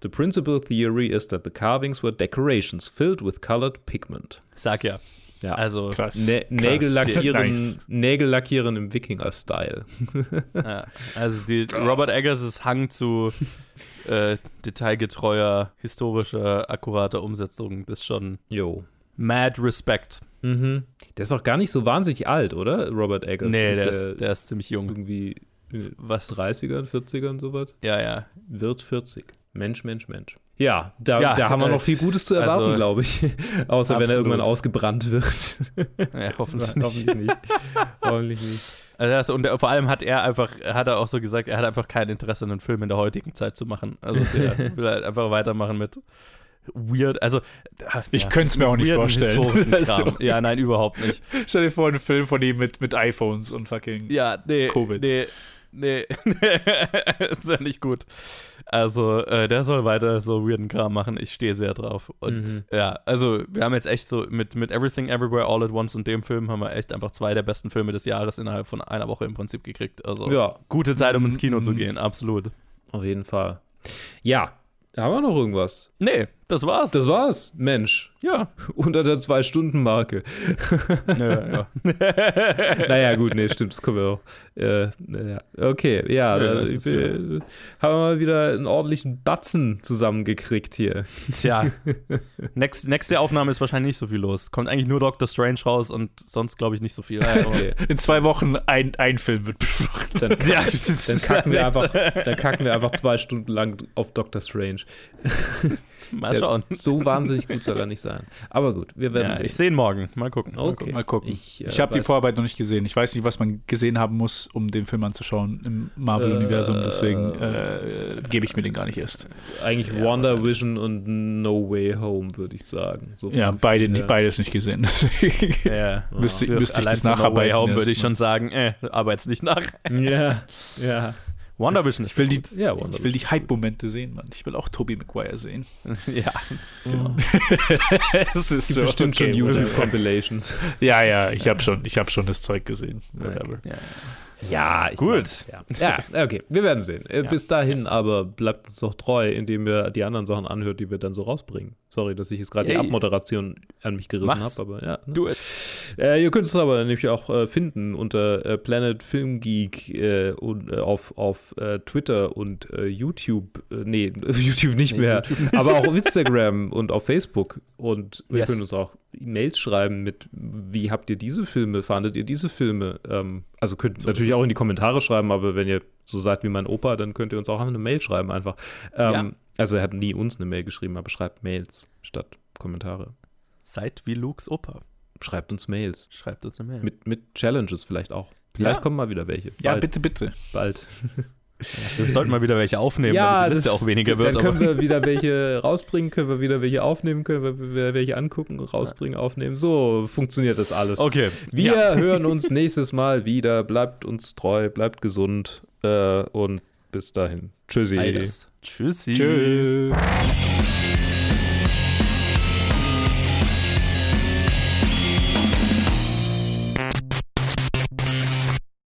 The principal theory is that the carvings were decorations filled with colored pigment. Sag ja. Ja, Also Nä Nägel lackieren, Nice. Nägel lackieren im Wikinger-Style. Ja, also die Robert Eggers' Hang zu äh, detailgetreuer, historischer, akkurater Umsetzung ist schon Jo. mad Respect. Mhm. Der ist auch gar nicht so wahnsinnig alt, oder? Robert Eggers. Nee, Ist der ist, der ist ziemlich jung. irgendwie Was? 30ern, 40ern, sowas. Ja, ja. Wird 40. Mensch, Mensch, Mensch. Ja, da, Ja, da haben wir äh, noch viel Gutes zu erwarten, also- glaube ich. Außer wenn er Absolut. irgendwann ausgebrannt wird. Ja, hoffentlich nicht. Hoffentlich nicht. Hoffentlich nicht. Also das, und der, vor allem hat er einfach, hat er auch so gesagt, er hat einfach kein Interesse, einen Film in der heutigen Zeit zu machen. Also der will halt einfach weitermachen mit weird, also ach, Ich ja, könnte es mir auch nicht vorstellen. Also-. Ja, nein, überhaupt nicht. Stell dir vor, einen Film von ihm mit, mit iPhones und fucking Ja, nee, Covid. nee, nee, ist ja nicht gut. Also, äh, der soll weiter so weirden Kram machen. Ich stehe sehr drauf. Und Mhm. ja, also, wir haben jetzt echt so mit, mit Everything Everywhere All at Once und dem Film haben wir echt einfach zwei der besten Filme des Jahres innerhalb von einer Woche im Prinzip gekriegt. Also, Ja. gute Zeit, um ins Kino zu Mhm. gehen, absolut. Auf jeden Fall. Ja, haben wir noch irgendwas? Nee, das war's. Das war's. Mensch. ja. Unter der Zwei-Stunden-Marke. ja, ja. naja, gut, nee, stimmt, das können wir auch. Äh, naja. Okay, ja, Ja, da, ich, äh, haben wir mal wieder einen ordentlichen Batzen zusammengekriegt hier. Tja, Next, nächste Aufnahme ist wahrscheinlich nicht so viel los. Kommt eigentlich nur Doctor Strange raus und sonst glaube ich nicht so viel. Okay. In zwei Wochen ein, ein Film wird besprochen. Dann, Ja, dann, kacken wir einfach, dann kacken wir einfach zwei Stunden lang auf Doctor Strange. Mal schauen. So wahnsinnig gut soll er nicht sein. Aber gut, wir werden Ja, sehen. ich sehe ihn morgen. Mal gucken. Okay. Mal gucken. Ich, Ich, äh, habe die Vorarbeit noch nicht gesehen. Ich weiß nicht, was man gesehen haben muss, um den Film anzuschauen im Marvel-Universum. Deswegen äh, gebe ich mir den gar nicht erst. Eigentlich Wonder Vision und No Way Home, würde ich sagen. So Ja, beide, ja. beides nicht gesehen. Deswegen Ja, müsste, müsste ich das für No Way nacharbeiten. Home würde ich schon sagen, äh, arbeit's nicht nach. Ja, ja. Wonder Vision. Ich will die, Ja, ich will die Hype-Momente sehen, Mann. Ich will auch Tobey Maguire sehen. ja, genau. es ist so. bestimmt schon okay, YouTube-Compilations. Ja, ja, ich habe schon, ich hab schon das Zeug gesehen. Whatever. Ja. Ja, ich Gut. glaub, ja. ja, okay, wir werden sehen. Äh, Bis dahin aber bleibt uns doch treu, indem ihr die anderen Sachen anhört, die wir dann so rausbringen. Sorry, dass ich jetzt gerade die. Abmoderation an mich gerissen habe, aber ja. Ne? Do it. Äh, ihr könnt es aber nämlich auch äh, finden unter äh, Planet Film Geek äh, und, äh, auf, auf äh, Twitter und äh, YouTube. Äh, nee, YouTube nicht Nee, mehr. YouTube nicht. Aber auch auf Instagram und auf Facebook. Und ihr Yes. könnt uns auch E-Mails schreiben mit, wie habt ihr diese Filme, fandet ihr diese Filme? Ähm, also könnt So natürlich auch in die Kommentare schreiben, aber wenn ihr so seid wie mein Opa, dann könnt ihr uns auch eine Mail schreiben einfach. Ähm, Ja. Also er hat nie uns eine Mail geschrieben, aber schreibt Mails statt Kommentare. Seid wie Lukes Opa. Schreibt uns Mails. Schreibt uns eine Mail. Mit, mit Challenges vielleicht auch. Vielleicht Ja. kommen mal wieder welche. Ja, Bald. bitte, bitte. Bald. Wir sollten mal wieder welche aufnehmen, damit die Liste auch weniger wird. Dann können wir wieder welche rausbringen, können wir wieder welche aufnehmen, können wir wieder welche angucken, rausbringen, aufnehmen. So funktioniert das alles. Okay. Wir Ja. hören uns nächstes Mal wieder. Bleibt uns treu, bleibt gesund äh, und bis dahin. Tschüssi. Tschüssi. Tschüss.